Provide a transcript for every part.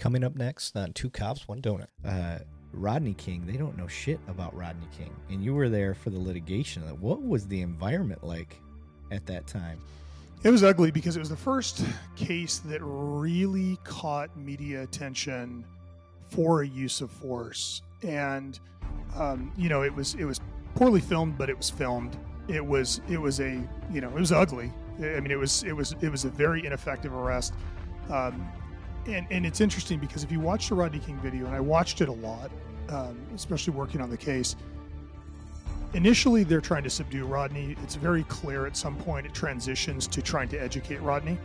Coming up next on Two Cops, One Donut. Uh, Rodney King, they don't know shit about Rodney King. And you were there for the litigation. What was the environment like at that time? It was ugly because it was the first case that really caught media attention for a use of force. And um, you know, it was it was poorly filmed, but it was filmed. It was it was a you know it was ugly. I mean, it was it was it was a very ineffective arrest. Um, and, and it's interesting because if you watch the Rodney King video, and I watched it a lot, um, especially working on the case, initially they're trying to subdue Rodney. It's very clear at some point it transitions to trying to educate Rodney.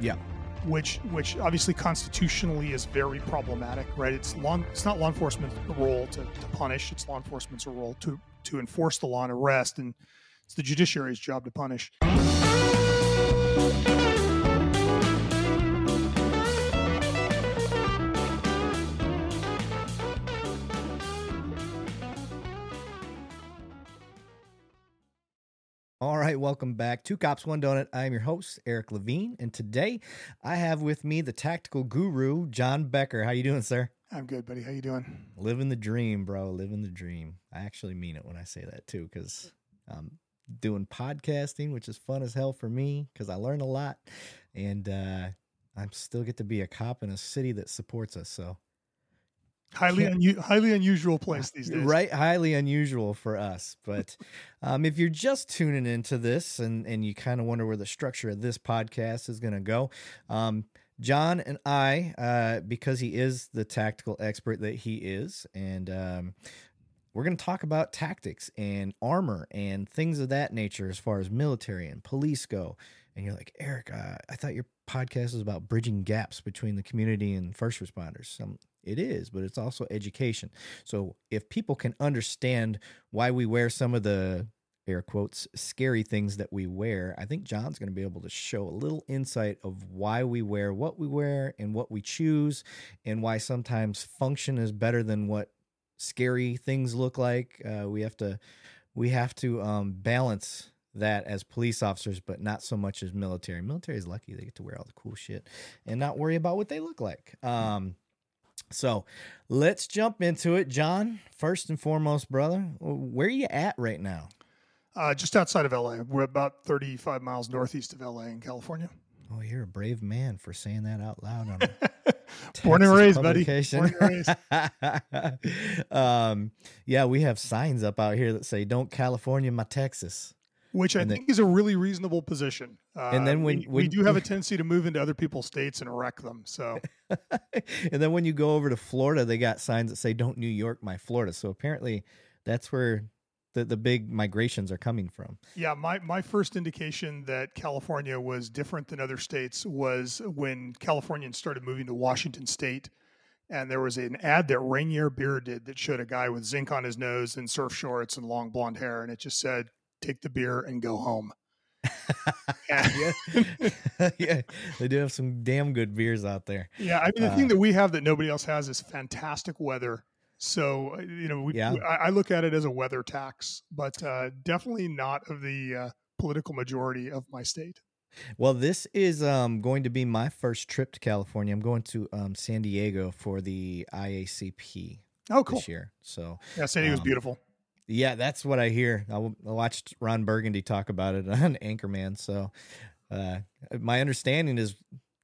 Yeah. Which, which obviously constitutionally is very problematic, right? It's law, it's not law enforcement's role to, to punish; it's law enforcement's role to to enforce the law and arrest, and it's the judiciary's job to punish. All right, welcome back. Two Cops, One Donut. I am your host, Eric Levine, and today I have with me the tactical guru, Jon Becker. How you doing, sir? I'm good, buddy. How you doing? Living the dream, bro. Living the dream. I actually mean it when I say that too, because I'm doing podcasting, which is fun as hell for me because I learn a lot, and uh, I still get to be a cop in a city that supports us. So highly unu- highly unusual place these days. Right highly unusual for us but um, if you're just tuning into this and and you kind of wonder where the structure of this podcast is going to go um, jon and i uh, because he is the tactical expert that he is and um, we're going to talk about tactics and armor and things of that nature as far as military and police go. And you're like eric uh, i thought your podcast was about bridging gaps between the community and first responders. Um, it is, but it's also education. So if people can understand why we wear some of the air quotes scary things that we wear, I think Jon's going to be able to show a little insight of why we wear what we wear and what we choose and why sometimes function is better than what scary things look like. Uh, we have to we have to um, balance that as police officers, but not so much as military. Military is lucky they get to wear all the cool shit and not worry about what they look like. Um, so let's jump into it. Jon, first and foremost, brother, where are you at right now? Uh, just outside of LA. We're about 35 miles northeast of LA in California. Oh, you're a brave man for saying that out loud. On Born and raised, buddy. Born and raised. um, yeah, we have signs up out here that say "Don't California my Texas." Which I and think is a really reasonable position. Uh, and then when we, when we, do have a tendency to move into other people's states and wreck them. So, and then when you go over to Florida, they got signs that say "Don't New York my Florida." So apparently, that's where the the big migrations are coming from. Yeah, my my first indication that California was different than other states was when Californians started moving to Washington State. And there was an ad that Rainier Beer did that showed a guy with zinc on his nose and surf shorts and long blonde hair. And it just said, take the beer and go home. yeah. yeah, they do have some damn good beers out there. Yeah, I mean the uh, thing that we have that nobody else has is fantastic weather. So uh, you know, we, yeah. I, I look at it as a weather tax, but uh, definitely not of the uh, political majority of my state. Well, this is um, going to be my first trip to California. I'm going to um, San Diego for the IACP. Oh, cool. This year, so yeah, San Diego's um, beautiful. Yeah, that's what I hear. I, watched Ron Burgundy talk about it on Anchorman. So, uh, my understanding is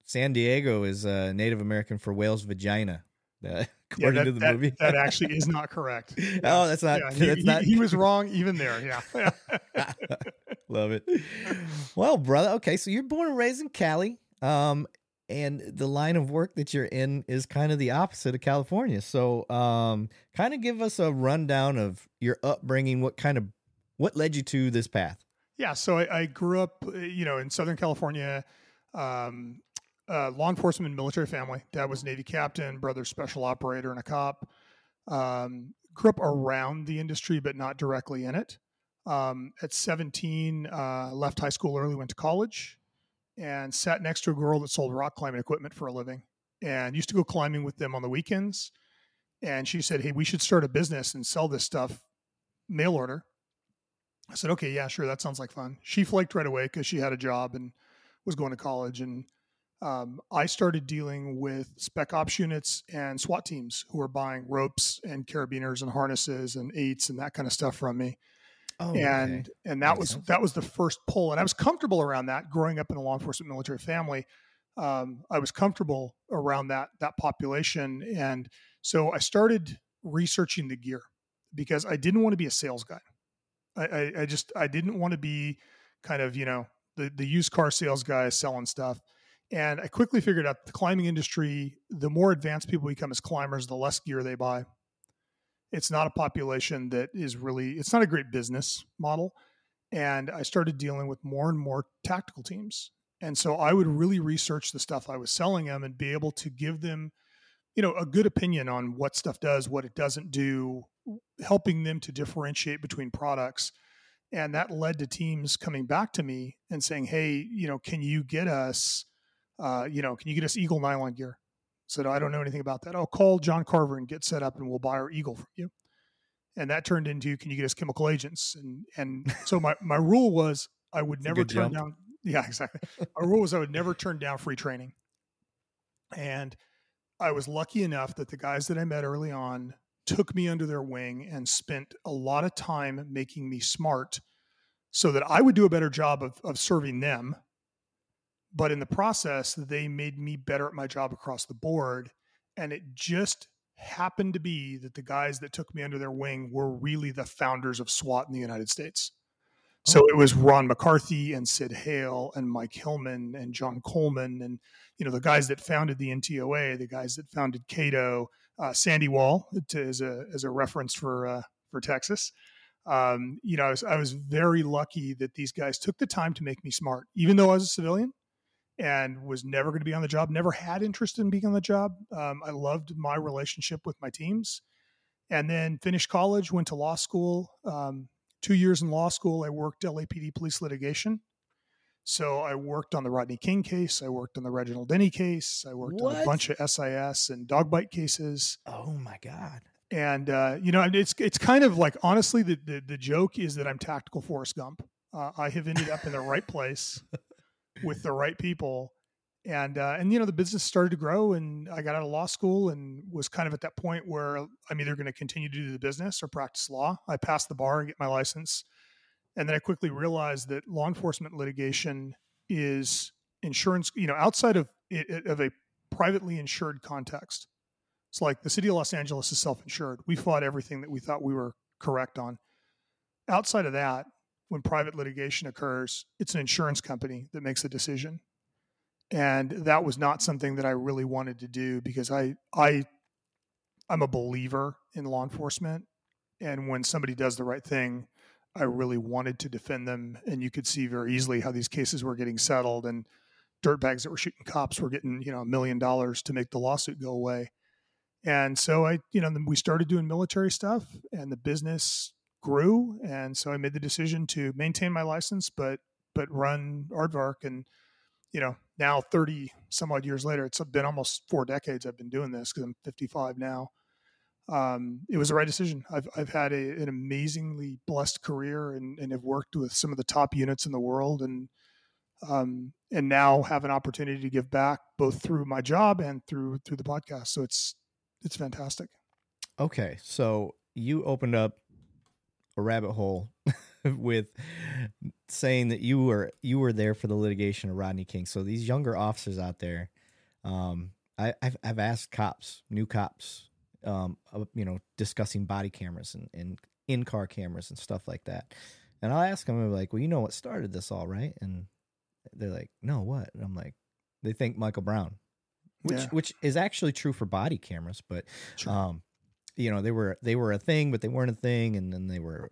San Diego is uh, Native American for whale's vagina. Uh, according yeah, that, to the that, movie, that actually is not correct. Yeah. oh, that's not. Yeah, he, that's he, not. he was wrong even there. Yeah. Love it. Well, brother. Okay, so you're born and raised in Cali. Um, and the line of work that you're in is kind of the opposite of California. So, um, kind of give us a rundown of your upbringing. What kind of what led you to this path? Yeah, so I, I grew up, uh, you know, in Southern California. Um, law enforcement military family. Dad was Navy captain, brother special operator and a cop. Um, grew up around the industry, but not directly in it. Um, at 17, uh, left high school early, went to college and sat next to a girl that sold rock climbing equipment for a living and used to go climbing with them on the weekends. And she said, Hey, we should start a business and sell this stuff mail order. I said, Okay, yeah, sure. That sounds like fun. She flaked right away because she had a job and was going to college. And um, I started dealing with spec ops units and SWAT teams who were buying ropes and carabiners and harnesses and eights and that kind of stuff from me. Oh, and okay. and that was sense. that was the first pull, and I was comfortable around that. Growing up in a law enforcement military family, um, I was comfortable around that that population, and so I started researching the gear because I didn't want to be a sales guy. I, I, I just I didn't want to be kind of you know the the used car sales guy selling stuff. And I quickly figured out the climbing industry, the more advanced people become as climbers, the less gear they buy. It's not a population that is really, it's not a great business model. And I started dealing with more and more tactical teams. And so I would really research the stuff I was selling them and be able to give them, you know, a good opinion on what stuff does, what it doesn't do, helping them to differentiate between products and that led to teams coming back to me and saying hey you know can you get us uh, you know can you get us eagle nylon gear said i don't know anything about that I'll call john carver and get set up and we'll buy our eagle from you and that turned into can you get us chemical agents and and so my, my rule was i would It's never turn jump. down yeah exactly my rule was i would never turn down free training and i was lucky enough that the guys that i met early on took me under their wing and spent a lot of time making me smart so that I would do a better job of, of serving them. But in the process, they made me better at my job across the board. And it just happened to be that the guys that took me under their wing were really the founders of SWAT in the United States. So Oh. it was Ron McCarthy and Sid Heal and Mike Hillman and John Coleman and you know the guys that founded the NTOA, the guys that founded CATO, uh, Sandy Wall to, as a as a reference for uh, for Texas. Um, you know, I was I was very lucky that these guys took the time to make me smart, even though I was a civilian and was never going to be on the job. Never had interest in being on the job. Um, I loved my relationship with my teams, and then finished college, went to law school. Um, two years in law school, I worked LAPD police litigation. So I worked on the Rodney King case. I worked on the Reginald Denny case. I worked on a bunch of SIS and dog bite cases. Oh my god. And uh, you know, it's it's kind of like honestly, the the, the joke is that I'm tactical Forrest Gump. Uh, I have ended up in the right place with the right people, and uh, and you know, the business started to grow, and I got out of law school and was kind of at that point where I'm either going to continue to do the business or practice law. I passed the bar and get my license, and then I quickly realized that law enforcement litigation is insurance. You know, outside of it, of a privately insured context. It's like the city of Los Angeles is self-insured. We fought everything that we thought we were correct on. Outside of that, when private litigation occurs, it's an insurance company that makes a decision. And that was not something that I really wanted to do because I I I'm a believer in law enforcement and when somebody does the right thing, I really wanted to defend them and you could see very easily how these cases were getting settled and dirtbags that were shooting cops were getting, you know, a million dollars to make the lawsuit go away. And so I, you know, we started doing military stuff and the business grew. And so I made the decision to maintain my license, but, but run Aardvark. And, you know, now 30 some odd years later, it's been almost four decades I've been doing this because I'm 55 now. Um, it was the right decision. I've, I've had a, an amazingly blessed career and, and have worked with some of the top units in the world and, um, and now have an opportunity to give back both through my job and through, through the podcast. So it's, it's fantastic. Okay, so you opened up a rabbit hole with saying that you were you were there for the litigation of Rodney King. So these younger officers out there, um, I, I've I've asked cops, new cops, um, uh, you know, discussing body cameras and, and in car cameras and stuff like that, and I'll ask them I'm like, well, you know what started this all, right? And they're like, no, what? And I'm like, they think Michael Brown, which Yeah. which is actually true for body cameras, but Sure. um, you know, they were they were a thing, but they weren't a thing, and then they were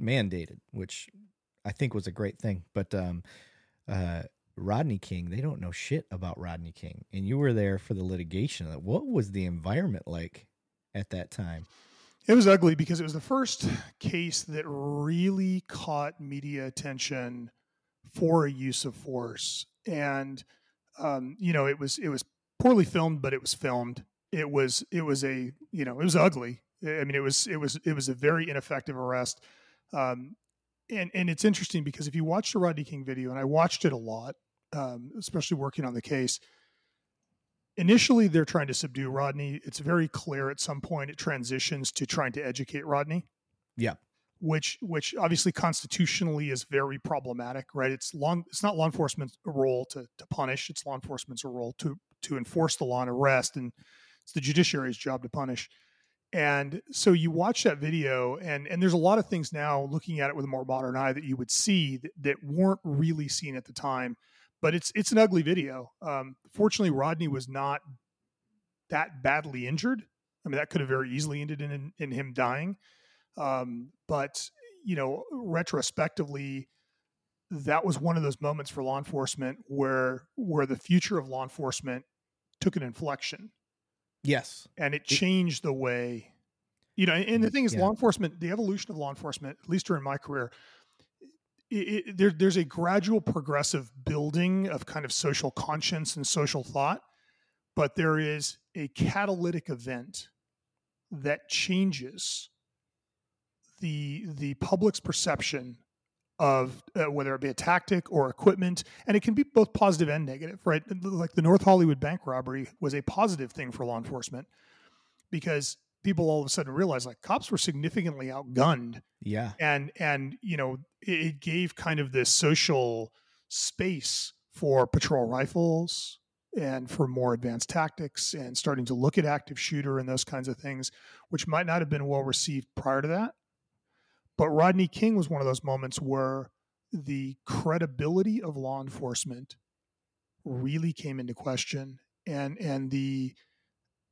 mandated, which I think was a great thing. But um, uh, Rodney King, they don't know shit about Rodney King, and you were there for the litigation. What was the environment like at that time? It was ugly because it was the first case that really caught media attention for a use of force, and um, you know it was it was poorly filmed, but it was filmed. It was it was a you know it was ugly. I mean it was it was it was a very ineffective arrest. Um, and and it's interesting because if you watch the Rodney King video, and I watched it a lot, um, especially working on the case, initially they're trying to subdue Rodney. It's very clear at some point it transitions to trying to educate Rodney. Yeah. Which which obviously constitutionally is very problematic, right? It's law it's not law enforcement's role to to punish, it's law enforcement's role to to enforce the law and arrest and it's the judiciary's job to punish. And so you watch that video and and there's a lot of things now looking at it with a more modern eye that you would see that, that weren't really seen at the time but it's it's an ugly video. Um, fortunately, Rodney was not that badly injured. I mean, that could have very easily ended in in him dying. Um, but you know, retrospectively, that was one of those moments for law enforcement where where the future of law enforcement took an inflection. Yes, and it changed the way. You know, and the mm, thing is, yeah. law enforcement, the evolution of law enforcement, at least during my career, it, it, there, there's a gradual progressive building of kind of social conscience and social thought but there is a catalytic event that changes the the public's perception of uh, whether it be a tactic or equipment and it can be both positive and negative right like the north hollywood bank robbery was a positive thing for law enforcement because people all of a sudden realized like cops were significantly outgunned. Yeah. And and you know, it, it gave kind of this social space for patrol rifles and for more advanced tactics and starting to look at active shooter and those kinds of things, which might not have been well received prior to that. But Rodney King was one of those moments where the credibility of law enforcement really came into question and and the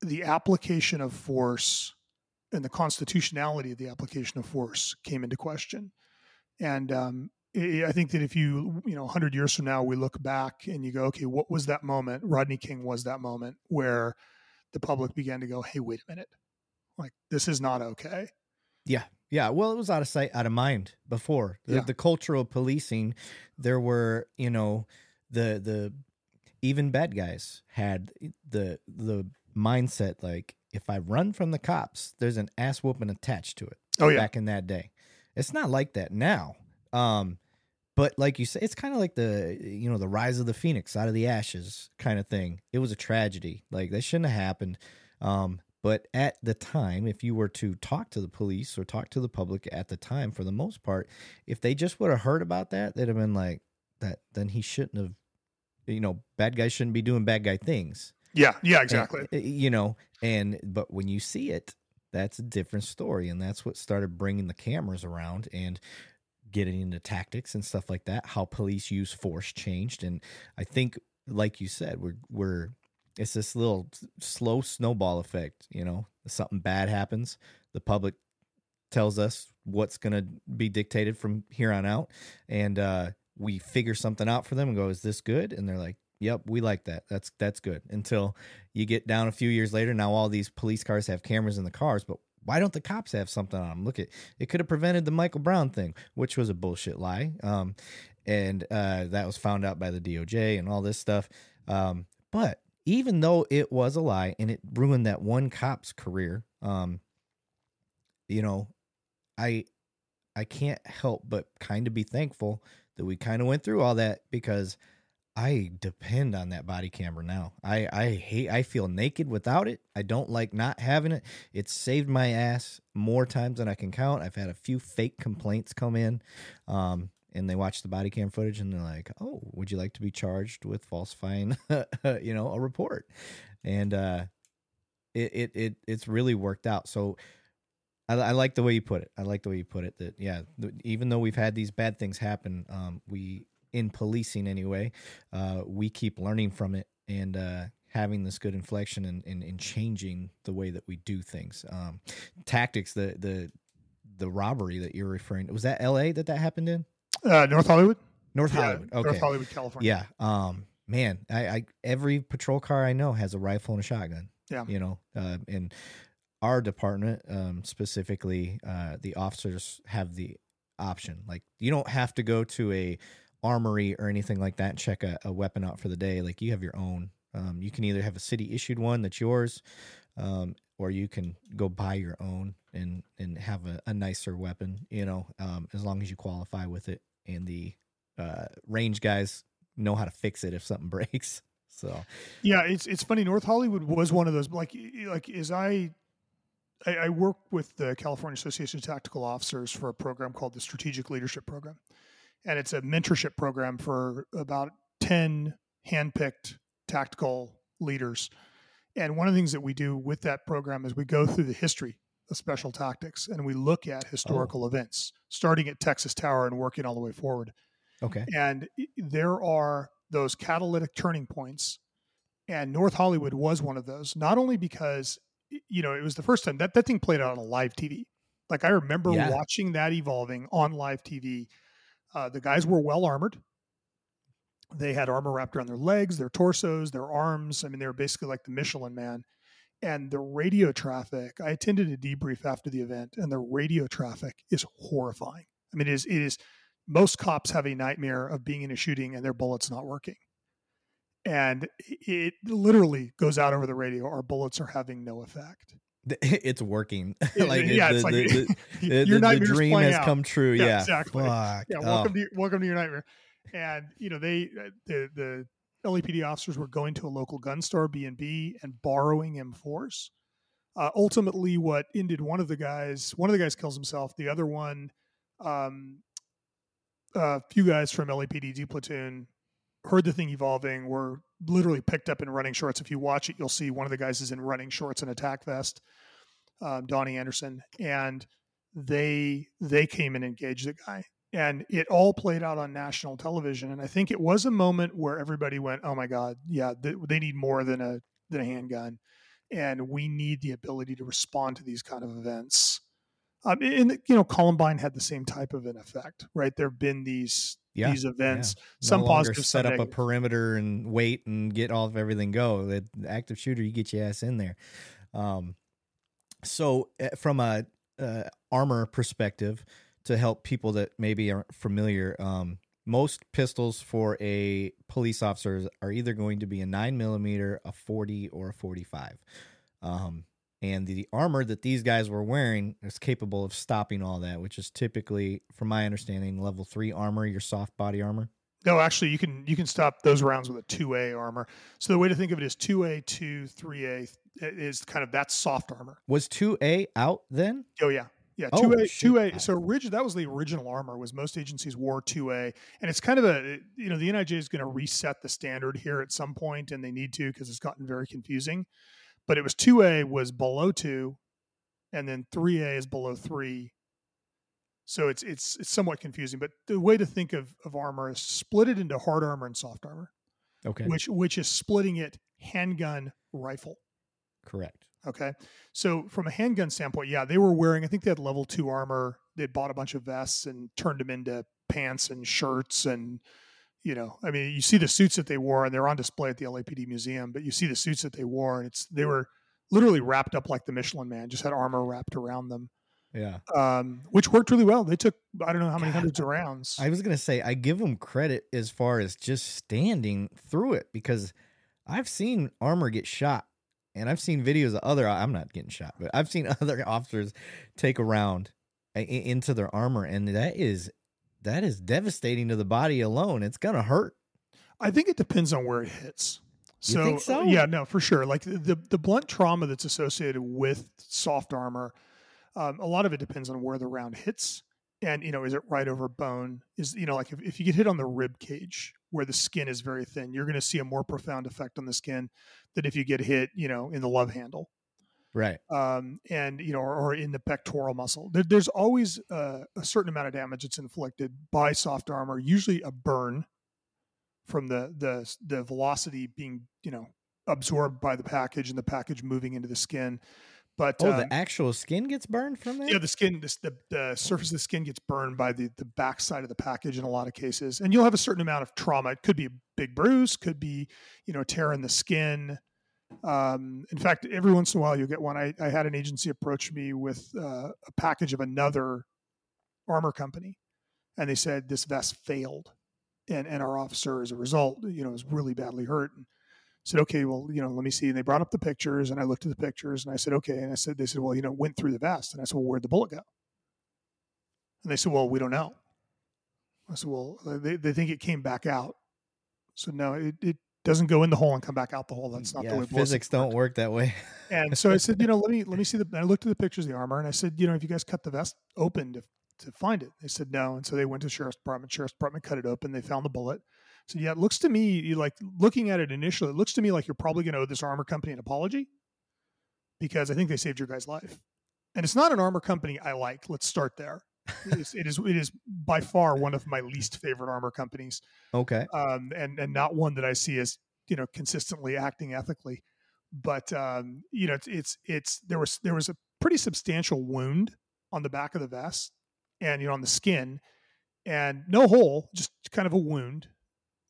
the application of force and the constitutionality of the application of force came into question. And um, I think that if you, you know, 100 years from now, we look back and you go, okay, what was that moment? Rodney King was that moment where the public began to go, hey, wait a minute. Like, this is not okay. Yeah. Yeah. Well, it was out of sight, out of mind before. The, yeah. the cultural policing, there were, you know, the, the, even bad guys had the, the mindset like if I run from the cops, there's an ass whooping attached to it. Oh yeah. Back in that day. It's not like that now. Um, but like you say, it's kind of like the you know the rise of the phoenix out of the ashes kind of thing. It was a tragedy. Like that shouldn't have happened. Um, but at the time, if you were to talk to the police or talk to the public at the time, for the most part, if they just would have heard about that, they'd have been like, "That then he shouldn't have." You know, bad guys shouldn't be doing bad guy things. Yeah, yeah, exactly. And, you know, and but when you see it, that's a different story, and that's what started bringing the cameras around and getting into tactics and stuff like that. How police use force changed, and I think, like you said, we're we're it's this little slow snowball effect. You know, something bad happens, the public tells us what's going to be dictated from here on out, and uh, we figure something out for them and go, "Is this good?" And they're like, Yep, we like that. That's that's good. Until you get down a few years later, now all these police cars have cameras in the cars, but why don't the cops have something on them? Look at it could have prevented the Michael Brown thing, which was a bullshit lie. Um, and uh, that was found out by the DOJ and all this stuff. Um, but even though it was a lie and it ruined that one cop's career, um, you know, I I can't help but kind of be thankful that we kind of went through all that because I depend on that body camera now. I I hate I feel naked without it. I don't like not having it. It's saved my ass more times than I can count. I've had a few fake complaints come in. Um and they watch the body cam footage and they're like, "Oh, would you like to be charged with falsifying, you know, a report?" And uh, it it it it's really worked out. So I, I, like the way you put it. I like the way you put it. That yeah, even though we've had these bad things happen, um, we in policing anyway, uh, we keep learning from it and uh, having this good inflection and, and, changing the way that we do things. Um, tactics, the the the robbery that you're referring to, was that L.A. that that happened in? Uh, North Hollywood. North yeah, Hollywood. Okay. North Hollywood, California. Yeah. Um, man, I, I every patrol car I know has a rifle and a shotgun. Yeah. You know, uh, and our department um, specifically, uh, the officers have the option. Like, you don't have to go to a armory or anything like that and check a, a weapon out for the day. Like you have your own. Um, you can either have a city issued one that's yours, um, or you can go buy your own and and have a, a nicer weapon. You know, um, as long as you qualify with it, and the uh, range guys know how to fix it if something breaks. So yeah, it's it's funny. North Hollywood was one of those like like as I I, I work with the California Association of Tactical Officers for a program called the Strategic Leadership Program, and it's a mentorship program for about ten handpicked tactical leaders. And one of the things that we do with that program is we go through the history special tactics and we look at historical oh. events, starting at Texas Tower and working all the way forward. Okay. And there are those catalytic turning points. And North Hollywood was one of those, not only because, you know, it was the first time that that thing played out on live TV. Like I remember yeah. watching that evolving on live TV. Uh, the guys were well armored. They had armor wrapped around their legs, their torsos, their arms. I mean, they were basically like the Michelin man. And the radio traffic, I attended a debrief after the event, and the radio traffic is horrifying. I mean, it is, it is most cops have a nightmare of being in a shooting and their bullets not working. And it literally goes out over the radio. Our bullets are having no effect. It's working. like yeah, the, it's like the, the, your the, dream has out. come true. Yeah, yeah. exactly. Fuck. Yeah, welcome oh. to welcome to your nightmare. And you know they uh, the the LAPD officers were going to a local gun store B and borrowing M4s. Uh, ultimately, what ended one of the guys, one of the guys kills himself. The other one um, a few guys from LAPD D platoon heard the thing evolving, were literally picked up in running shorts. If you watch it, you'll see one of the guys is in running shorts and attack vest, um, Donnie Anderson, and they they came and engaged the guy, and it all played out on national television. And I think it was a moment where everybody went, "Oh my God, yeah, they, they need more than a than a handgun." And we need the ability to respond to these kind of events um, and you know, Columbine had the same type of an effect, right? There have been these yeah, these events, yeah. no some positive, set up a perimeter and wait and get all of everything go. The active shooter, you get your ass in there. Um, so eh, from a uh, armor perspective, to help people that maybe aren't familiar, um, most pistols for a police officer are either going to be a nine millimeter, a forty, or a forty-five. Um, and the armor that these guys were wearing is capable of stopping all that, which is typically, from my understanding, level three armor, your soft body armor. No, actually, you can you can stop those rounds with a two A armor. So the way to think of it is two A, two, three A is kind of that soft armor. Was two A out then? Oh yeah, yeah, oh, two A, two A. So orig- that was the original armor. Was most agencies wore two A, and it's kind of a you know the NIJ is going to reset the standard here at some point, and they need to because it's gotten very confusing but it was 2A was below 2 and then 3A is below 3. So it's it's it's somewhat confusing, but the way to think of, of armor is split it into hard armor and soft armor. Okay. Which which is splitting it handgun rifle. Correct. Okay. So from a handgun standpoint, yeah, they were wearing I think they had level 2 armor. They'd bought a bunch of vests and turned them into pants and shirts and you know, I mean, you see the suits that they wore, and they're on display at the LAPD museum. But you see the suits that they wore, and it's they were literally wrapped up like the Michelin Man, just had armor wrapped around them. Yeah, um, which worked really well. They took I don't know how many God, hundreds of rounds. I was gonna say I give them credit as far as just standing through it because I've seen armor get shot, and I've seen videos of other. I'm not getting shot, but I've seen other officers take a round into their armor, and that is that is devastating to the body alone. It's gonna hurt. I think it depends on where it hits. So, so, yeah, no, for sure. Like the the blunt trauma that's associated with soft armor, um, a lot of it depends on where the round hits, and you know, is it right over bone? Is you know, like if, if you get hit on the rib cage where the skin is very thin, you're going to see a more profound effect on the skin than if you get hit, you know, in the love handle. Right. Um, and you know or, or, in the pectoral muscle. There, there's always a, a, certain amount of damage that's inflicted by soft armor usually a burn from the the the velocity being you know absorbed by the package and the package moving into the skin but oh, um, the actual skin gets burned from that. Yeah, the skin, the, the, the surface of the skin gets burned by the the backside of the package in a lot of cases, and you'll have a certain amount of trauma. It could be a big bruise, could be you know a tear in the skin, um, in fact, every once in a while you'll get one. I, I had an agency approach me with uh, a package of another armor company, and they said this vest failed, and and our officer, as a result, you know, was really badly hurt. And said, okay, well, you know, let me see. And they brought up the pictures, and I looked at the pictures, and I said, okay. And I said, they said, well, you know, went through the vest, and I said, well, where'd the bullet go? And they said, well, we don't know. I said, well, uh, they, they think it came back out. So no, it, it doesn't go in the hole and come back out the hole. That's not yeah, the way physics don't work that way. and so I said, you know, let me let me see the. I looked at the pictures of the armor, and I said, you know, if you guys cut the vest open to to find it, they said no, and so they went to the sheriff's department. Sheriff's department cut it open. They found the bullet. So yeah, it looks to me you like looking at it initially. It looks to me like you're probably going to owe this armor company an apology because I think they saved your guy's life. And it's not an armor company I like. Let's start there. it, is, it is it is by far one of my least favorite armor companies. Okay. Um, and and not one that I see as you know consistently acting ethically. But um, you know, it's, it's it's there was there was a pretty substantial wound on the back of the vest, and you know on the skin, and no hole, just kind of a wound.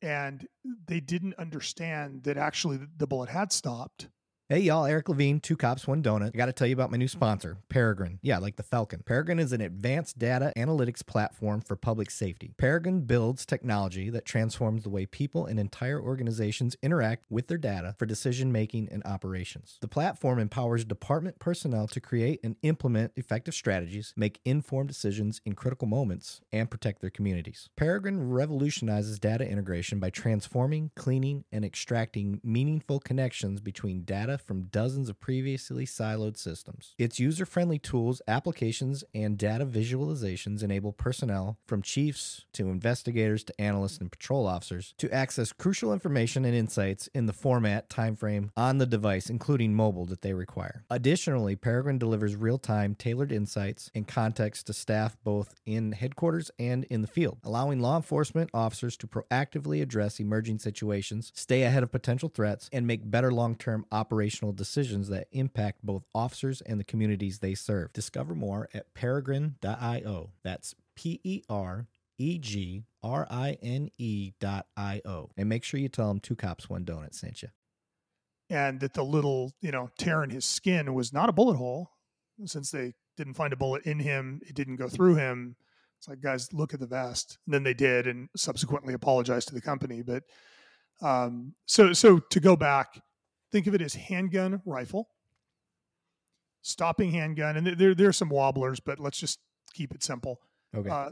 And they didn't understand that actually the bullet had stopped Hey y'all, Eric Levine, two cops, one donut. I got to tell you about my new sponsor, Peregrine. Yeah, like the Falcon. Peregrine is an advanced data analytics platform for public safety. Peregrine builds technology that transforms the way people and entire organizations interact with their data for decision making and operations. The platform empowers department personnel to create and implement effective strategies, make informed decisions in critical moments, and protect their communities. Peregrine revolutionizes data integration by transforming, cleaning, and extracting meaningful connections between data from dozens of previously siloed systems. Its user friendly tools, applications, and data visualizations enable personnel, from chiefs to investigators to analysts and patrol officers, to access crucial information and insights in the format, timeframe, on the device, including mobile, that they require. Additionally, Peregrine delivers real time, tailored insights and context to staff both in headquarters and in the field, allowing law enforcement officers to proactively address emerging situations, stay ahead of potential threats, and make better long term operational decisions that impact both officers and the communities they serve. Discover more at peregrine.io. That's P E R E G R I N E dot I O. And make sure you tell them two cops, one donut sent you. and that the little you know tear in his skin was not a bullet hole since they didn't find a bullet in him it didn't go through him it's like guys look at the vest and then they did and subsequently apologized to the company but um, so so to go back think of it as handgun rifle stopping handgun and there there are some wobblers but let's just keep it simple Okay. uh,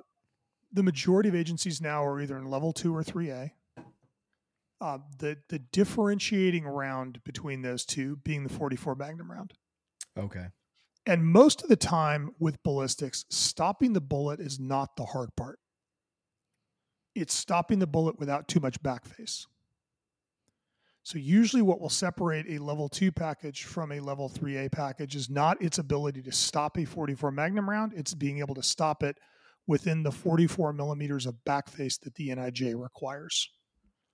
the majority of agencies now are either in level two or three A. Uh, the the differentiating round between those two being the 44 Magnum round, okay. and most of the time with ballistics, stopping the bullet is not the hard part. It's stopping the bullet without too much backface. So usually, what will separate a level two package from a level 3A package is not its ability to stop a 44 Magnum round; it's being able to stop it within the 44 millimeters of backface that the NIJ requires.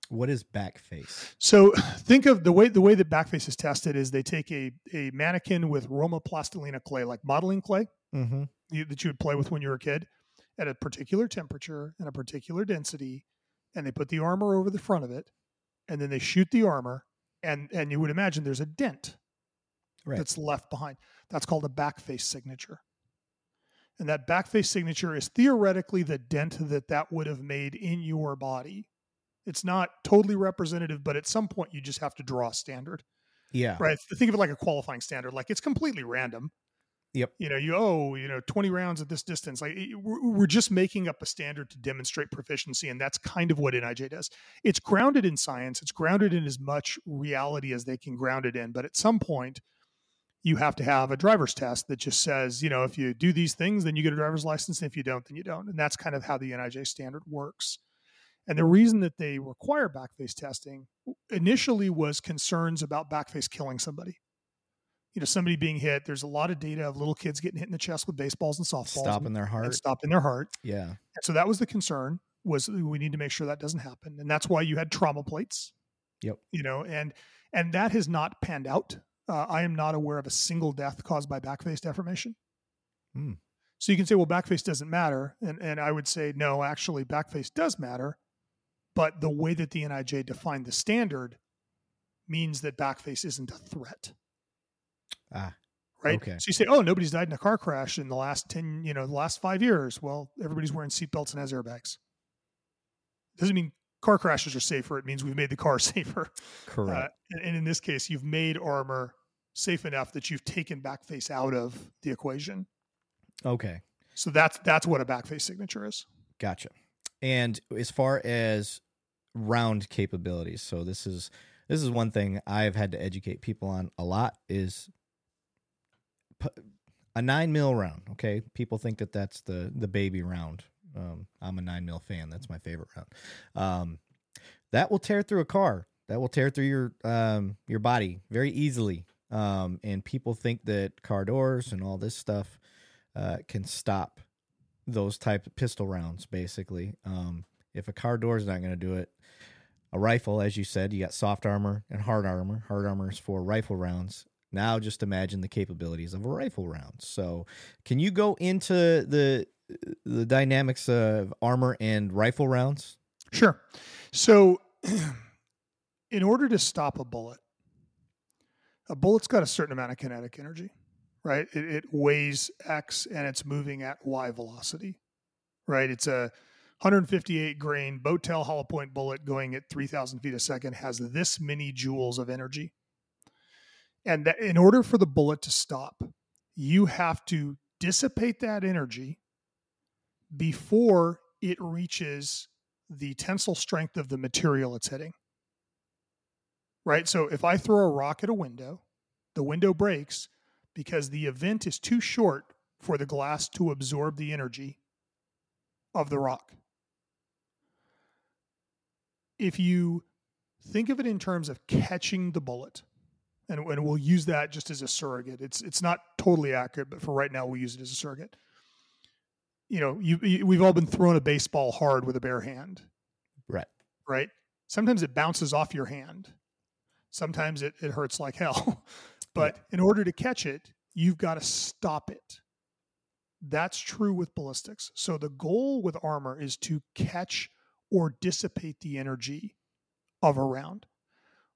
What is backface? So think of the way the way that backface is tested is they take a, a mannequin with Roma plastilina clay, like modeling clay Mm-hmm. you, that you would play with when you were a kid, at a particular temperature and a particular density, and they put the armor over the front of it, and then they shoot the armor, and and you would imagine there's a dent Right. that's left behind. That's called a backface signature. And that backface signature is theoretically the dent that that would have made in your body. It's not totally representative, but at some point you just have to draw a standard, yeah. right? Think of it like a qualifying standard. Like it's completely random. Yep. You know, you owe, you know, 20 rounds at this distance. Like we're we're just making up a standard to demonstrate proficiency, and that's kind of what NIJ does. It's grounded in science. It's grounded in as much reality as they can ground it in. But at some point, you have to have a driver's test that just says, you know, if you do these things, then you get a driver's license. And if you don't, then you don't. And that's kind of how the NIJ standard works. And the reason that they require backface testing initially was concerns about backface killing somebody. You know, somebody being hit. There's a lot of data of little kids getting hit in the chest with baseballs and softballs Stopping their heart. stopping their heart. Yeah. And so that was the concern was we need to make sure that doesn't happen. And that's why you had trauma plates. Yep. You know, and and that has not panned out. Uh, I am not aware of a single death caused by backface deformation. Hmm. So you can say, well, backface doesn't matter. And and I would say, no, actually backface does matter. But the way that the NIJ defined the standard means that backface isn't a threat Ah. right? Okay. So you say, oh, nobody's died in a car crash in the last 10, you know, the last five years. Well, everybody's wearing seatbelts and has airbags. Doesn't mean car crashes are safer. It means we've made the car safer. Correct. Uh, and, and in this case, you've made armor safe enough that you've taken backface out of the equation. okay. So that's that's what a backface signature is. Gotcha. And as far as round capabilities. So this is this is one thing I've had to educate people on a lot is a nine mil round. Okay, people think that that's the the baby round. Um, I'm a nine mil fan. That's my favorite round. Um, that will tear through a car. That will tear through your um, your body very easily. Um, and people think that car doors and all this stuff uh, can stop those type of pistol rounds. Basically, um, if a car door is not going to do it, a rifle, as you said, you got soft armor and hard armor. Hard armor is for rifle rounds. Now, just imagine the capabilities of a rifle round. So, can you go into the the dynamics of armor and rifle rounds? Sure. So, in order to stop a bullet, a bullet's got a certain amount of kinetic energy, right? It, it weighs X and it's moving at Y velocity, right? It's a 158 grain boat tail hollow point bullet going at 3,000 feet a second has this many joules of energy. And that in order for the bullet to stop, you have to dissipate that energy before it reaches the tensile strength of the material it's hitting. Right? So if I throw a rock at a window, the window breaks because the event is too short for the glass to absorb the energy of the rock. If you think of it in terms of catching the bullet, and, and we'll use that just as a surrogate. It's it's not totally accurate, but for right now, we'll use it as a surrogate you know, you, you, we've all been thrown a baseball hard with a bare hand. Right. Right. Sometimes it bounces off your hand. Sometimes it, it hurts like hell. but yeah. in order to catch it, you've got to stop it. That's true with ballistics. So the goal with armor is to catch or dissipate the energy of a round.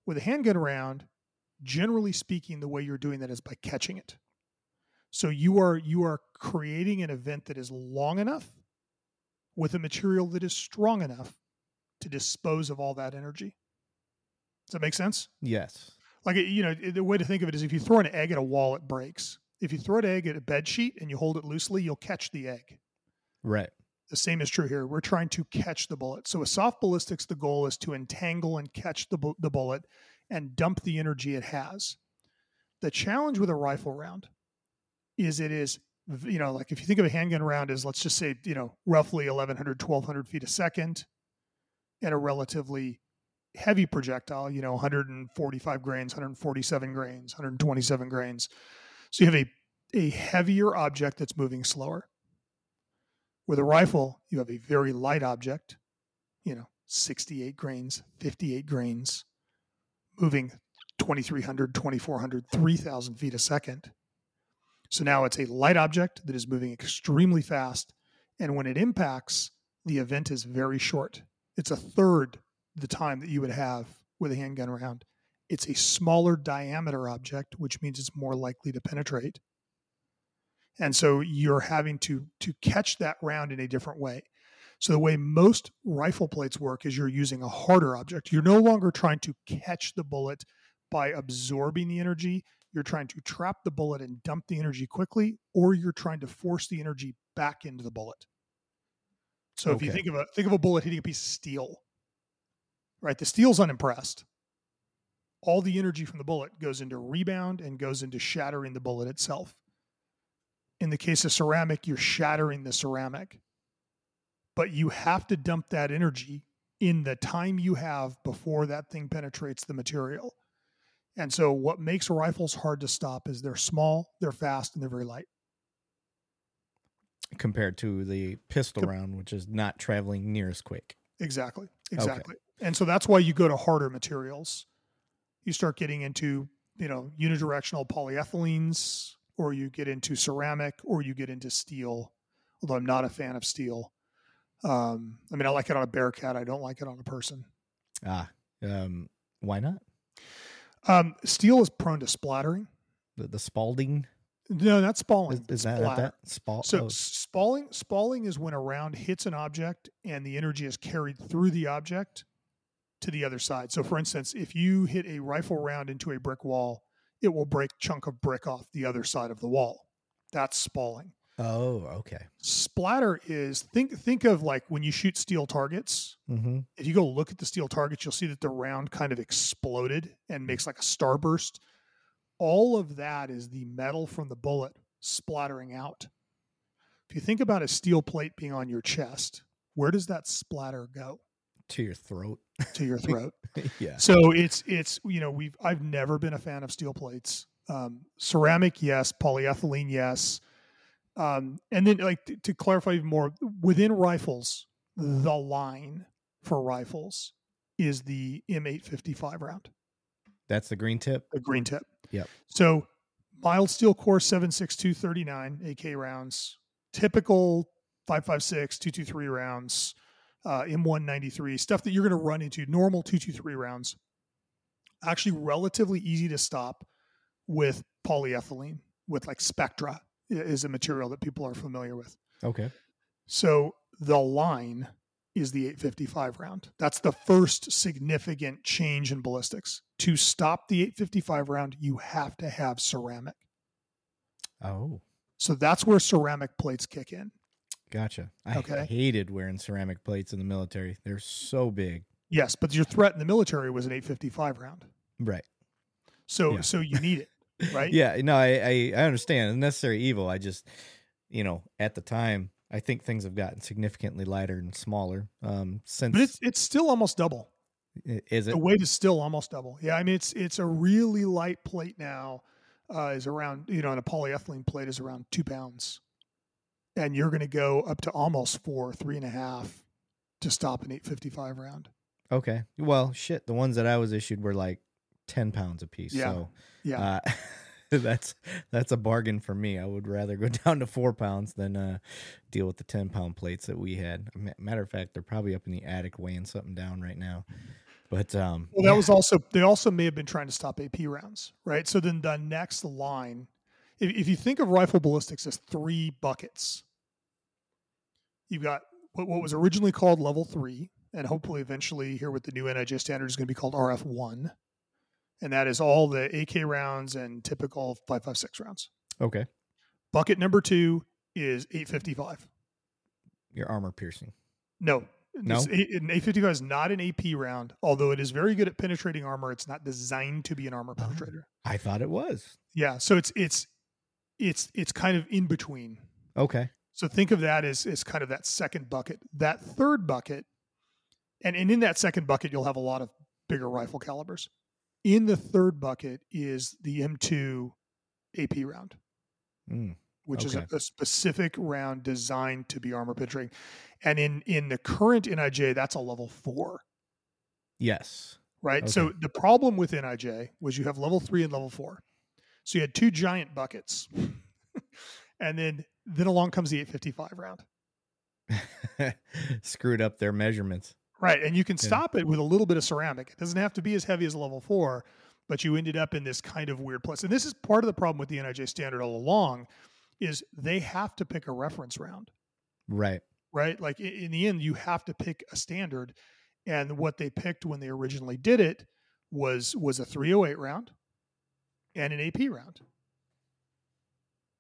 With a handgun round, generally speaking, the way you're doing that is by catching it. So you are you are creating an event that is long enough with a material that is strong enough to dispose of all that energy. Does that make sense? Yes. Like you know, the way to think of it is if you throw an egg at a wall, it breaks. If you throw an egg at a bed sheet and you hold it loosely, you'll catch the egg. Right. The same is true here. We're trying to catch the bullet. So with soft ballistics, the goal is to entangle and catch the bu- the bullet and dump the energy it has. The challenge with a rifle round is it is you know like if you think of a handgun round as let's just say you know roughly 1100 1200 feet a second and a relatively heavy projectile you know 145 grains 147 grains 127 grains so you have a a heavier object that's moving slower with a rifle you have a very light object you know 68 grains 58 grains moving 2300 2400 3000 feet a second so now it's a light object that is moving extremely fast. And when it impacts, the event is very short. It's a third the time that you would have with a handgun round. It's a smaller diameter object, which means it's more likely to penetrate. And so you're having to to catch that round in a different way. So the way most rifle plates work is you're using a harder object. You're no longer trying to catch the bullet by absorbing the energy you're trying to trap the bullet and dump the energy quickly, or you're trying to force the energy back into the bullet. So okay. if you think of a think of a bullet hitting a piece of steel, right? The steel's unimpressed. All the energy from the bullet goes into rebound and goes into shattering the bullet itself. In the case of ceramic, you're shattering the ceramic. But you have to dump that energy in the time you have before that thing penetrates the material. And so, what makes rifles hard to stop is they're small, they're fast, and they're very light. Compared to the pistol Com- round, which is not traveling near as quick. Exactly. Exactly. Okay. And so that's why you go to harder materials. You start getting into, you know, unidirectional polyethylenes, or you get into ceramic, or you get into steel. Although I'm not a fan of steel. Um, I mean, I like it on a bear cat. I don't like it on a person. Ah, um, why not? Um, steel is prone to splattering. The, the Spalding. No, not spalling. Is, is that, that Spal- so oh. spalling spalling is when a round hits an object and the energy is carried through the object to the other side. So, for instance, if you hit a rifle round into a brick wall, it will break chunk of brick off the other side of the wall. That's spalling. Oh, okay. Splatter is think think of like when you shoot steel targets. Mm-hmm. If you go look at the steel targets, you'll see that the round kind of exploded and makes like a starburst. All of that is the metal from the bullet splattering out. If you think about a steel plate being on your chest, where does that splatter go? To your throat. To your throat. yeah. So it's it's you know we've I've never been a fan of steel plates. Um, ceramic, yes. Polyethylene, yes. Um, and then like to, to clarify even more, within rifles, the line for rifles is the M855 round, That's the green tip. the green tip. Yep. So mild steel core 76239 AK rounds, typical 556 223 rounds, uh, M193 stuff that you're going to run into normal 223 rounds. Actually, relatively easy to stop with polyethylene, with like Spectra is a material that people are familiar with. Okay. So the line is the 855 round. That's the first significant change in ballistics. To stop the 855 round, you have to have ceramic. Oh, So that's where ceramic plates kick in. gotcha. I Okay. hated wearing ceramic plates in the military. They're so big. Yes, but your threat in the military was an 855 round. Right. So Yeah. so you need it, right? Yeah. No, I, I, I understand. It's necessary evil. I just, you know, at the time, I think things have gotten significantly lighter and smaller. Um, since But it's it's still almost double. is it The weight is still almost double. Yeah, I mean it's it's a really light plate now. Uh, is around you know, and a polyethylene plate is around two pounds, and you're going to go up to almost four, three and a half to stop an 855 round. okay? Well, shit. The ones that I was issued were like ten pounds a piece. Yeah. So Yeah, uh, that's that's a bargain for me. I would rather go down to four pounds than uh, deal with the ten pound plates that we had. Matter of fact, they're probably up in the attic weighing something down right now. But um, Well, that was also they also may have been trying to stop AP rounds, right? So then the next line, if, if you think of rifle ballistics as three buckets, you've got what, what was originally called level three, and hopefully eventually here with the new NIJ standard is going to be called RF one, and that is all the AK rounds and typical five five six rounds. okay, Bucket number two is eight fifty five. your armor piercing. No. No? This An 855 is not an AP round, although it is very good at penetrating armor. It's not designed to be an armor Oh. penetrator. I thought it was Yeah, so it's it's it's it's kind of in between. okay. So think of that as as kind of that second bucket. That third bucket, and, and in that second bucket, you'll have a lot of bigger rifle calibers. In the third bucket is the M2 AP round, Mm, which is a, a specific round designed to be armor penetrating. And in in the current NIJ, that's a level four. yes. right? So the problem with NIJ was you have level three and level four. So you had two giant buckets. and then then along comes the 855 round. Screwed up their measurements. Right. And you can Yeah. stop it with a little bit of ceramic. It doesn't have to be as heavy as level four, but you ended up in this kind of weird place. And this is part of the problem with the NIJ standard all along is they have to pick a reference round. Right. right? Like in the end, you have to pick a standard, and what they picked when they originally did it was was a 308 round and an AP round.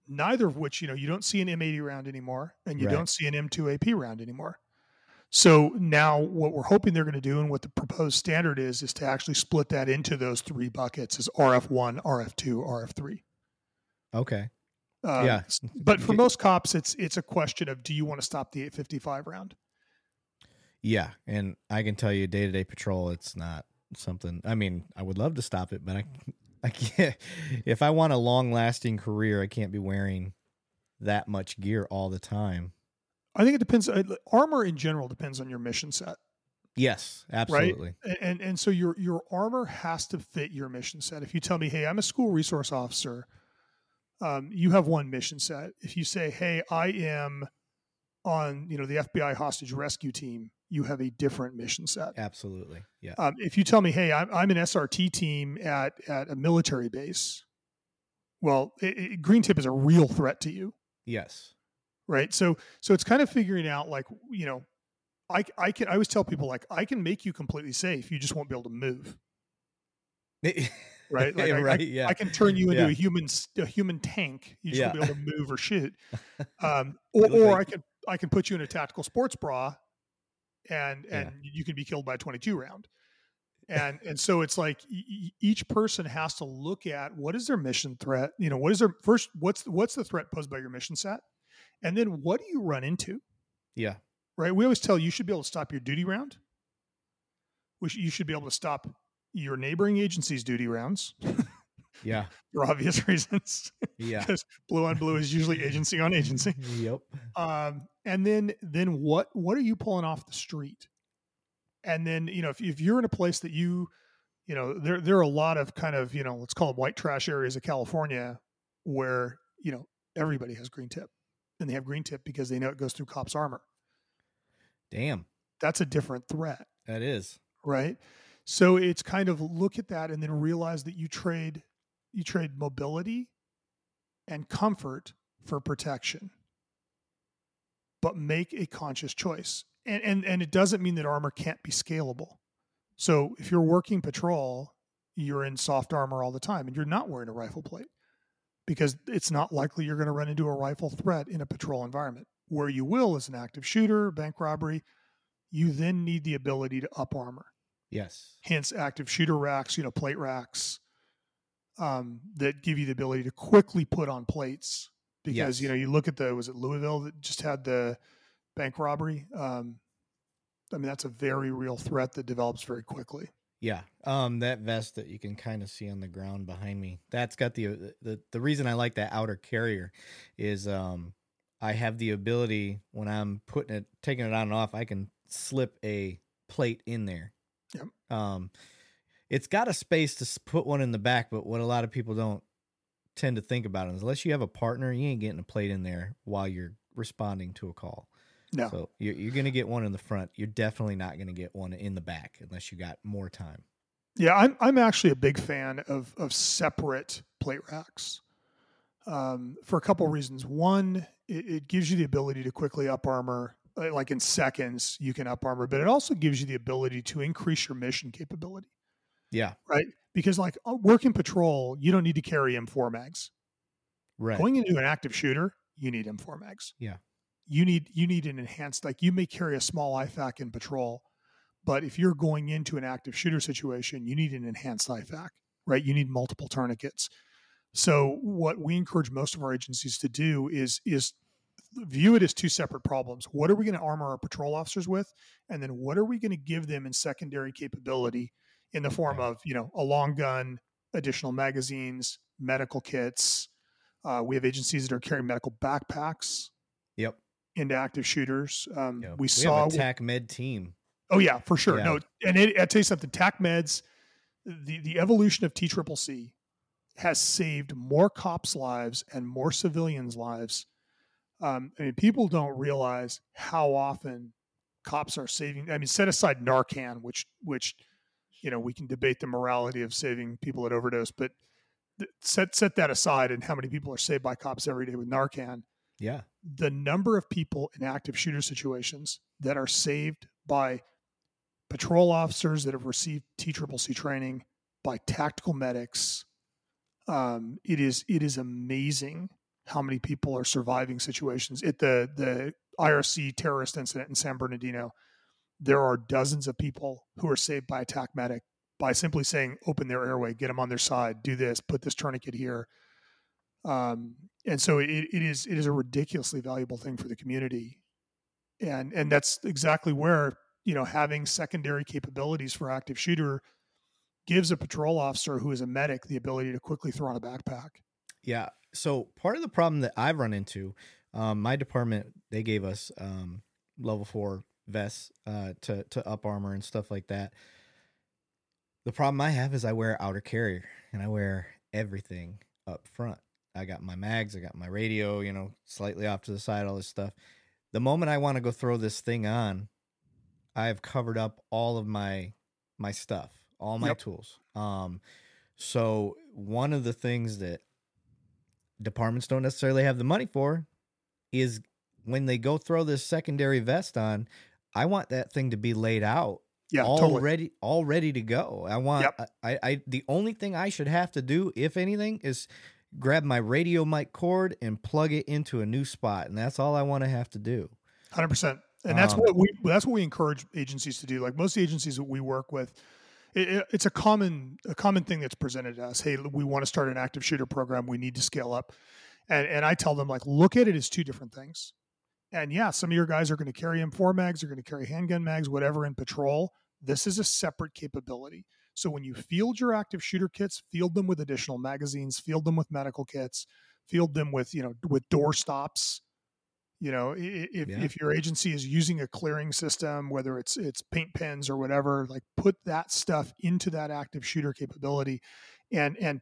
Neither of which you know you don't see an M80 round anymore, and you Right. don't see an M2 AP round anymore. So now what we're hoping they're going to do, and what the proposed standard is, is to actually split that into those three buckets: as RF1, RF2, RF3. Okay. Um, Yeah. But for most cops, it's it's a question of do you want to stop the 855 round? Yeah, and I can tell you, day to day patrol, it's not something. I mean, I would love to stop it, but I, I can't. If I want a long lasting career, I can't be wearing that much gear all the time. I think it depends. uh, Armor in general depends on your mission set, Yes, absolutely. A- and and so your your armor has to fit your mission set. If you tell me, hey, I'm a school resource officer, um, you have one mission set. If you say, hey, I am on you know the FBI hostage rescue team, you have a different mission set. Absolutely. Yeah. Um, if you tell me, hey, I'm, I'm an SRT team at at a military base, well, it, it, green tip is a real threat to you. Yes. Right so so it's kind of figuring out like you know i i can i always tell people like i can make you completely safe you just won't be able to move right? Like I, right. I, yeah. I can turn you into Yeah. a human a human tank. You just Yeah. won't be able to move or shoot. Um, or or like- I can I can put you in a tactical sports bra, and Yeah. and you can be killed by a twenty two round. And and so it's like each person has to look at what is their mission threat. You know, what is their first? What's what's the threat posed by your mission set, and then what do you run into? yeah. right? We always tell you, should be able to stop your duty round. Which you should be able to stop your neighboring agency's duty rounds Yeah. for obvious reasons, Yeah. because blue on blue is usually agency on agency. yep. Um, and then then what what are you pulling off the street? And then you know if if you're in a place that you you know there there are a lot of kind of you know let's call them white trash areas of California where you know everybody has green tip and they have green tip because they know it goes through cops armor. Damn. That's a different threat. That is. right so it's kind of look at that and then realize that you trade you trade mobility and comfort for protection but make a conscious choice and and, and it doesn't mean that armor can't be scalable so if you're working patrol you're in soft armor all the time and you're not wearing a rifle plate because it's not likely you're going to run into a rifle threat in a patrol environment where you will is an active shooter bank robbery you then need the ability to up armor Yes. hence active shooter racks, you know, plate racks um, that give you the ability to quickly put on plates. Because Yes. you know, you look at the was it Louisville that just had the bank robbery. Um, I mean, that's a very real threat that develops very quickly. Yeah. Um that vest that you can kind of see on the ground behind me. That's got the the the reason I like that outer carrier is um I have the ability when I'm putting it taking it on and off, I can slip a plate in there. Yep. Um it's got a space to put one in the back, but what a lot of people don't tend to think about is unless you have a partner, you ain't getting a plate in there while you're responding to a call. No, So you're, you're going to get one in the front. You're definitely not going to get one in the back unless you got more time. Yeah, I'm I'm actually a big fan of of separate plate racks um, for a couple of reasons. One, it, it gives you the ability to quickly up armor, uh, like in seconds you can up armor, but it also gives you the ability to increase your mission capability. Yeah. right? Because like uh, working patrol, you don't need to carry M4 mags. Right. Going into an active shooter, you need M4 mags. Yeah. You need you need an enhanced like you may carry a small IFAK in patrol, but if you're going into an active shooter situation, you need an enhanced IFAK, right? You need multiple tourniquets. So what we encourage most of our agencies to do is is view it as two separate problems. What are we going to armor our patrol officers with? And then what are we going to give them in secondary capability in the form of, you know, a long gun, additional magazines, medical kits. Uh, we have agencies that are carrying medical backpacks Yep. Into active shooters. Um, Yeah. we, saw have a TAC med team. Oh yeah, for sure. Yeah. No, and it, I tell you something. TAC meds, the the evolution of T Triple C has saved more cops' lives and more civilians' lives. Um, I mean, people don't realize how often cops are saving. I mean, set aside Narcan, which which you know we can debate the morality of saving people at overdose, but set set that aside and how many people are saved by cops every day with Narcan Yeah. the number of people in active shooter situations that are saved by patrol officers that have received T Triple C training, by tactical medics, um, it is it is amazing how many people are surviving situations. At the the IRC terrorist incident in San Bernardino, there are dozens of people who are saved by a tac medic by simply saying, "Open their airway, get them on their side, do this, put this tourniquet here." Um, and so it, it is it is a ridiculously valuable thing for the community, and and that's exactly where you know having secondary capabilities for active shooter gives a patrol officer who is a medic the ability to quickly throw on a backpack. Yeah. So part of the problem that I've run into, um, my department they gave us um, level four vests uh, to to up armor and stuff like that. The problem I have is I wear outer carrier and I wear everything up front. I got my mags, I got my radio, you know, slightly off to the side, all this stuff. The moment I want to go throw this thing on, I've covered up all of my my stuff, all my Yep. tools. Um, so one of the things that departments don't necessarily have the money for is when they go throw this secondary vest on, I want that thing to be laid out Yeah, all totally. ready all ready to go. I want Yep. I, I the only thing I should have to do, if anything, is grab my radio mic cord and plug it into a new spot. And that's all I want to have to do. Hundred percent, and that's Um, what we that's what we encourage agencies to do. Like most agencies that we work with, it, it- it's a common a common thing that's presented to us. Hey, we want to start an active shooter program. We need to scale up, and and I tell them like, look at it as two different things. And yeah, some of your guys are going to carry M4 mags, are going to carry handgun mags, whatever in patrol. This is a separate capability. So when you field your active shooter kits, field them with additional magazines, field them with medical kits, field them with you know with door stops you know if, Yeah. if your agency is using a clearing system whether it's it's paint pens or whatever like put that stuff into that active shooter capability and and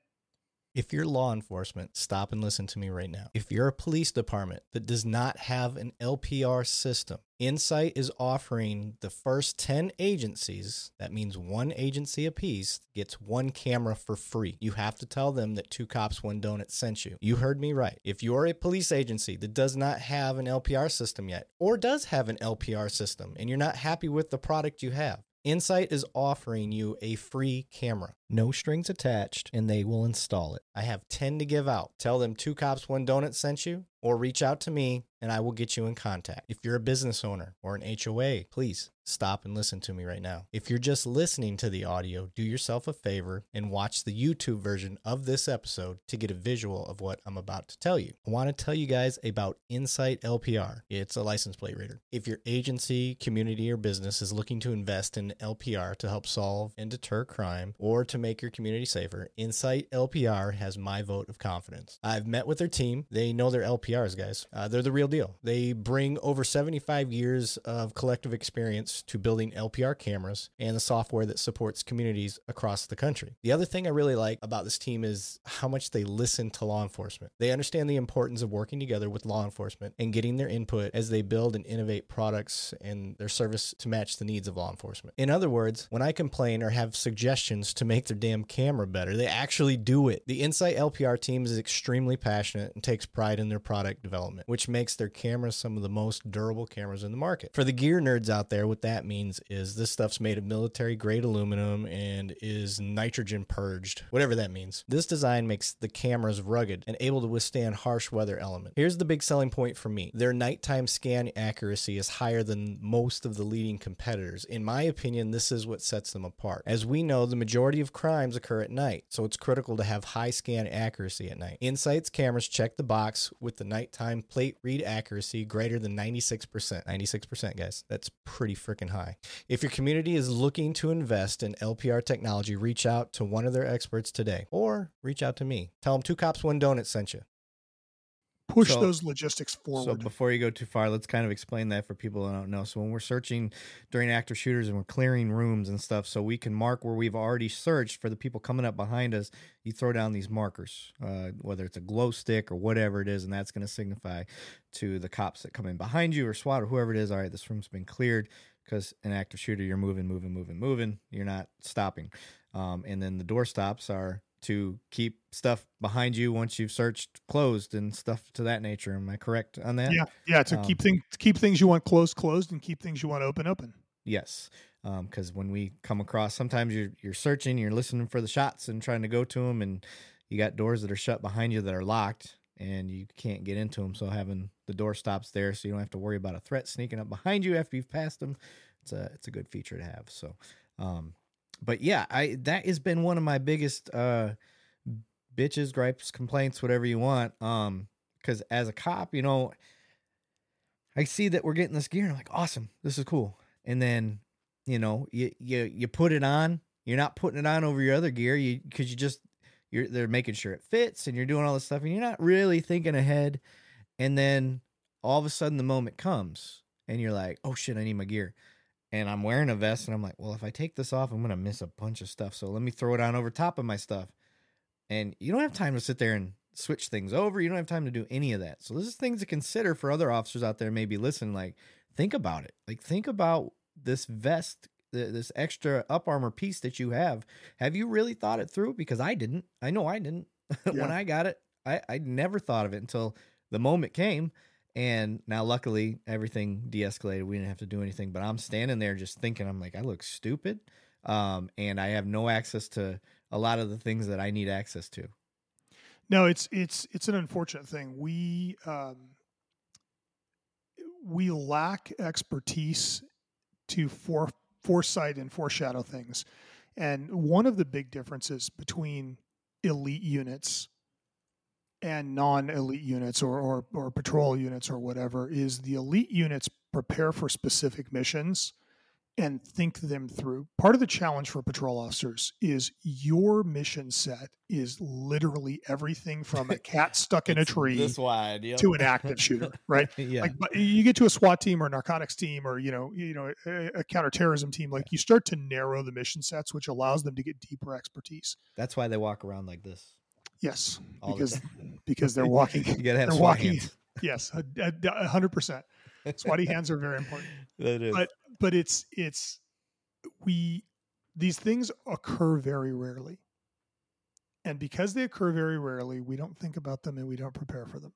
If you're law enforcement, stop and listen to me right now. If you're a police department that does not have an LPR system, Insight is offering the first 10 agencies, that means one agency apiece, gets one camera for free. You have to tell them that Two Cops, One Donut sent you. You heard me right. If you're a police agency that does not have an LPR system yet, or does have an LPR system, and you're not happy with the product you have, Insight is offering you a free camera. No strings attached, and they will install it. I have 10 to give out. Tell them two cops, one donut sent you, or reach out to me and I will get you in contact. If you're a business owner or an HOA, please stop and listen to me right now. If you're just listening to the audio, do yourself a favor and watch the YouTube version of this episode to get a visual of what I'm about to tell you. I want to tell you guys about Insight LPR. It's a license plate reader. If your agency, community, or business is looking to invest in LPR to help solve and deter crime or to make your community safer, Insight LPR has my vote of confidence. I've met with their team. They know their LPRs, guys. Uh, they're the real deal. They bring over 75 years of collective experience to building LPR cameras and the software that supports communities across the country. The other thing I really like about this team is how much they listen to law enforcement. They understand the importance of working together with law enforcement and getting their input as they build and innovate products and their service to match the needs of law enforcement. In other words, when I complain or have suggestions to make their damn camera better, they actually do it. The Insight LPR team is extremely passionate and takes pride in their product development, which makes their cameras some of the most durable cameras in the market. For the gear nerds out there, what that means is this stuff's made of military grade aluminum and is nitrogen purged, whatever that means. This design makes the cameras rugged and able to withstand harsh weather elements. Here's the big selling point for me their nighttime scan accuracy is higher than most of the leading competitors. In my opinion, this is what sets them apart. As we know, the majority of crimes occur at night, so it's critical to have high scan accuracy at night. Insight's cameras check the box with the nighttime plate read accuracy greater than 96%. 96%, guys. That's pretty freaking high. If your community is looking to invest in LPR technology, reach out to one of their experts today or reach out to me. Tell them two cops, one donut sent you. Push So- those logistics forward. So before you go too far, let's kind of explain that for people that don't know. So when we're searching during active shooters and we're clearing rooms and stuff, so we can mark where we've already searched for the people coming up behind us. You throw down these markers, uh, whether it's a glow stick or whatever it is, and that's going to signify to the cops that come in behind you or SWAT or whoever it is. All right, this room's been cleared because an active shooter, you're moving, moving, moving, moving. You're not stopping. Um, and then the door stops are to keep stuff behind you once you've searched closed and stuff to that nature. Am I correct on that? yeah yeah to Um, keep things keep things you want closed closed and keep things you want open open Yes. Because when we come across, sometimes you're you're searching, you're listening for the shots and trying to go to them, and you got doors that are shut behind you that are locked, and you can't get into them. So having the door stops there, so you don't have to worry about a threat sneaking up behind you after you've passed them. It's a it's a good feature to have. So, um, but yeah, I that has been one of my biggest uh bitches, gripes, complaints, whatever you want. Um, because as a cop, you know, I see that we're getting this gear, and I'm like, awesome, this is cool. And then, you know, you you you put it on. You're not putting it on over your other gear, you because you just you're they're making sure it fits, and you're doing all this stuff, and you're not really thinking ahead. And then all of a sudden, the moment comes, and you're like, oh shit, I need my gear. And I'm wearing a vest, and I'm like, well, if I take this off, I'm gonna miss a bunch of stuff. So let me throw it on over top of my stuff. And you don't have time to sit there and switch things over. You don't have time to do any of that. So this is things to consider for other officers out there maybe listen Like, think about it. Like, think about this vest, this extra up armor piece that you have. Have you really thought it through? Because I didn't. I know I didn't. when I got it, I I never thought of it until the moment came. And now, luckily, everything de-escalated. We didn't have to do anything. But I'm standing there just thinking, I'm like, I look stupid, um, and I have no access to a lot of the things that I need access to. No, it's it's it's an unfortunate thing. We um, we lack expertise to fore, foresight and foreshadow things, and one of the big differences between elite units and non-elite units or, or or patrol units or whatever is the elite units prepare for specific missions and think them through. Part of the challenge for patrol officers is your mission set is literally everything from a cat stuck in a tree wide yep. to an active shooter, right? yeah. Like but you get to a SWAT team or a narcotics team or you know you know a, a counterterrorism team, like you start to narrow the mission sets, which allows them to get deeper expertise. That's why they walk around like this. Yes, all because time. because they're walking. you gotta have they're walking- hands. yes, hundred percent. Sweaty hands are very important. That is. But but it's it's we these things occur very rarely. And because they occur very rarely, we don't think about them and we don't prepare for them.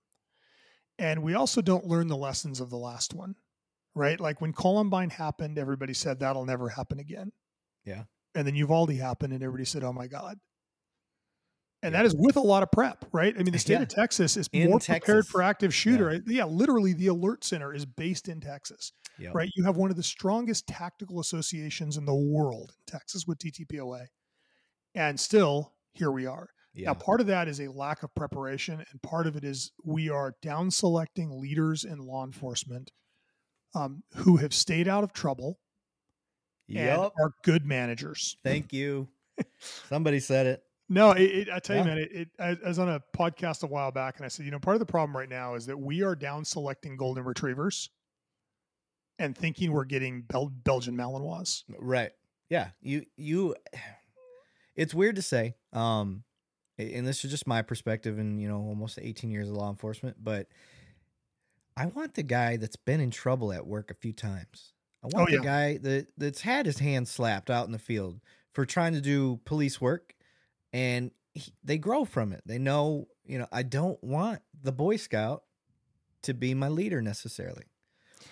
And we also don't learn the lessons of the last one. Right? Like when Columbine happened, everybody said that'll never happen again. Yeah. And then Uvalde happened and everybody said, "Oh my god." And Yeah. that is with a lot of prep, right? I mean, the state Yeah. of Texas is In more prepared for active shooter. Yeah. literally, the ALERRT Center is based in Texas Yep. right? You have one of the strongest tactical associations in the world in Texas with TTPOA. And still, here we are. Yeah. Now, part of that is a lack of preparation, and part of it is we are down selecting leaders in law enforcement um, who have stayed out of trouble and are good managers. Thank you. Somebody said it. No, it, it, I tell you, man, it, it, I, I was on a podcast a while back, and I said, you know, part of the problem right now is that we are down selecting golden retrievers and thinking we're getting Bel- Belgian Malinois. Right. Yeah. You you it's weird to say. Um and this is just my perspective and you know almost 18 years of law enforcement, but I want the guy that's been in trouble at work a few times. I want Oh, the guy that that's had his hand slapped out in the field for trying to do police work and he, they grow from it. They know, you know, I don't want the boy scout to be my leader necessarily.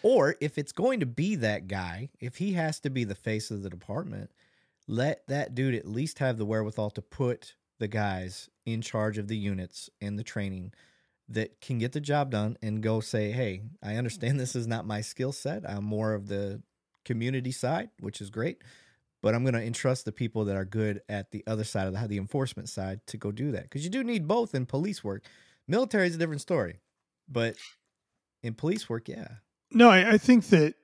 Or if it's going to be that guy, if he has to be the face of the department, let that dude at least have the wherewithal to put the guys in charge of the units and the training that can get the job done and go say, "Hey, I understand this is not my skill set. I'm more of the community side, which is great, but I'm going to entrust the people that are good at the other side of the the enforcement side to go do that because you do need both in police work. Military is a different story, but in police work, yeah, No, I, I think that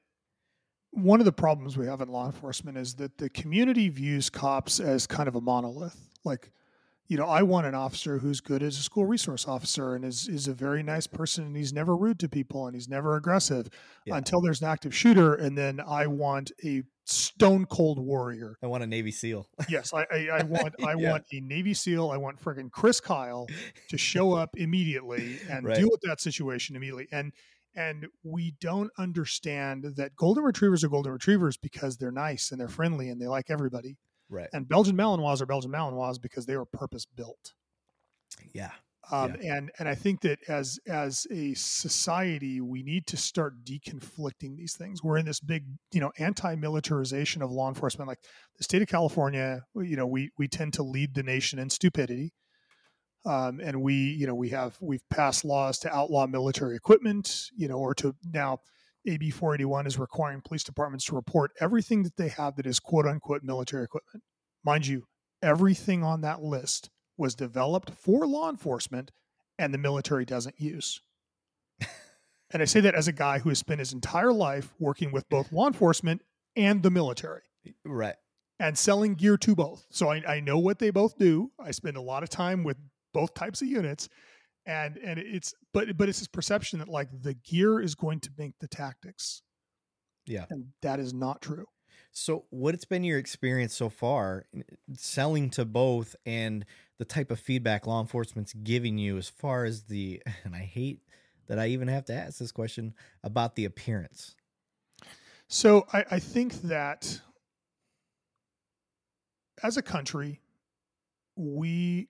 one of the problems we have in law enforcement is that the community views cops as kind of a monolith. Like, you know, I want an officer who's good as a school resource officer and is is a very nice person and he's never rude to people and he's never aggressive Yeah. until there's an active shooter. And then I want a stone cold warrior. I want a Navy SEAL. Yes, I, I, I want I Yeah. want a Navy SEAL. I want friggin' Chris Kyle to show up immediately and Right. deal with that situation immediately. And and we don't understand that golden retrievers are golden retrievers because they're nice and they're friendly and they like everybody. Right. And Belgian Malinois are Belgian Malinois because they were purpose built. Yeah. Um, And and I think that as as a society, we need to start deconflicting these things. We're in this big, you know, anti-militarization of law enforcement. Like the state of California, you know, we we tend to lead the nation in stupidity. Um, and we, you know, we have we've passed laws to outlaw military equipment, you know, or to now AB 481 is requiring police departments to report everything that they have that is quote unquote military equipment. Mind you, everything on that list was developed for law enforcement and the military doesn't use. and I say that as a guy who has spent his entire life working with both law enforcement and the military Right. and selling gear to both. So I, I know what they both do. I spend a lot of time with both types of units. And and it's but but it's this perception that like the gear is going to make the tactics. Yeah. And that is not true. So, what it's been your experience so far selling to both and the type of feedback law enforcement's giving you as far as the, and I hate that I even have to ask this question about the appearance? So I, I think that as a country, we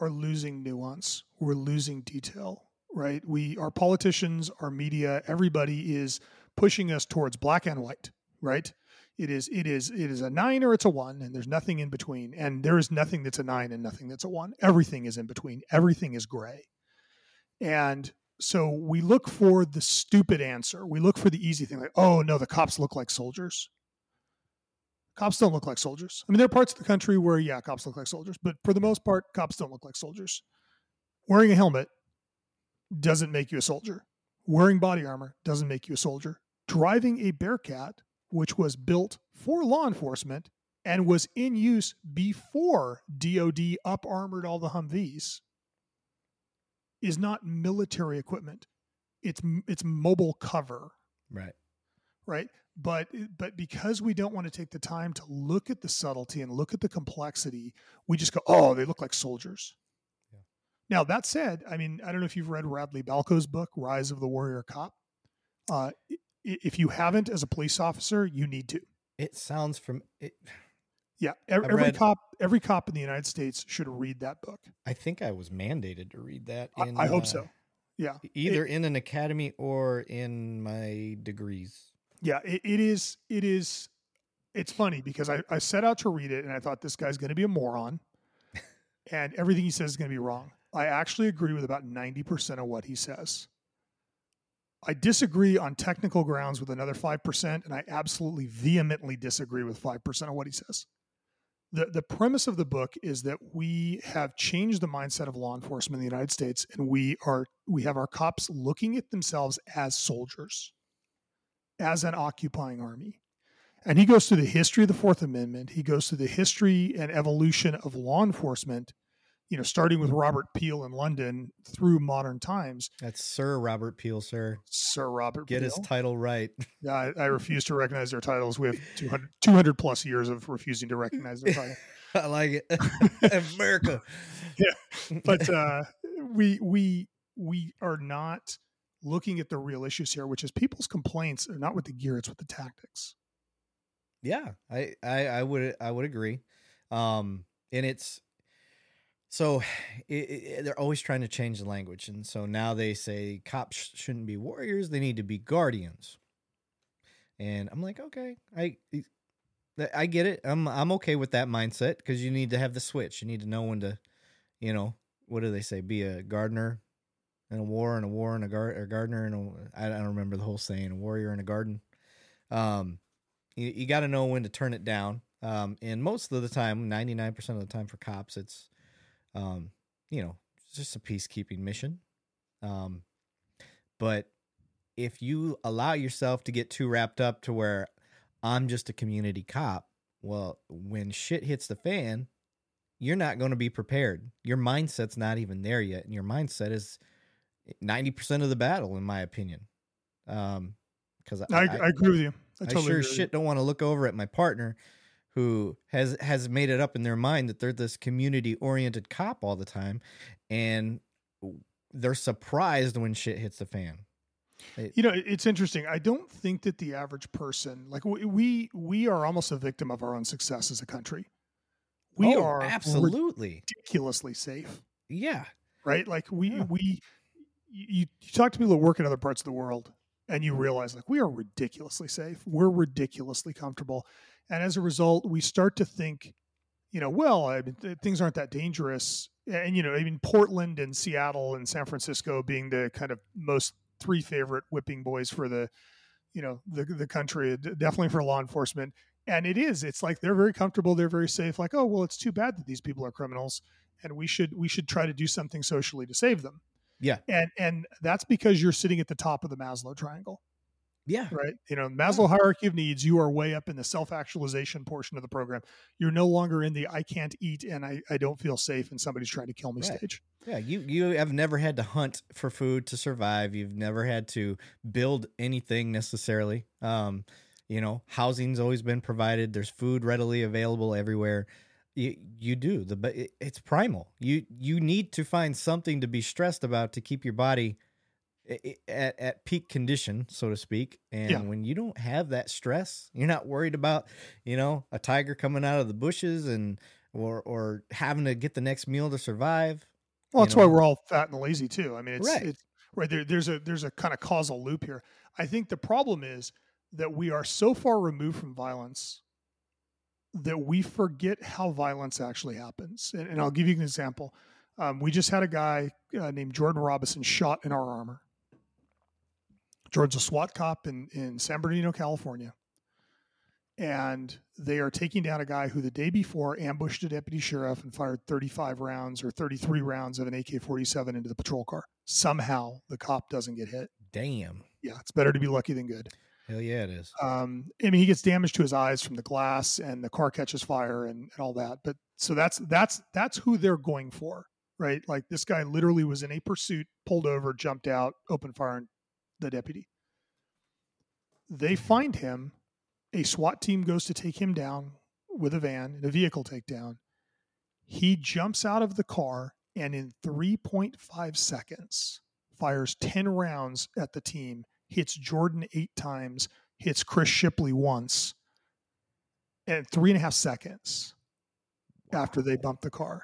are losing nuance. We're losing detail. right? We, our politicians, our media, everybody is pushing us towards black and white, right? It is, it is, it is a nine or it's a one, and there's nothing in between. And there is nothing that's a nine and nothing that's a one. Everything is in between. Everything is gray. And so we look for the stupid answer. We look for the easy thing, like, oh no, the cops look like soldiers. Cops don't look like soldiers. I mean, there are parts of the country where, yeah, cops look like soldiers, but for the most part, cops don't look like soldiers. Wearing a helmet doesn't make you a soldier. Wearing body armor doesn't make you a soldier. Driving a Bearcat, which was built for law enforcement and was in use before DoD up armored all the Humvees, is not military equipment. It's it's mobile cover, Right. right? But but because we don't want to take the time to look at the subtlety and look at the complexity, we just go, "Oh, they look like soldiers." Yeah. Now that said, I mean, I don't know if you've read Radley Balko's book, Rise of the Warrior Cop. Uh, if you haven't, as a police officer, you need to. It sounds from it. Yeah, ev- I every read- cop, every cop in the United States should read that book. I think I was mandated to read that. I, In, I hope uh, so. Yeah, Either in an academy or in my degrees. Yeah, it, it is. It is. It's funny because I, I set out to read it and I thought this guy's going to be a moron, and everything he says is going to be wrong. I actually agree with about ninety percent of what he says. I disagree on technical grounds with another five percent, and I absolutely vehemently disagree with five percent of what he says. the The premise of the book is that we have changed the mindset of law enforcement in the United States, and we are we have our cops looking at themselves as soldiers as an occupying army. And he goes through the history of the Fourth Amendment. He goes through the history and evolution of law enforcement, you know, starting with Robert Peel in London through modern times. That's Sir Robert Peel, sir. Sir Robert Get Peel. his title right. Yeah, I, I refuse to recognize their titles. We have 200, 200 plus years of refusing to recognize their title. I like it. America. Yeah. But uh, we we we are not looking at the real issues here, which is people's complaints are not with the gear; it's with the tactics. Yeah, I, I, I would, I would agree. Um, and it's so it, it, they're always trying to change the language, and so now they say cops shouldn't be warriors; they need to be guardians. And I'm like, okay, I, I get it. I'm, I'm okay with that mindset because you need to have the switch. You need to know when to, you know, what do they say? Be a gardener in a war, and a war and a, gar- a gardener, and a, I don't remember the whole saying, a warrior in a garden. Um, you, you got to know when to turn it down. Um, and most of the time, 99% of the time for cops, it's, um, you know, just a peacekeeping mission. Um, but if you allow yourself to get too wrapped up to where I'm just a community cop, well, when shit hits the fan, you're not going to be prepared. Your mindset's not even there yet. And your mindset is 90% of the battle, in my opinion. Um, because I, I, agree with you. I, I, totally sure shit don't want to look over at my partner who has has made it up in their mind that they're this community oriented cop all the time and they're surprised when shit hits the fan. you. You know, it's interesting. I don't think that the average person, like we we, we are almost a victim of our own success as a country. We Oh, are absolutely. ridiculously safe, Yeah. right? Like we Yeah. we you, you talk to people that work in other parts of the world and you mm-hmm. realize like we are ridiculously safe. We're ridiculously comfortable. And as a result, we start to think, you know, well, I mean, th- things aren't that dangerous. And, you know, I mean, Portland and Seattle and San Francisco being the kind of most three favorite whipping boys for the, you know, the, the country, definitely for law enforcement. And it is, it's like they're very comfortable. They're very safe. Like, oh, well, it's too bad that these people are criminals and we should, we should try to do something socially to save them. Yeah. And, and that's because you're sitting at the top of the Maslow triangle Yeah. right? You know, Maslow hierarchy of needs, you are way up in the self actualization portion of the program. You're no longer in the I can't eat and I, I don't feel safe and somebody's trying to kill me Right. stage. Yeah, you you have never had to hunt for food to survive. You've never had to build anything necessarily. Um, you know, housing's always been provided. There's food readily available everywhere. You you do the but it's primal. You you need to find something to be stressed about to keep your body at at peak condition, so to speak. And Yeah. when you don't have that stress, you're not worried about you know a tiger coming out of the bushes and or or having to get the next meal to survive. Well, that's know? why we're all fat and lazy too. I mean, it's, Right. it's right there, there's a there's a kind of causal loop here. I think the problem is that we are so far removed from violence that we forget how violence actually happens. And, and I'll give you an example. Um, we just had a guy uh, named Jordan Robinson shot in our armor. Jordan's a SWAT cop in, in San Bernardino, California. And they are taking down a guy who the day before ambushed a deputy sheriff and fired 35 rounds or 33 rounds of an AK 47 into the patrol car. Somehow the cop doesn't get hit. Damn. Yeah, it's better to be lucky than good. Hell yeah, it is. Um, I mean, he gets damage to his eyes from the glass, and the car catches fire and, and all that. But so that's that's that's who they're going for, right? Like this guy literally was in a pursuit, pulled over, jumped out, opened fire on the deputy. They find him. A SWAT team goes to take him down with a van, in a vehicle takedown. He jumps out of the car and in 3.5 seconds fires 10 rounds at the team hits Jordan eight times, hits Chris Shipley once, and three and a half seconds after they bump the car.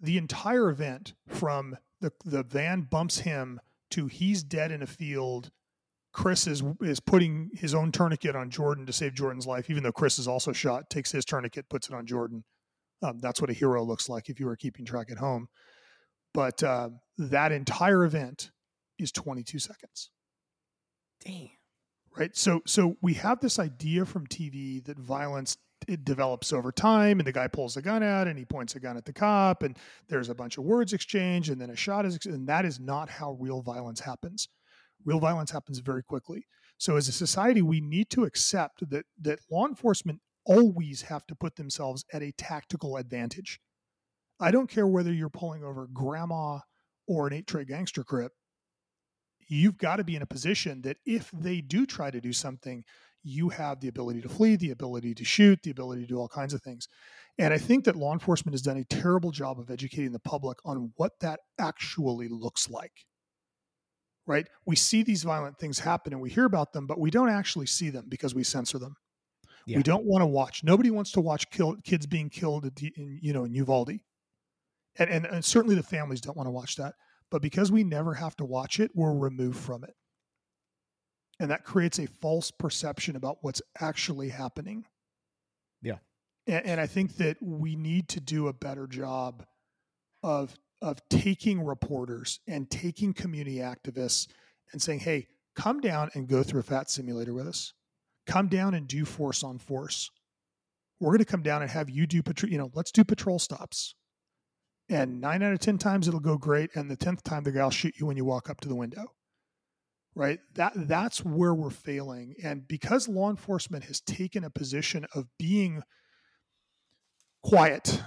The entire event from the, the van bumps him to he's dead in a field. Chris is is putting his own tourniquet on Jordan to save Jordan's life, even though Chris is also shot. Takes his tourniquet, puts it on Jordan. Um, that's what a hero looks like if you were keeping track at home. But uh, that entire event is 22 seconds. Damn. Right. So so we have this idea from TV that violence it develops over time and the guy pulls the gun out and he points a gun at the cop and there's a bunch of words exchanged and then a shot is and that is not how real violence happens. Real violence happens very quickly. So as a society we need to accept that that law enforcement always have to put themselves at a tactical advantage. I don't care whether you're pulling over grandma or an eight tray gangster crip you've got to be in a position that if they do try to do something, you have the ability to flee, the ability to shoot, the ability to do all kinds of things. And I think that law enforcement has done a terrible job of educating the public on what that actually looks like. Right? We see these violent things happen and we hear about them, but we don't actually see them because we censor them. Yeah. We don't want to watch. Nobody wants to watch kill, kids being killed the, in, you know, in Uvalde. And, and, and certainly the families don't want to watch that. But because we never have to watch it, we're removed from it. And that creates a false perception about what's actually happening. Yeah. And, and I think that we need to do a better job of of taking reporters and taking community activists and saying, hey, come down and go through a fat simulator with us. Come down and do force on force. We're going to come down and have you do patrol, you know, let's do patrol stops and nine out of 10 times it'll go great. And the 10th time, the guy will shoot you when you walk up to the window. Right. That that's where we're failing. And because law enforcement has taken a position of being quiet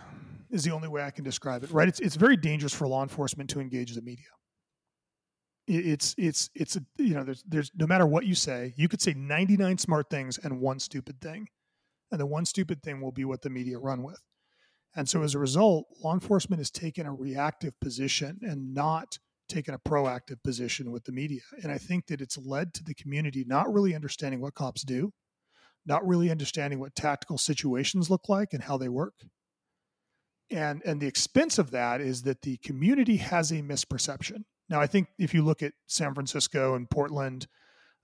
is the only way I can describe it. Right. It's it's very dangerous for law enforcement to engage the media. It's it's it's you know there's there's no matter what you say, you could say 99 smart things and one stupid thing, and the one stupid thing will be what the media run with. And so as a result, law enforcement has taken a reactive position and not taken a proactive position with the media. And I think that it's led to the community not really understanding what cops do, not really understanding what tactical situations look like and how they work. And and the expense of that is that the community has a misperception. Now, I think if you look at San Francisco and Portland,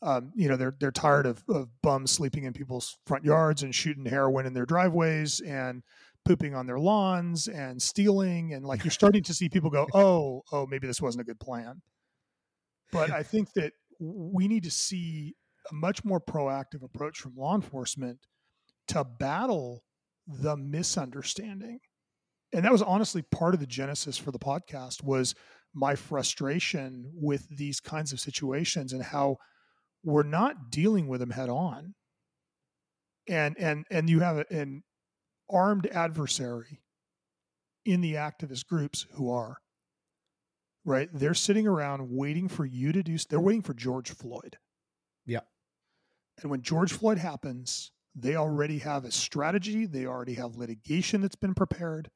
um, you know they're they're tired of, of bums sleeping in people's front yards and shooting heroin in their driveways and pooping on their lawns and stealing and like you're starting to see people go oh oh maybe this wasn't a good plan. But i think that we need to see a much more proactive approach from law enforcement to battle the misunderstanding. And that was honestly part of the genesis for the podcast was my frustration with these kinds of situations and how we're not dealing with them head on. And and and you have and armed adversary in the activist groups who are right? They're sitting around waiting for you to do they're waiting for george floyd. Yeah. And when george floyd happens they already have a strategy they already have litigation that's been prepared.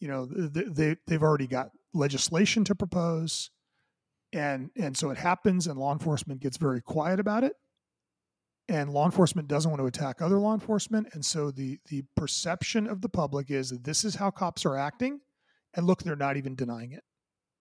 You know they, they they've already got legislation to propose. And and so it happens and law enforcement gets very quiet about it and law enforcement doesn't want to attack other law enforcement. And so the the perception of the public is that this is how cops are acting. And look they're not even denying it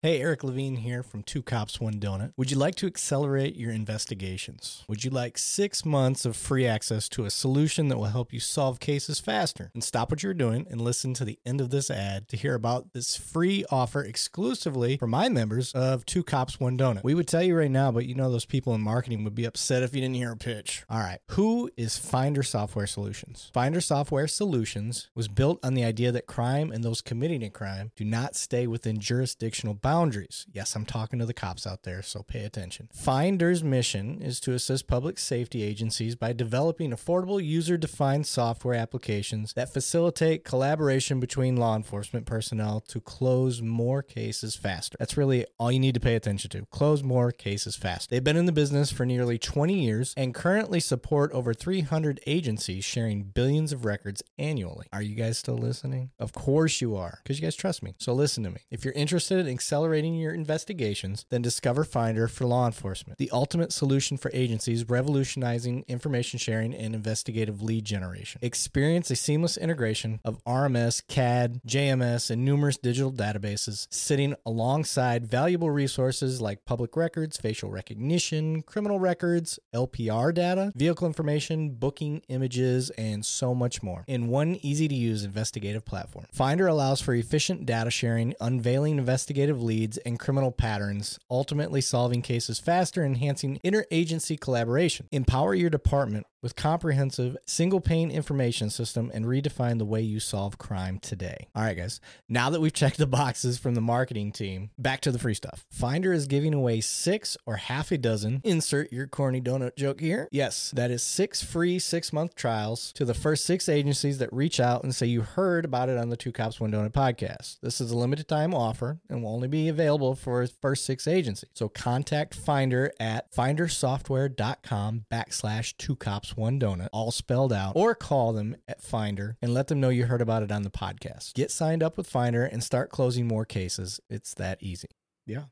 Hey, Eric Levine here from Two Cops, One Donut. Would you like to accelerate your investigations? Would you like six months of free access to a solution that will help you solve cases faster? And stop what you're doing and listen to the end of this ad to hear about this free offer exclusively for my members of Two Cops, One Donut. We would tell you right now, but you know those people in marketing would be upset if you didn't hear a pitch. All right, who is Finder Software Solutions? Finder Software Solutions was built on the idea that crime and those committing a crime do not stay within jurisdictional boundaries boundaries. Yes, I'm talking to the cops out there, so pay attention. Finder's mission is to assist public safety agencies by developing affordable user defined software applications that facilitate collaboration between law enforcement personnel to close more cases faster. That's really all you need to pay attention to. Close more cases fast. They've been in the business for nearly 20 years and currently support over 300 agencies sharing billions of records annually. Are you guys still listening? Of course you are, because you guys trust me. So listen to me. If you're interested in accelerating accelerating your investigations, then discover Finder for law enforcement, the ultimate solution for agencies revolutionizing information sharing and investigative lead generation. Experience a seamless integration of RMS, CAD, JMS, and numerous digital databases sitting alongside valuable resources like public records, facial recognition, criminal records, LPR data, vehicle information, booking images, and so much more in one easy to use investigative platform. Finder allows for efficient data sharing, unveiling investigative leads leads and criminal patterns, ultimately solving cases faster, enhancing interagency collaboration. Empower your department with comprehensive single pane information system and redefine the way you solve crime today. All right, guys. Now that we've checked the boxes from the marketing team, back to the free stuff. Finder is giving away six or half a dozen. Insert your corny donut joke here. Yes, that is six free six month trials to the first six agencies that reach out and say you heard about it on the Two Cops One Donut podcast. This is a limited time offer and will only be available for first six agencies. So contact Finder at findersoftware.com backslash two cops one donut, all spelled out, or call them at Finder and let them know you heard about it on the podcast. Get signed up with Finder and start closing more cases. It's that easy. Yeah.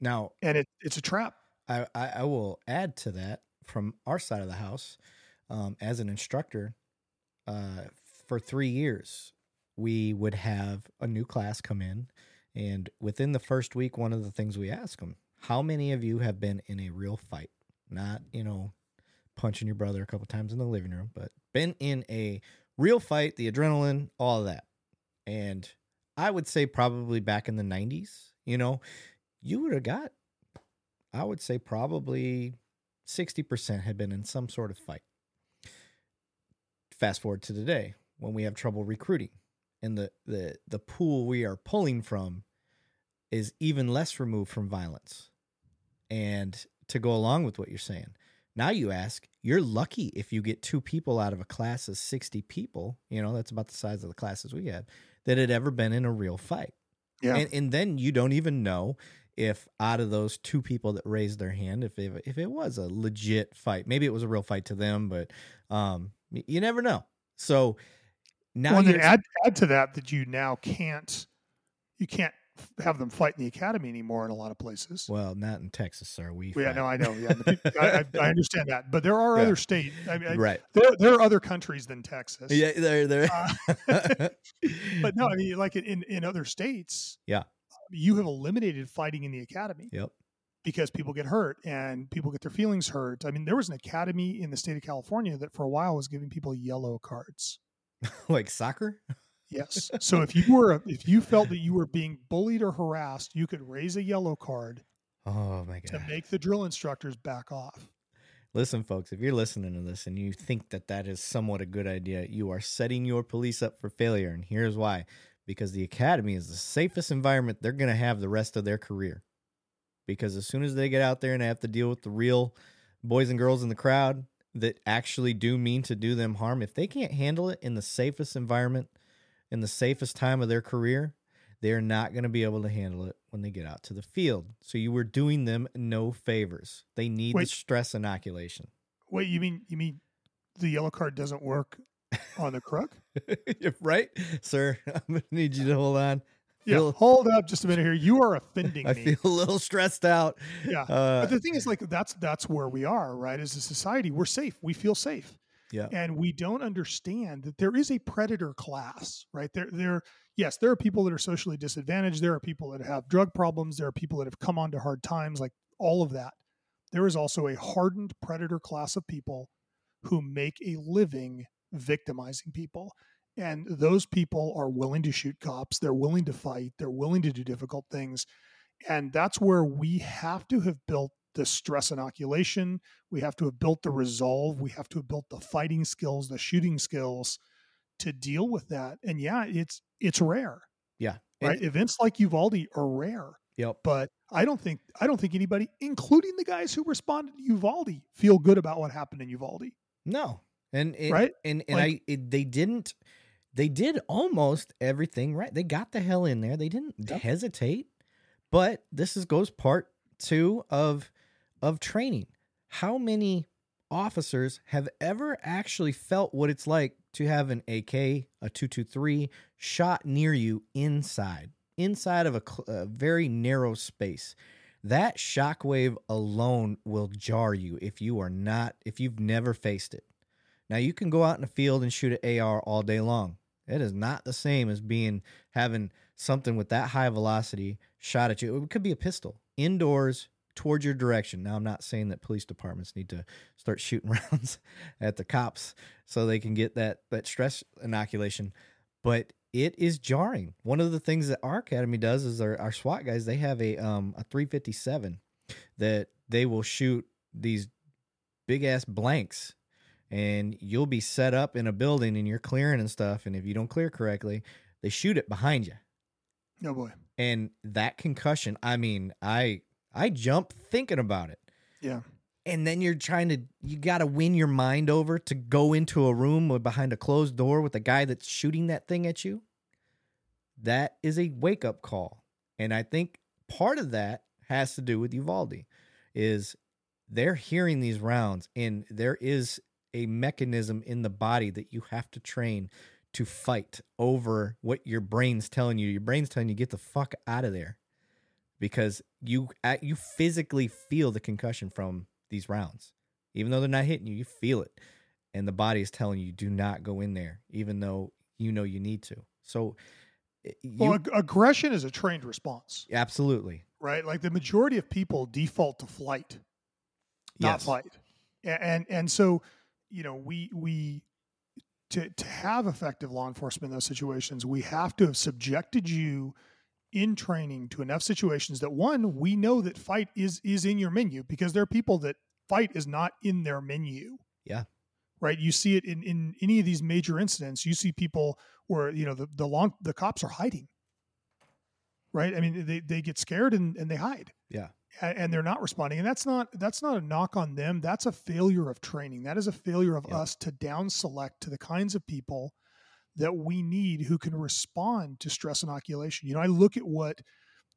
Now, and it, it's a trap. I, I, I will add to that from our side of the house. Um, as an instructor, uh, for three years, we would have a new class come in, and within the first week, one of the things we ask them, how many of you have been in a real fight? Not, you know, punching your brother a couple times in the living room, but been in a real fight, the adrenaline, all of that. And I would say probably back in the 90s, you know, you would have got, I would say probably 60% had been in some sort of fight. Fast forward to today when we have trouble recruiting and the, the, the pool we are pulling from is even less removed from violence. And to go along with what you're saying, now you ask, you're lucky if you get two people out of a class of 60 people, you know, that's about the size of the classes we had, that had ever been in a real fight. Yeah. And, and then you don't even know if out of those two people that raised their hand, if it, if it was a legit fight, maybe it was a real fight to them, but um, you never know. So now, well, then add add to that that you now can't you can't have them fight in the academy anymore in a lot of places. Well, not in Texas, sir. We yeah, no, I know. Yeah, I, I, understand that, but there are yeah. other states. I mean, right? There, there are other countries than Texas. Yeah, there, there. Uh, but no, I mean, like in in other states. Yeah, you have eliminated fighting in the academy. Yep. Because people get hurt and people get their feelings hurt. I mean, there was an academy in the state of California that for a while was giving people yellow cards. like soccer? Yes. So if you were if you felt that you were being bullied or harassed, you could raise a yellow card. Oh my god. To make the drill instructors back off. Listen, folks, if you're listening to this and you think that that is somewhat a good idea, you are setting your police up for failure. And here's why because the academy is the safest environment they're going to have the rest of their career. Because as soon as they get out there and they have to deal with the real boys and girls in the crowd that actually do mean to do them harm, if they can't handle it in the safest environment, in the safest time of their career, they are not going to be able to handle it when they get out to the field. So you were doing them no favors. They need Wait. the stress inoculation. Wait, you mean you mean the yellow card doesn't work on the crook? right, sir. I'm gonna need you to hold on. Yeah, feel, hold up just a minute here. You are offending I me. feel a little stressed out. Yeah, uh, but the thing is, like that's that's where we are, right? As a society, we're safe. We feel safe. Yeah. And we don't understand that there is a predator class, right? There, there, yes, there are people that are socially disadvantaged. There are people that have drug problems. There are people that have come onto hard times, like all of that. There is also a hardened predator class of people who make a living victimizing people. And those people are willing to shoot cops. They're willing to fight. They're willing to do difficult things. And that's where we have to have built the stress inoculation. We have to have built the resolve. We have to have built the fighting skills, the shooting skills to deal with that. And yeah, it's it's rare. Yeah. Right. And- Events like Uvalde are rare. Yep. But I don't think I don't think anybody, including the guys who responded to Uvalde, feel good about what happened in Uvalde. No. And it, Right? and and Like- I it, they didn't they did almost everything right. They got the hell in there. They didn't Yep. hesitate. But this is goes part 2 of of training. How many officers have ever actually felt what it's like to have an AK, a 223 shot near you inside, inside of a, a very narrow space? That shockwave alone will jar you if you are not, if you've never faced it. Now you can go out in the field and shoot an AR all day long. It is not the same as being having something with that high velocity shot at you. It could be a pistol indoors towards your direction. Now I'm not saying that police departments need to start shooting rounds at the cops so they can get that that stress inoculation, but it is jarring. One of the things that our academy does is our, our SWAT guys they have a um a 357 that they will shoot these big ass blanks and you'll be set up in a building and you're clearing and stuff and if you don't clear correctly they shoot it behind you Oh boy. and that concussion i mean i i jump thinking about it. Yeah. and then you're trying to you got to win your mind over to go into a room behind a closed door with a guy that's shooting that thing at you. That is a wake up call. And i think part of that has to do with uvalde is they're hearing these rounds and there is a mechanism in the body that you have to train to fight over what your brain's telling you. Your brain's telling you get the fuck out of there because you you physically feel the concussion from these rounds. Even though they're not hitting you you feel it. And the body is telling you do not go in there even though you know you need to. So eh, you, Well, ag- aggression is a trained response, absolutely. Right? Like the majority of people default to flight, not yes. fight. A- And and so, you know, we we to to have effective law enforcement in those situations, we have to have subjected you in training to enough situations that one, we know that fight is is in your menu because there are people that fight is not in their menu. Yeah. Right. You see it in, in any of these major incidents. You see people where, you know, the, the law the cops are hiding. Right. I mean, they, they get scared and, and they hide yeah and they're not responding and that's not that's not a knock on them that's a failure of training that is a failure of Yeah. us to down select to the kinds of people that we need who can respond to stress inoculation you know i look at what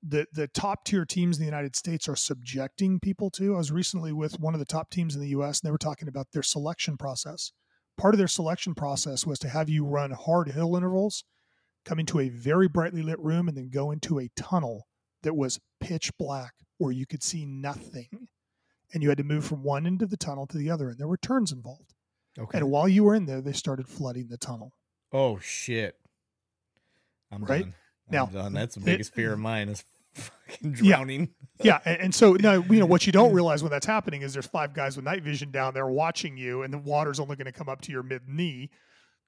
the the top tier teams in the united states are subjecting people to i was recently with one of the top teams in the us and they were talking about their selection process part of their selection process was to have you run hard hill intervals come into a very brightly lit room and then go into a tunnel that was pitch black where you could see nothing. And you had to move from one end of the tunnel to the other, and there were turns involved. okay And while you were in there, they started flooding the tunnel. Oh shit i'm Right? done Now, I'm done. that's the it- biggest fear of mine is fucking Yeah. drowning Yeah, and, and so now you know what you don't realize when that's happening is there's five guys with night vision down there watching you, and the water's only going to come up to your mid knee,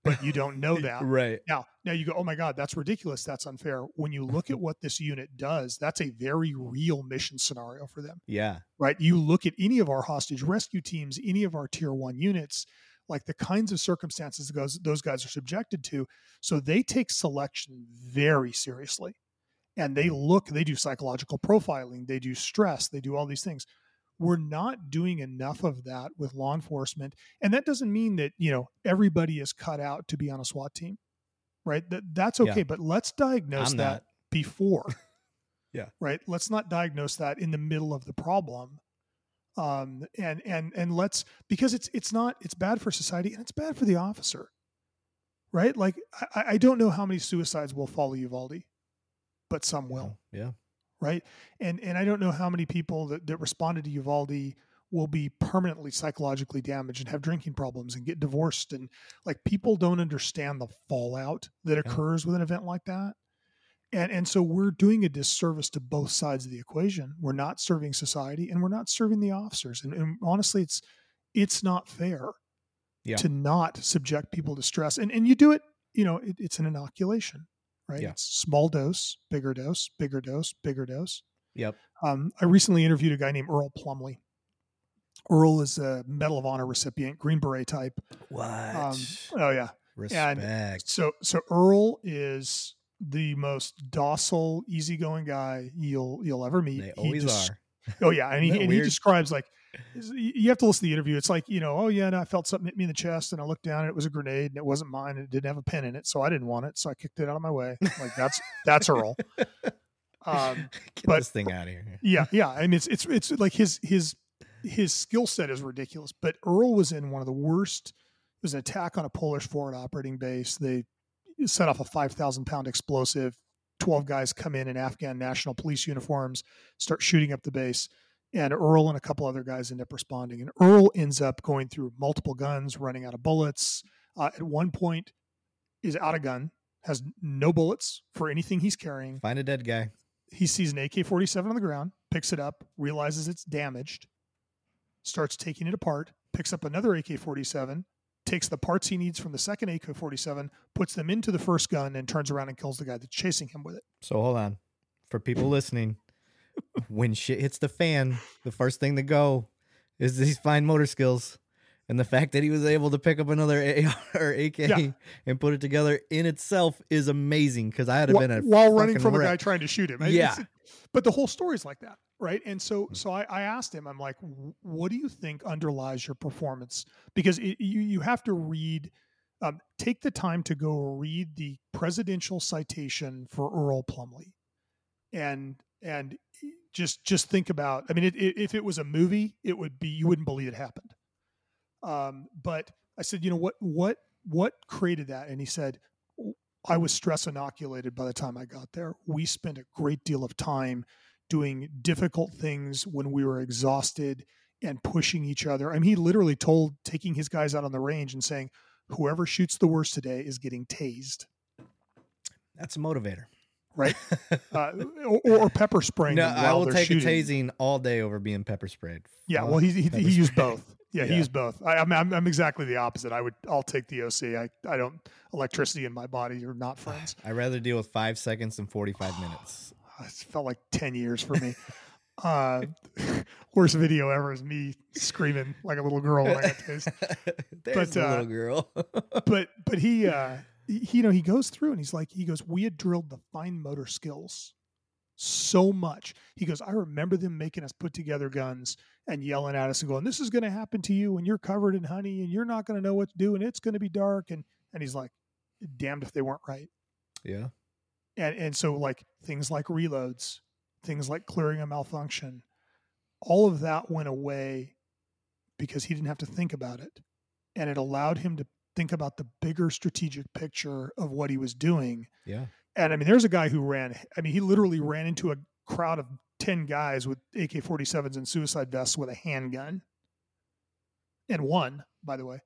but you don't know that. right Now, now you go, oh my God, that's ridiculous. That's unfair. When you look at what this unit does, that's a very real mission scenario for them. yeah right? You look at any of our hostage rescue teams, any of our tier one units, like the kinds of circumstances those, those guys are subjected to. So they take selection very seriously. And they look, they do psychological profiling, they do stress, they do all these things. We're not doing enough of that with law enforcement. And that doesn't mean that, you know, everybody is cut out to be on a SWAT team, right? That, that's Yeah. okay. But let's diagnose that not before. Yeah. Right. Let's not diagnose that in the middle of the problem. Um, and and and let's because it's it's not it's bad for society and it's bad for the officer. Right. Like I, I don't know how many suicides will follow Uvalde, but some will. yeah Right. And and I don't know how many people that, that responded to Uvalde will be permanently psychologically damaged and have drinking problems and get divorced and like people don't understand the fallout that Yeah. occurs with an event like that And and so we're doing a disservice to both sides of the equation. We're not serving society and we're not serving the officers. And, and honestly, it's it's not fair Yeah. to not subject people to stress. And and you do it, you know, it, it's an inoculation, right? Yeah. It's small dose, bigger dose, bigger dose, bigger dose. Yep. Um, I recently interviewed a guy named Earl Plumlee. Earl is a Medal of Honor recipient, Green Beret type. What? Um, oh yeah. Respect. So so Earl is the most docile, easygoing guy you'll you'll ever meet. they He always just- are. Oh yeah, and he, and he describes like you have to listen to the interview. It's like you know, oh yeah, and I felt something hit me in the chest, and I looked down, and it was a grenade, and it wasn't mine, and it didn't have a pin in it, so I didn't want it, so I kicked it out of my way. Like that's that's Earl. Um, Get but- this thing out of here. yeah, yeah. Mean, it's it's it's like his his his skill set is ridiculous. But Earl was in one of the worst. It was an attack on a Polish forward operating base. They set off a five thousand pound explosive. Twelve guys come in in Afghan national police uniforms, start shooting up the base, and Earl and a couple other guys end up responding. And Earl ends up going through multiple guns, running out of bullets. Uh, at one point, is out of gun, has no bullets for anything he's carrying Find a dead guy. he sees an AK 47 on the ground, picks it up, realizes it's damaged, starts taking it apart, picks up another AK 47, takes the parts he needs from the second AK 47, puts them into the first gun, and turns around and kills the guy that's chasing him with it. So hold on. For people listening, when shit hits the fan, the first thing to go is these fine motor skills. And the fact that he was able to pick up another AR or AK Yeah. and put it together in itself is amazing because I had been a while running from a guy trying to shoot him. Yeah. but the whole story's like that, right? And so, so I, I asked him, I'm like, what do you think underlies your performance? Because it, you you have to read, um, take the time to go read the presidential citation for Earl Plumlee, and and just just think about. I mean, it, it, if it was a movie, it would be you wouldn't believe it happened. Um, but I said, you know what what what created that? And he said, I was stress inoculated by the time I got there. We spent a great deal of time doing difficult things when we were exhausted and pushing each other. I mean, he literally told taking his guys out on the range and saying, whoever shoots the worst today is getting tased, That's a motivator. right? uh, or, or pepper spraying. No, I will take shooting. a tasing all day over being pepper sprayed. Yeah, well, he, he, he used both. Yeah, he used both. I, I'm, I'm I'm exactly the opposite. I would I'll take the OC. I I don't electricity in my body are not friends. I'd rather deal with five seconds than 45 minutes. It felt like 10 years for me. uh, worst video ever is me screaming like a little girl when I got tased. There's But, uh, little girl. But, but he, uh, he, you know, he goes through and he's like, he goes, we had drilled the fine motor skills so much. He goes, I remember them making us put together guns and yelling at us and going, this is going to happen to you and you're covered in honey and you're not going to know what to do and it's going to be dark. And, and he's like, damned if they weren't right. yeah. And and so like things like reloads things like clearing a malfunction all of that went away because he didn't have to think about it. And it allowed him to think about the bigger strategic picture of what he was doing. Yeah. and i mean there's a guy who ran i mean he literally ran into a crowd of 10 guys with ak-47s and suicide vests with a handgun. And one by the way.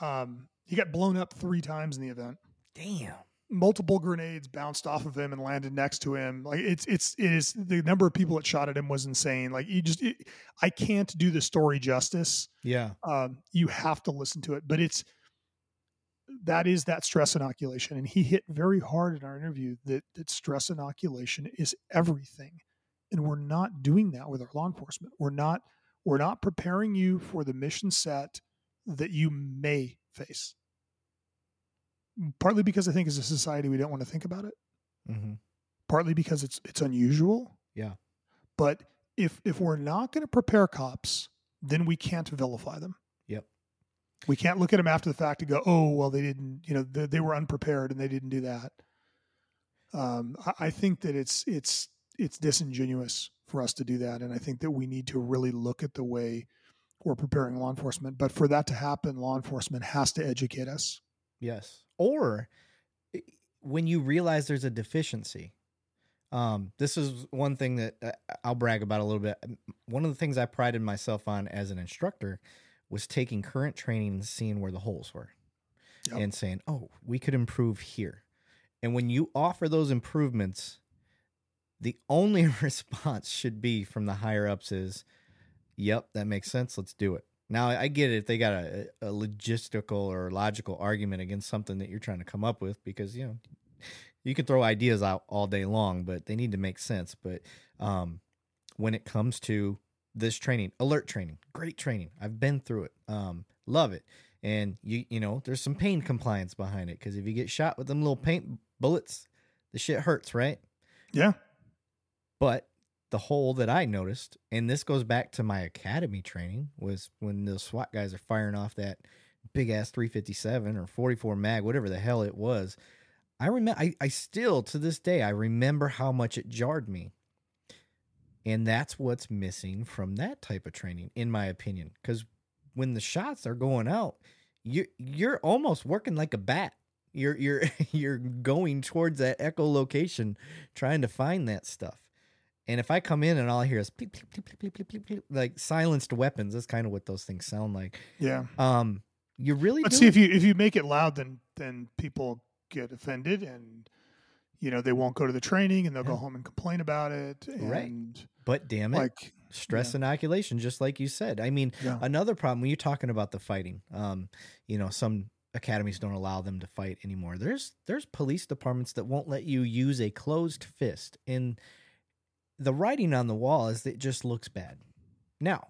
Um, he got blown up three times in the event. Damn. Multiple grenades bounced off of him and landed next to him. Like it's it's it is the number of people that shot at him was insane. Like you just it, I can't do the story justice. Yeah. Um, you have to listen to it, but it's that is that stress inoculation, and he hit very hard in our interview that that stress inoculation is everything, and we're not doing that with our law enforcement. We're not we're not preparing you for the mission set that you may face partly because I think as a society we don't want to think about it. hmm Partly because it's it's unusual. Yeah. But if if we're not going to prepare cops, then we can't vilify them. Yep. We can't look at them after the fact and go, "Oh, well, they didn't. You know, they, they were unprepared and they didn't do that." Um, I, I think that it's it's it's disingenuous for us to do that, and I think that we need to really look at the way we're preparing law enforcement. But for that to happen, law enforcement has to educate us. Yes. Or when you realize there's a deficiency. Um, this is one thing that uh, I'll brag about a little bit. One of the things I prided myself on as an instructor was taking current training and seeing where the holes were Yep. and saying, oh, we could improve here. And when you offer those improvements the only response should be from the higher ups is, "Yep, that makes sense. Let's do it." Now I get it if they got a, a logistical or logical argument against something that you're trying to come up with because you know you can throw ideas out all day long, but they need to make sense. But um, when it comes to this training, ALERRT training, great training. I've been through it. Um, love it. And you you know, there's some pain compliance behind it because if you get shot with them little paint bullets, the shit hurts, right? Yeah. But the hole that I noticed, and this goes back to my academy training, was when the SWAT guys are firing off that big ass 357 or 44 mag, whatever the hell it was. I remember, I, I still to this day, I remember how much it jarred me. And that's what's missing from that type of training, in my opinion. Because when the shots are going out, you you're almost working like a bat. You're you're you're going towards that echolocation, trying to find that stuff. And if I come in and all I hear is bleep, bleep, bleep, bleep, bleep, bleep, bleep, like silenced weapons, that's kind of what those things sound like. Yeah. Um, you really see if you if you make it loud, then then people get offended and you know they won't go to the training and they'll go home and complain about it. And Right. but damn it, like stress inoculation, just like you said. I mean, yeah. another problem when you're talking about the fighting um you know some academies don't allow them to fight anymore there's there's police departments that won't let you use a closed fist and the writing on the wall is that it just looks bad now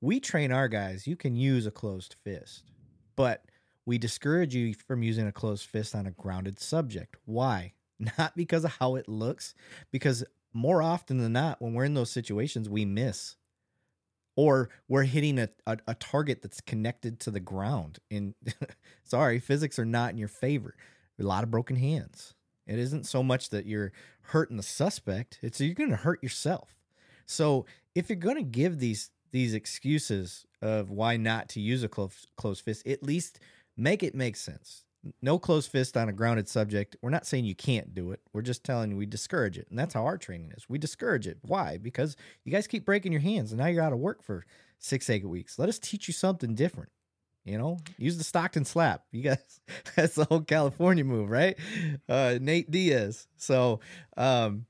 we train our guys you can use a closed fist but we discourage you from using a closed fist on a grounded subject why not because of how it looks because more often than not when we're in those situations we miss or we're hitting a, a, a target that's connected to the ground. And sorry, physics are not in your favor. A lot of broken hands. It isn't so much that you're hurting the suspect; it's you're going to hurt yourself. So if you're going to give these these excuses of why not to use a close closed fist, at least make it make sense. No closed fist on a grounded subject. We're not saying you can't do it. We're just telling you we discourage it. And that's how our training is. We discourage it. Why? Because you guys keep breaking your hands and now you're out of work for six, eight weeks. Let us teach you something different. You know, use the Stockton slap. You guys, that's the whole California move, right? Uh, Nate Diaz. So, um,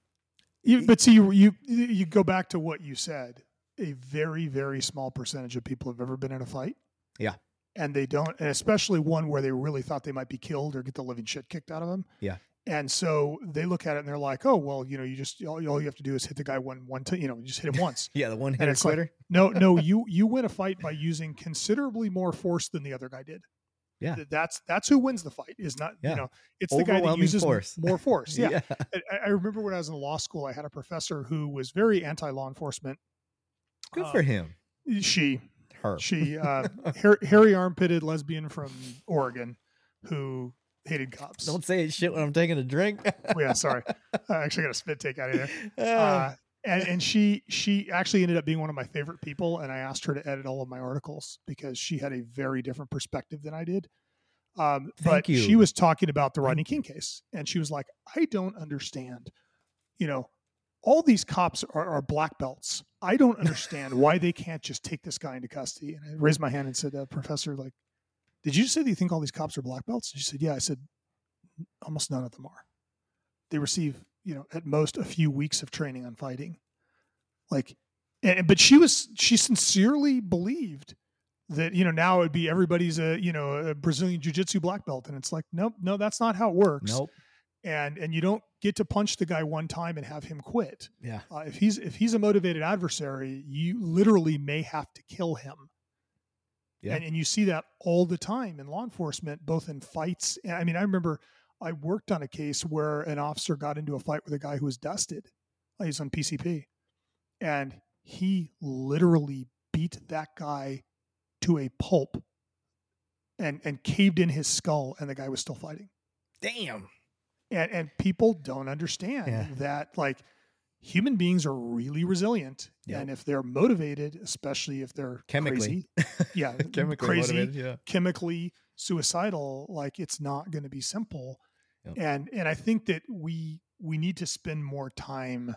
You, but see, you, you you go back to what you said. A very very small percentage of people have ever been in a fight. Yeah. and they don't, and especially one where they really thought they might be killed or get the living shit kicked out of them. Yeah. And so they look at it and they're like, "Oh, well, you know, you just all, all you have to do is hit the guy one one time, you know, just hit him once." yeah, the one hitter it's like- No, no, you you win a fight by using considerably more force than the other guy did. Yeah. That's that's who wins the fight. Is not Yeah. you know it's the guy that uses force. more force. Yeah, yeah. I, I remember when I was in law school, I had a professor who was very anti law enforcement. Good Uh, for him. She Her. she uh, hairy armpitted lesbian from Oregon who hated cops. Don't say it shit when I'm taking a drink. Oh, yeah, sorry. I actually got a spit take out of there. Uh, uh, and and she she actually ended up being one of my favorite people and i asked her to edit all of my articles because she had a very different perspective than i did um, but you. she was talking about the rodney king case and she was like i don't understand you know all these cops are, are black belts i don't understand why they can't just take this guy into custody and i raised my hand and said uh, professor like did you say that you think all these cops are black belts? She said yeah. I said almost none of them are. They receive you know at most a few weeks of training on fighting. Like and, but she was she sincerely believed that you know now it would be everybody's a you know a brazilian jiu-jitsu black belt. And it's like nope no that's not how it works. Nope. and and you don't get to punch the guy one time and have him quit. Yeah. uh, if he's if he's a motivated adversary you literally may have to kill him Yeah. and, and you see that all the time in law enforcement both in fights i mean i remember i worked on a case where an officer got into a fight with a guy who was dusted he's on pcp and he literally beat that guy to a pulp and and caved in his skull and the guy was still fighting Damn. and and people don't understand Yeah. that like human beings are really resilient Yep. and if they're motivated especially if they're Chemically. crazy, yeah Chemically crazy motivated. Yeah. chemically suicidal like it's not going to be simple Yep. and and i think that we we need to spend more time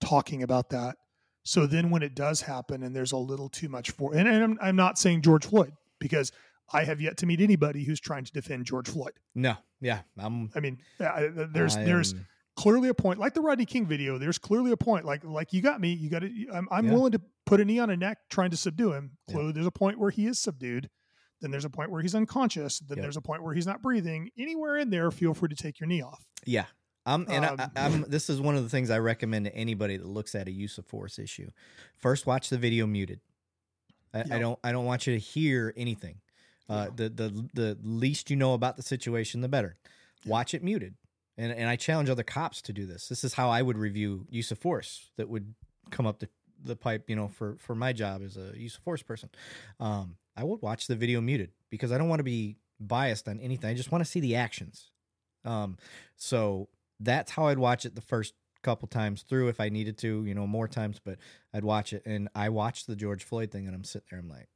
talking about that so then when it does happen and there's a little too much for and, and I'm, I'm not saying george floyd because i have yet to meet anybody who's trying to defend george floyd No. Yeah. I'm. i mean I- there's I there's clearly a point, like the Rodney King video. There's clearly a point. Like like you got me. You got to. I'm, I'm Yeah. willing to put a knee on a neck trying to subdue him. Yeah. Clearly, there's a point where he is subdued. Then there's a point where he's unconscious. Then Yep. there's a point where he's not breathing. Anywhere in there, feel free to take your knee off. Yeah. I'm, and Um, I, I'm, this is one of the things I recommend to anybody that looks at a use of force issue. First, watch the video muted. I, I don't, I don't want you to hear anything. Uh, the, the, the least you know about the situation, the better. Watch it muted. And, and I challenge other cops to do this. This is how I would review use of force that would come up the, the pipe, you know, for, for my job as a use of force person. Um, I would watch the video muted because I don't want to be biased on anything. I just want to see the actions. Um, so that's how I'd watch it the first couple times through if I needed to, you know, more times, but I'd watch it. And I watched the George Floyd thing and I'm sitting there, I'm like,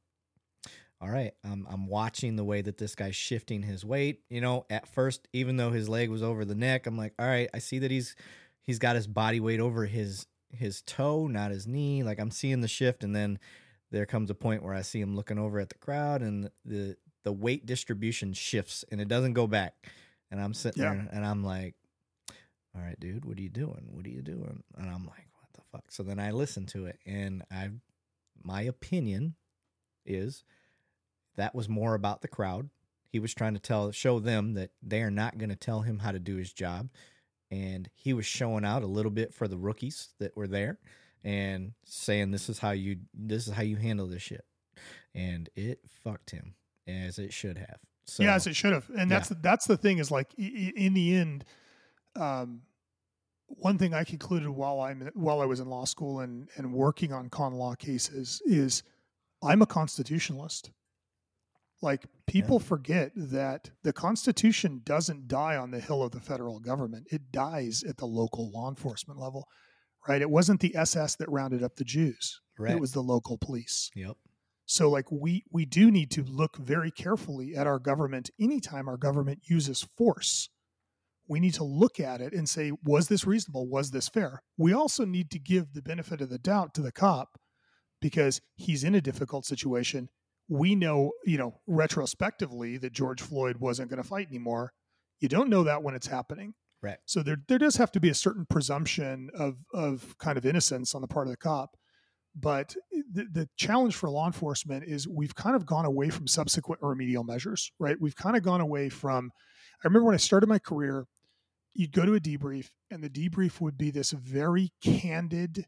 all right, I'm, I'm watching the way that this guy's shifting his weight. You know, at first, even though his leg was over the neck, I'm like, all right, I see that he's he's got his body weight over his his toe, not his knee. Like I'm seeing the shift, and then there comes a point where I see him looking over at the crowd, and the the weight distribution shifts, and it doesn't go back. And I'm sitting Yeah. there, and I'm like, all right, dude, what are you doing? What are you doing? And I'm like, what the fuck? So then I listen to it, and I, my opinion is that was more about the crowd. He was trying to tell, show them that they are not going to tell him how to do his job, and he was showing out a little bit for the rookies that were there, and saying this is how you, this is how you handle this shit, and it fucked him as it should have. So, yeah, as it should have. And that's that's the thing is like in the end, um, one thing I concluded while I'm while I was in law school and and working on con law cases is I'm a constitutionalist. Like people forget that the Constitution doesn't die on the hill of the federal government; it dies at the local law enforcement level. Right? It wasn't the SS that rounded up the Jews; Right. it was the local police. Yep. So like we we do need to look very carefully at our government anytime our government uses force. We need to look at it and say was this reasonable? Was this fair? We also need to give the benefit of the doubt to the cop because he's in a difficult situation. We know, you know, retrospectively that George Floyd wasn't going to fight anymore. You don't know that when it's happening. Right. So there there does have to be a certain presumption of of kind of innocence on the part of the cop. But the, the challenge for law enforcement is we've kind of gone away from subsequent remedial measures, right? We've kind of gone away from. I remember when I started my career, you'd go to a debrief, and the debrief would be this very candid,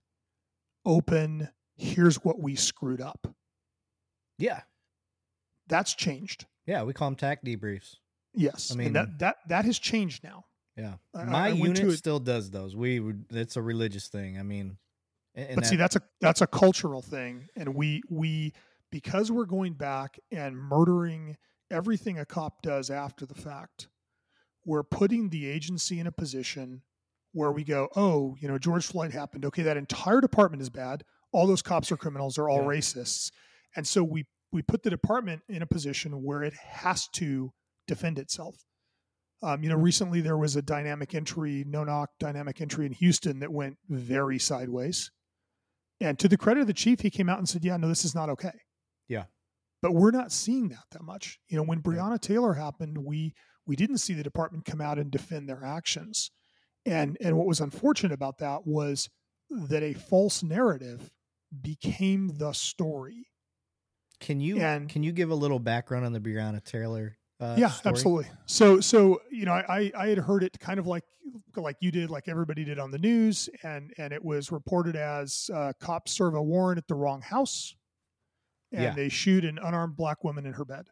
open, here's what we screwed up. Yeah. That's changed. Yeah. We call them TAC debriefs. Yes. I mean- and that, that, that has changed now. Yeah. I- My I unit still does those. We it's a religious thing. I mean, but see that's a that's a cultural thing and we we because we're going back and murdering everything a cop does after the fact we're putting the agency in a position where we go oh you know george floyd happened okay that entire department is bad all those cops are criminals they're all Yeah. racists and so we we put the department in a position where it has to defend itself um, you know recently there was a dynamic entry no knock dynamic entry in houston that went very sideways and to the credit of the chief, he came out and said, "Yeah, no, this is not okay." Yeah. But we're not seeing that that much. You know, when. Breonna Taylor happened, we we didn't see the department come out and defend their actions. And and what was unfortunate about that was that a false narrative became the story. Can you And- can you give a little background on the Breonna Taylor? Uh, yeah, story? absolutely. So so you know, I I had heard it kind of like like you did, like everybody did on the news, and and it was reported as uh, cops serve a warrant at the wrong house, and Yeah. they shoot an unarmed black woman in her bed.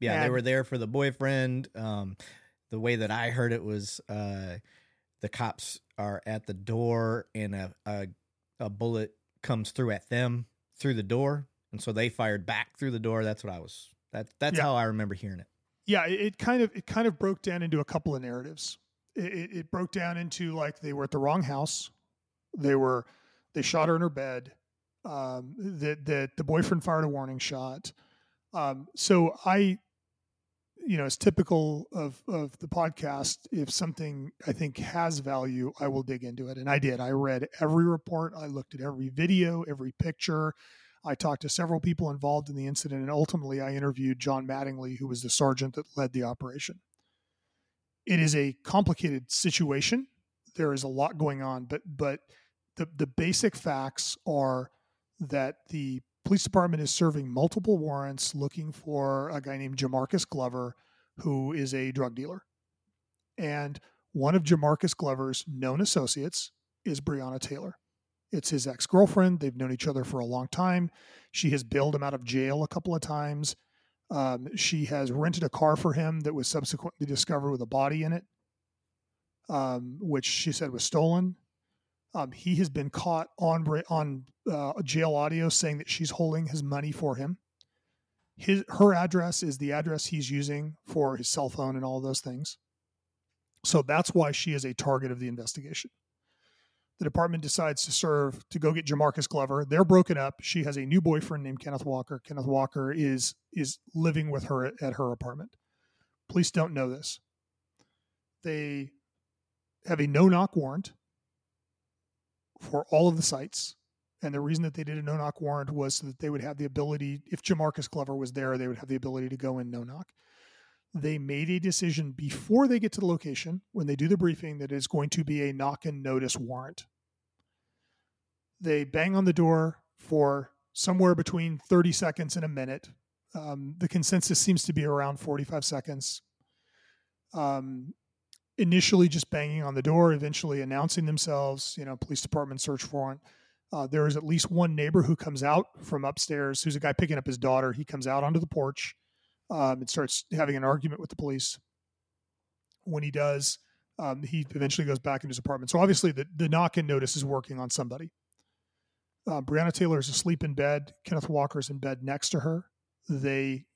Yeah, they were there for the boyfriend. Um, the way that I heard it was uh, the cops are at the door and a, a a bullet comes through at them through the door, and so they fired back through the door. That's what I was. That that's Yeah. how I remember hearing it. Yeah, it, it kind of it kind of broke down into a couple of narratives. It, it, broke down into like they were at the wrong house, they were they shot her in her bed, um, that that the boyfriend fired a warning shot. Um, so I, you know, as typical of of the podcast, if something I think has value, I will dig into it, and I did. I read every report, I looked at every video, every picture. I talked to several people involved in the incident, and ultimately, I interviewed John Mattingly, who was the sergeant that led the operation. it is a complicated situation. There is a lot going on, but but the the basic facts are that the police department is serving multiple warrants looking for a guy named Jamarcus Glover, who is a drug dealer. And one of Jamarcus Glover's known associates is Breonna Taylor. It's his ex girlfriend. They've known each other for a long time. She has bailed him out of jail a couple of times. Um, she has rented a car for him that was subsequently discovered with a body in it, um, which she said was stolen. Um, he has been caught on on uh, jail audio saying that she's holding his money for him. His her address is the address he's using for his cell phone and all those things. So that's why she is a target of the investigation. The department decides to serve to go get Jamarcus Glover. They're broken up. She has a new boyfriend named Kenneth Walker. Kenneth Walker is is living with her at her apartment. Police don't know this. They have a no knock warrant for all of the sites. And the reason that they did a no knock warrant was so that they would have the ability, if Jamarcus Glover was there, they would have the ability to go in no knock. They made a decision before they get to the location, when they do the briefing, that is going to be a knock and notice warrant. They bang on the door for somewhere between 30 seconds and a minute. Um, the consensus seems to be around 45 seconds. Um, initially just banging on the door, eventually announcing themselves, you know, police department search warrant. Uh, there is at least one neighbor who comes out from upstairs, who's a guy picking up his daughter. He comes out onto the porch um, and starts having an argument with the police. When he does, um, he eventually goes back into his apartment. So obviously, the, the knock and notice is working on somebody. Uh, Taylor is asleep in bed. Kenneth Walker is in bed next to her. They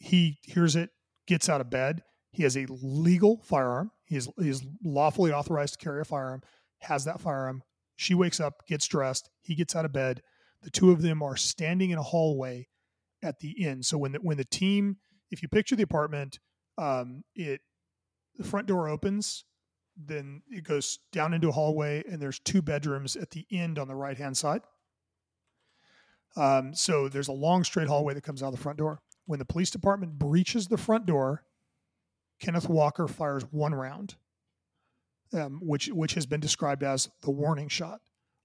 he hears it, gets out of bed. He has a legal firearm. He is, he is lawfully authorized to carry a firearm, has that firearm. She wakes up, gets dressed. He gets out of bed. The two of them are standing in a hallway at the inn. So when the, when the team, if you picture the apartment, um, it the front door opens, then it goes down into a hallway, and there's two bedrooms at the end on the right hand side. Um, so there's a long straight hallway that comes out of the front door. When the police department breaches the front door, Kenneth Walker fires one round, um, which which has been described as the warning shot.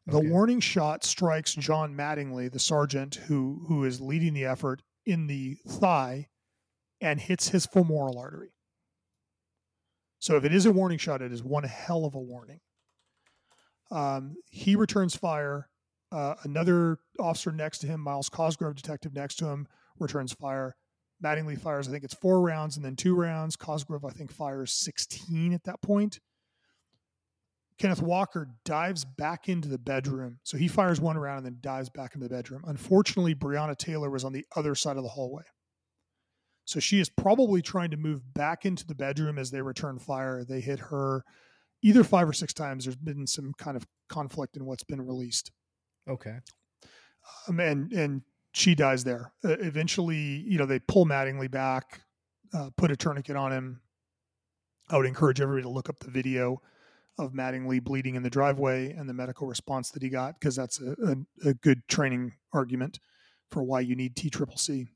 The okay. warning shot strikes John Mattingly, the sergeant who who is leading the effort, in the thigh, and hits his femoral artery. So if it is a warning shot, it is one hell of a warning. Um, he returns fire. Uh, another officer next to him, Myles Cosgrove, detective next to him, returns fire. Mattingly fires, I think it's four rounds and then two rounds. Cosgrove, I think, fires 16 at that point. Kenneth Walker dives back into the bedroom. So he fires one round and then dives back into the bedroom. Unfortunately, Breonna Taylor was on the other side of the hallway. So she is probably trying to move back into the bedroom as they return fire. They hit her either five or six times. There's been some kind of conflict in what's been released. Okay. Um, and and she dies there. Uh, eventually, you know, they pull Mattingly back, uh, put a tourniquet on him. I would encourage everybody to look up the video of Mattingly bleeding in the driveway and the medical response that he got because that's a, a, a, good training argument for why you need T Triple C.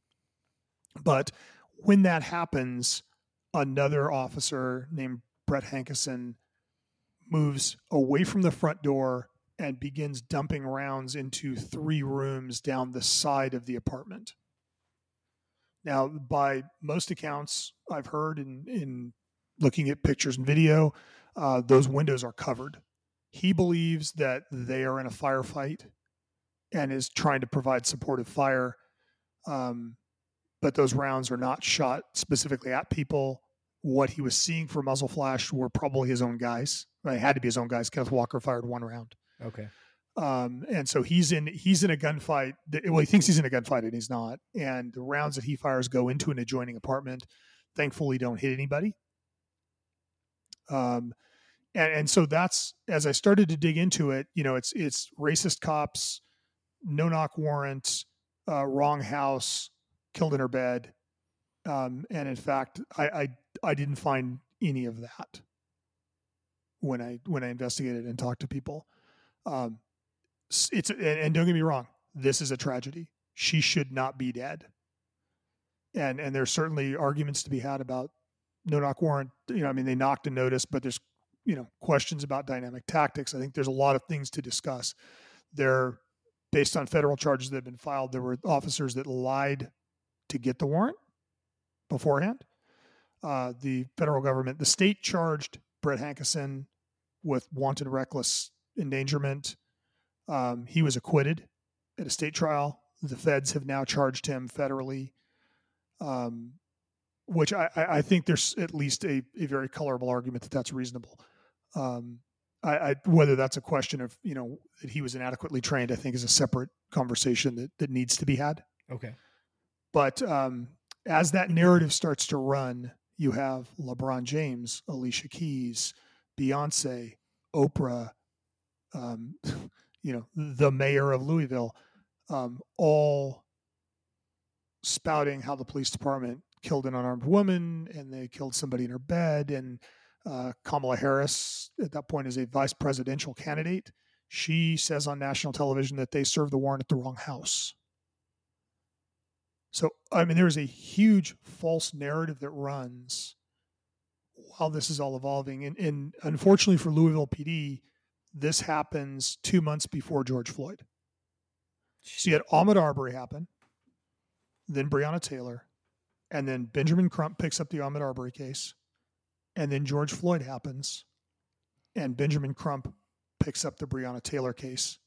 But when that happens, another officer named Brett Hankison moves away from the front door and begins dumping rounds into three rooms down the side of the apartment. Now, by most accounts I've heard in, in looking at pictures and video, uh, those windows are covered. He believes that they are in a firefight and is trying to provide supportive fire. Um, but those rounds are not shot specifically at people. What he was seeing for muzzle flash were probably his own guys. It had to be his own guys. Kenneth Walker fired one round. Okay. Um, and so he's in he's in a gunfight. That, well, he thinks he's in a gunfight and he's not. And the rounds that he fires go into an adjoining apartment. Thankfully, don't hit anybody. Um, and and so that's as I started to dig into it. You know, it's it's racist cops, no knock warrant, uh, wrong house, killed in her bed. Um, and in fact, I, I I didn't find any of that when I when I investigated and talked to people. Um, it's and, and don't get me wrong, this is a tragedy. She should not be dead. And and there's certainly arguments to be had about no knock warrant. You know, I mean, they knocked a notice, but there's you know questions about dynamic tactics. I think there's a lot of things to discuss. There, based on federal charges that have been filed, there were officers that lied to get the warrant beforehand. Uh, the federal government, the state charged Brett Hankison with wanton reckless endangerment. Um, he was acquitted at a state trial. The feds have now charged him federally, um, which I, I, think there's at least a, a very colorable argument that that's reasonable. Um, I, I, whether that's a question of you know that he was inadequately trained, I think is a separate conversation that that needs to be had. Okay. But um, as that narrative starts to run, you have LeBron James, Alicia Keys, Beyonce, Oprah, um, you know, the mayor of Louisville, um, all spouting how the police department killed an unarmed woman and they killed somebody in her bed. And uh, Kamala Harris, at that point, is a vice presidential candidate. She says on national television that they served the warrant at the wrong house. So, I mean, there is a huge false narrative that runs while this is all evolving. And, and unfortunately for Louisville PD, this happens two months before George Floyd. So you had Ahmaud Arbery happen, then Breonna Taylor, and then Benjamin Crump picks up the Ahmaud Arbery case, and then George Floyd happens, and Benjamin Crump picks up the Breonna Taylor case,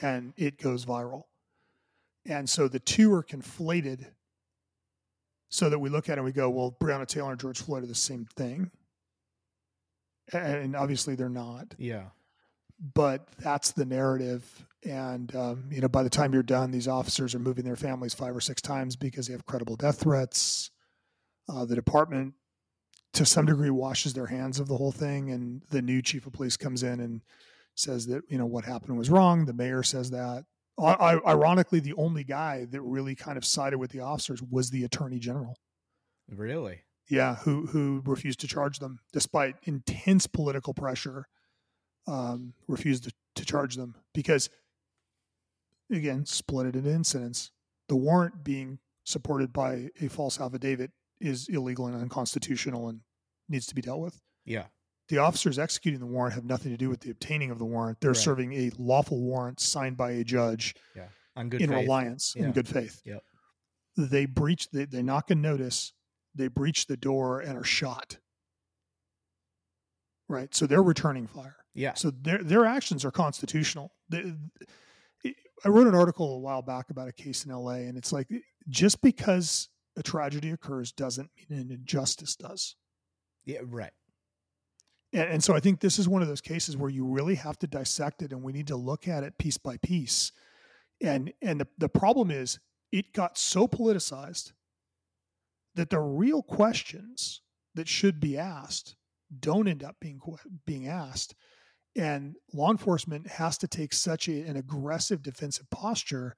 and it goes viral. And so the two are conflated so that we look at it and we go, well, Breonna Taylor and George Floyd are the same thing. And obviously they're not. Yeah. But that's the narrative. And, um, you know, by the time you're done, these officers are moving their families five or six times because they have credible death threats. Uh, the department, to some degree, washes their hands of the whole thing. And the new chief of police comes in and says that, you know, what happened was wrong. The mayor says that. I, ironically, the only guy that really kind of sided with the officers was the attorney general. Really? Yeah, who who refused to charge them despite intense political pressure. Um, refused to, to charge them because, again, split it into incidents. The warrant being supported by a false affidavit is illegal and unconstitutional and needs to be dealt with. Yeah the officers executing the warrant have nothing to do with the obtaining of the warrant. They're right. serving a lawful warrant signed by a judge yeah. in faith. reliance, yeah. in good faith. Yep. They breach, they, they knock a notice, they breach the door and are shot. Right. So they're returning fire. Yeah. So their, their actions are constitutional. They, I wrote an article a while back about a case in LA, and it's like just because a tragedy occurs doesn't mean an injustice does. Yeah, right. And, so I think this is one of those cases where you really have to dissect it and we need to look at it piece by piece. And and the, the problem is it got so politicized that the real questions that should be asked don't end up being being asked. And law enforcement has to take such a, an aggressive defensive posture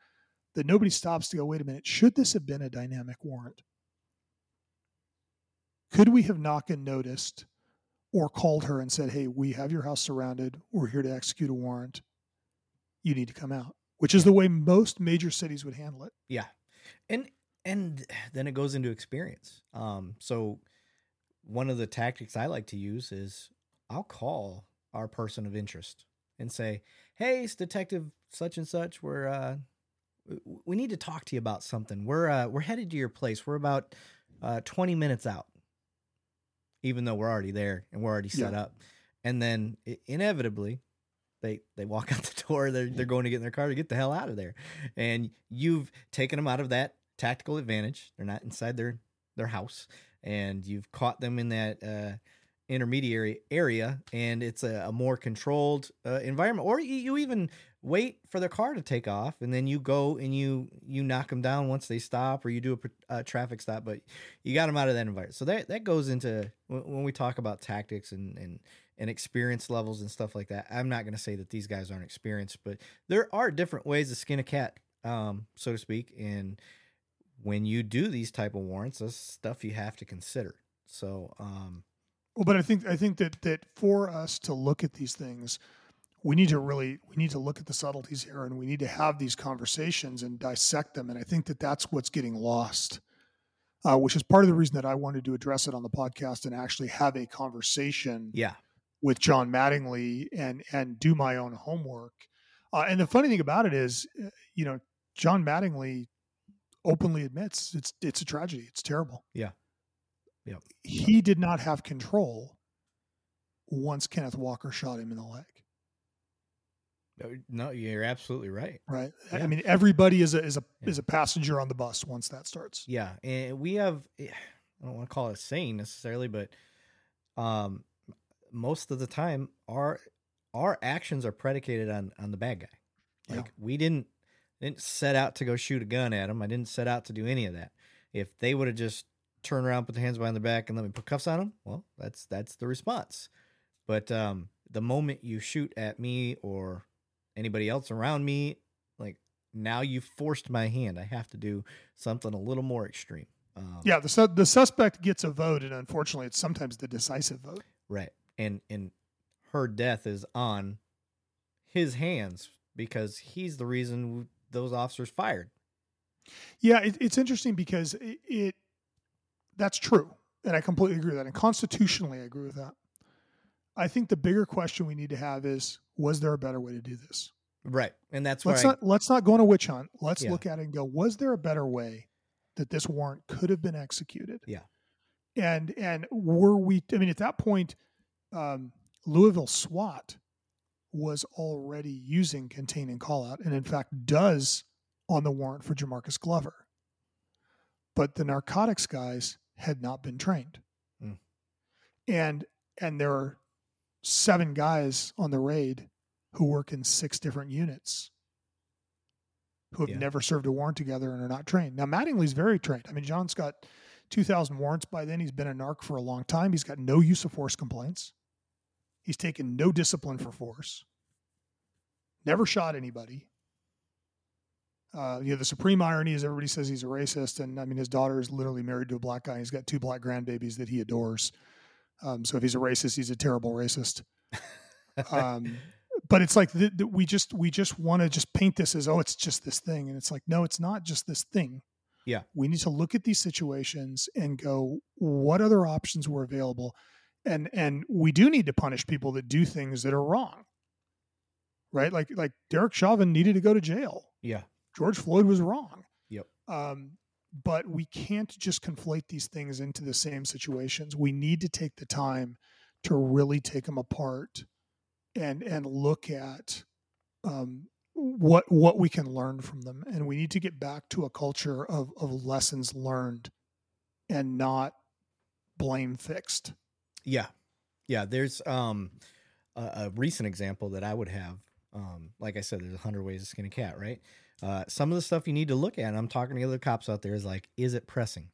that nobody stops to go, wait a minute, should this have been a dynamic warrant? Could we have not noticed or called her and said, Hey, we have your house surrounded. We're here to execute a warrant. You need to come out, which is the way most major cities would handle it. Yeah. And, and then it goes into experience. Um, so one of the tactics I like to use is I'll call our person of interest and say, Hey, it's detective such and such. We're, uh, we need to talk to you about something. We're, uh, we're headed to your place. We're about, uh, 20 minutes out even though we're already there and we're already set yeah. up. And then inevitably, they they walk out the door. They're they're going to get in their car to get the hell out of there, and you've taken them out of that tactical advantage. They're not inside their their house, and you've caught them in that uh, intermediary area, and it's a, a more controlled uh, environment. Or you, you even wait for their car to take off and then you go and you you knock them down once they stop or you do a, a traffic stop but you got them out of that environment. So that that goes into when we talk about tactics and and and experience levels and stuff like that i'm not going to say that these guys aren't experienced but there are different ways to skin a cat um so to speak and when you do these type of warrants that's stuff you have to consider. So um well but i think i think that that for us to look at these things we need to really we need to look at the subtleties here and we need to have these conversations and dissect them and i think that that's what's getting lost uh, which is part of the reason that I wanted to address it on the podcast and actually have a conversation Yeah. with John Mattingly and and do my own homework. Uh, and the funny thing about it is, uh, you know, John Mattingly openly admits it's it's a tragedy. It's terrible. Yeah. Yep. He did not have control once Kenneth Walker shot him in the leg. Uh, No, you're absolutely right. Right. I mean, everybody is a is a Yeah. is a passenger on the bus once that starts. Yeah, and we have I don't want to call it a saying necessarily, but um most of the time our our actions are predicated on on the bad guy. Yeah. We didn't didn't set out to go shoot a gun at him. I didn't set out to do any of that. If they would have just turned around, put their hands behind their back, and let me put cuffs on them, well, that's that's the response. But um the moment you shoot at me or anybody else around me, like now you forced my hand. I have to do something a little more extreme. Um, Yeah, the su- the suspect gets a vote, and unfortunately, it's sometimes the decisive vote. right. And and her death is on his hands because he's the reason those officers fired. Yeah, it, it's interesting because it, it that's true, and I completely agree with that. And constitutionally, I agree with that. I think the bigger question we need to have is: Was there a better way to do this? Right. And that's Let's not let's not go on a witch hunt. Let's Yeah. look at it and go: Was there a better way that this warrant could have been executed? Yeah. And and were we? I mean, at that point, um, Louisville SWAT was already using contain and call out, and in fact does on the warrant for Jamarcus Glover. But the narcotics guys had not been trained. Mm. And and there are seven guys on the raid who work in six different units who have Yeah. never served a warrant together and are not trained. Now Mattingly's very trained. I mean, John's got 2,000 warrants by then. He's been a narc for a long time. He's got no use of force complaints. He's taken no discipline for force. Never shot anybody. Uh, you know, the supreme irony is everybody says he's a racist, and I mean, his daughter is literally married to a black guy. He's got two black grandbabies that he adores. Um, so if he's a racist, he's a terrible racist. Um, but it's like th- th- we just we just want to just paint this as oh, it's just this thing, and it's like no, it's not just this thing. Yeah. we need to look at these situations and go, what other options were available, and and we do need to punish people that do things that are wrong. Right, like like Derek Chauvin needed to go to jail. Yeah. George Floyd was wrong. Yep. Um, but we can't just conflate these things into the same situations. We need to take the time to really take them apart and and look at um, what what we can learn from them. And we need to get back to a culture of of lessons learned and not blame fixed. Yeah. Yeah. There's um a, a recent example that I would have. Um, like I said, there's a hundred ways to skin a cat, right? Uh, some of the stuff you need to look at, and I'm talking to other cops out there, is like, is it pressing?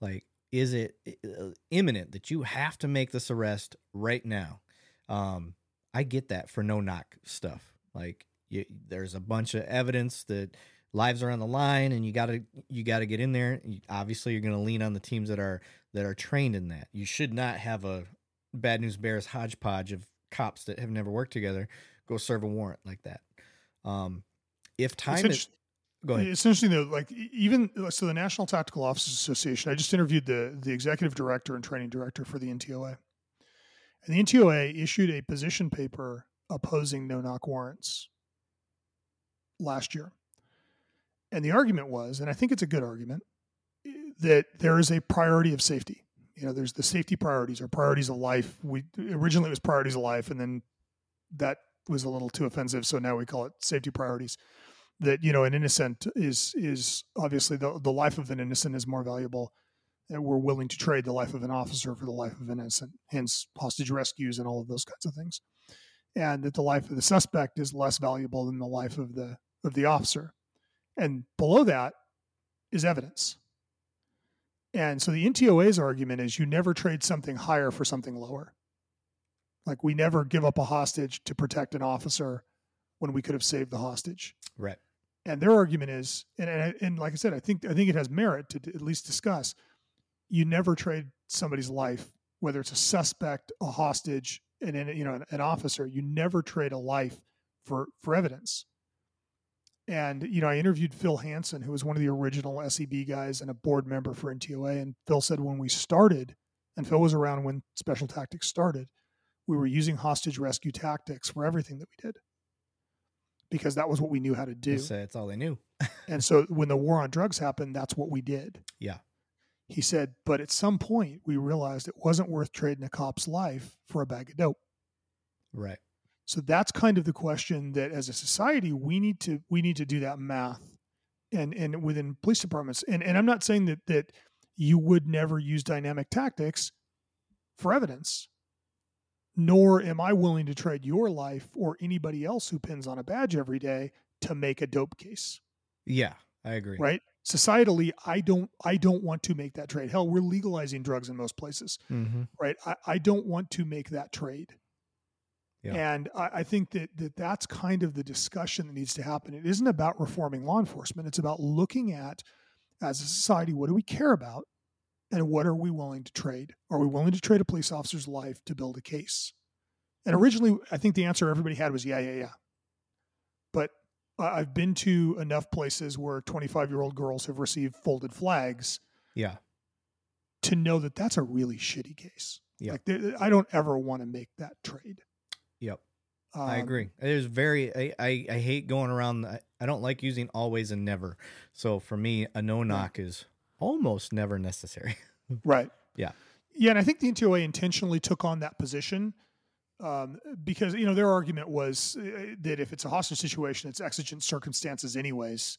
Like, is it uh, imminent that you have to make this arrest right now? Um, I get that for no knock stuff. Like, you, there's a bunch of evidence that lives are on the line, and you gotta you gotta get in there. You, obviously, you're gonna lean on the teams that are that are trained in that. You should not have a bad news bears hodgepodge of cops that have never worked together go serve a warrant like that. Um, if time is, go ahead. It's interesting though, like even so, the National Tactical Officers Association. I just interviewed the the executive director and training director for the NTOA, and the NTOA issued a position paper opposing no knock warrants last year, and the argument was, and I think it's a good argument, that there is a priority of safety. You know, there's the safety priorities or priorities of life. We originally it was priorities of life, and then that was a little too offensive, so now we call it safety priorities that you know an innocent is is obviously the the life of an innocent is more valuable. And we're willing to trade the life of an officer for the life of an innocent hence hostage rescues and all of those kinds of things. And that the life of the suspect is less valuable than the life of the of the officer. And below that is evidence. And so the NTOA's argument is you never trade something higher for something lower. Like we never give up a hostage to protect an officer when we could have saved the hostage. Right. And their argument is and, and and like i said i think i think it has merit to, at least discuss you never trade somebody's life whether it's a suspect a hostage and an, you know an, an officer you never trade a life for for evidence And you know, I interviewed Phil Hansen, who was one of the original SEB guys and a board member for NTOA. And Phil said when we started, and Phil was around when Special Tactics started, we were using hostage rescue tactics for everything that we did because that was what we knew how to do. That's, uh, that's all they knew. And so when the war on drugs happened, that's what we did. Yeah. He said, but at some point we realized it wasn't worth trading a cop's life for a bag of dope. Right. So that's kind of the question that as a society we need to we need to do that math and and within police departments. And and I'm not saying that that you would never use dynamic tactics for evidence. Nor am I willing to trade your life or anybody else who pins on a badge every day to make a dope case. Yeah, I agree. Right? Societally, I don't I don't want to make that trade. Hell, we're legalizing drugs in most places. Mm-hmm. Right. I, I don't want to make that trade. Yeah. And I, I think that, that that's kind of the discussion that needs to happen. It isn't about reforming law enforcement. It's about looking at, as a society, what do we care about and what are we willing to trade? Are we willing to trade a police officer's life to build a case? And originally, I think the answer everybody had was yeah, yeah, yeah. But I've been to enough places where 25 year old girls have received folded flags Yeah. to know that that's a really shitty case. Yeah. Like, I don't ever want to make that trade. Yep. Um, I agree. It is very. I, I, I hate going around. I, I don't like using always and never. So for me, a no knock is almost never necessary. Right. Yeah. Yeah, and I think the NTOA intentionally took on that position um, because you know their argument was uh, that if it's a hostage situation, it's exigent circumstances, anyways,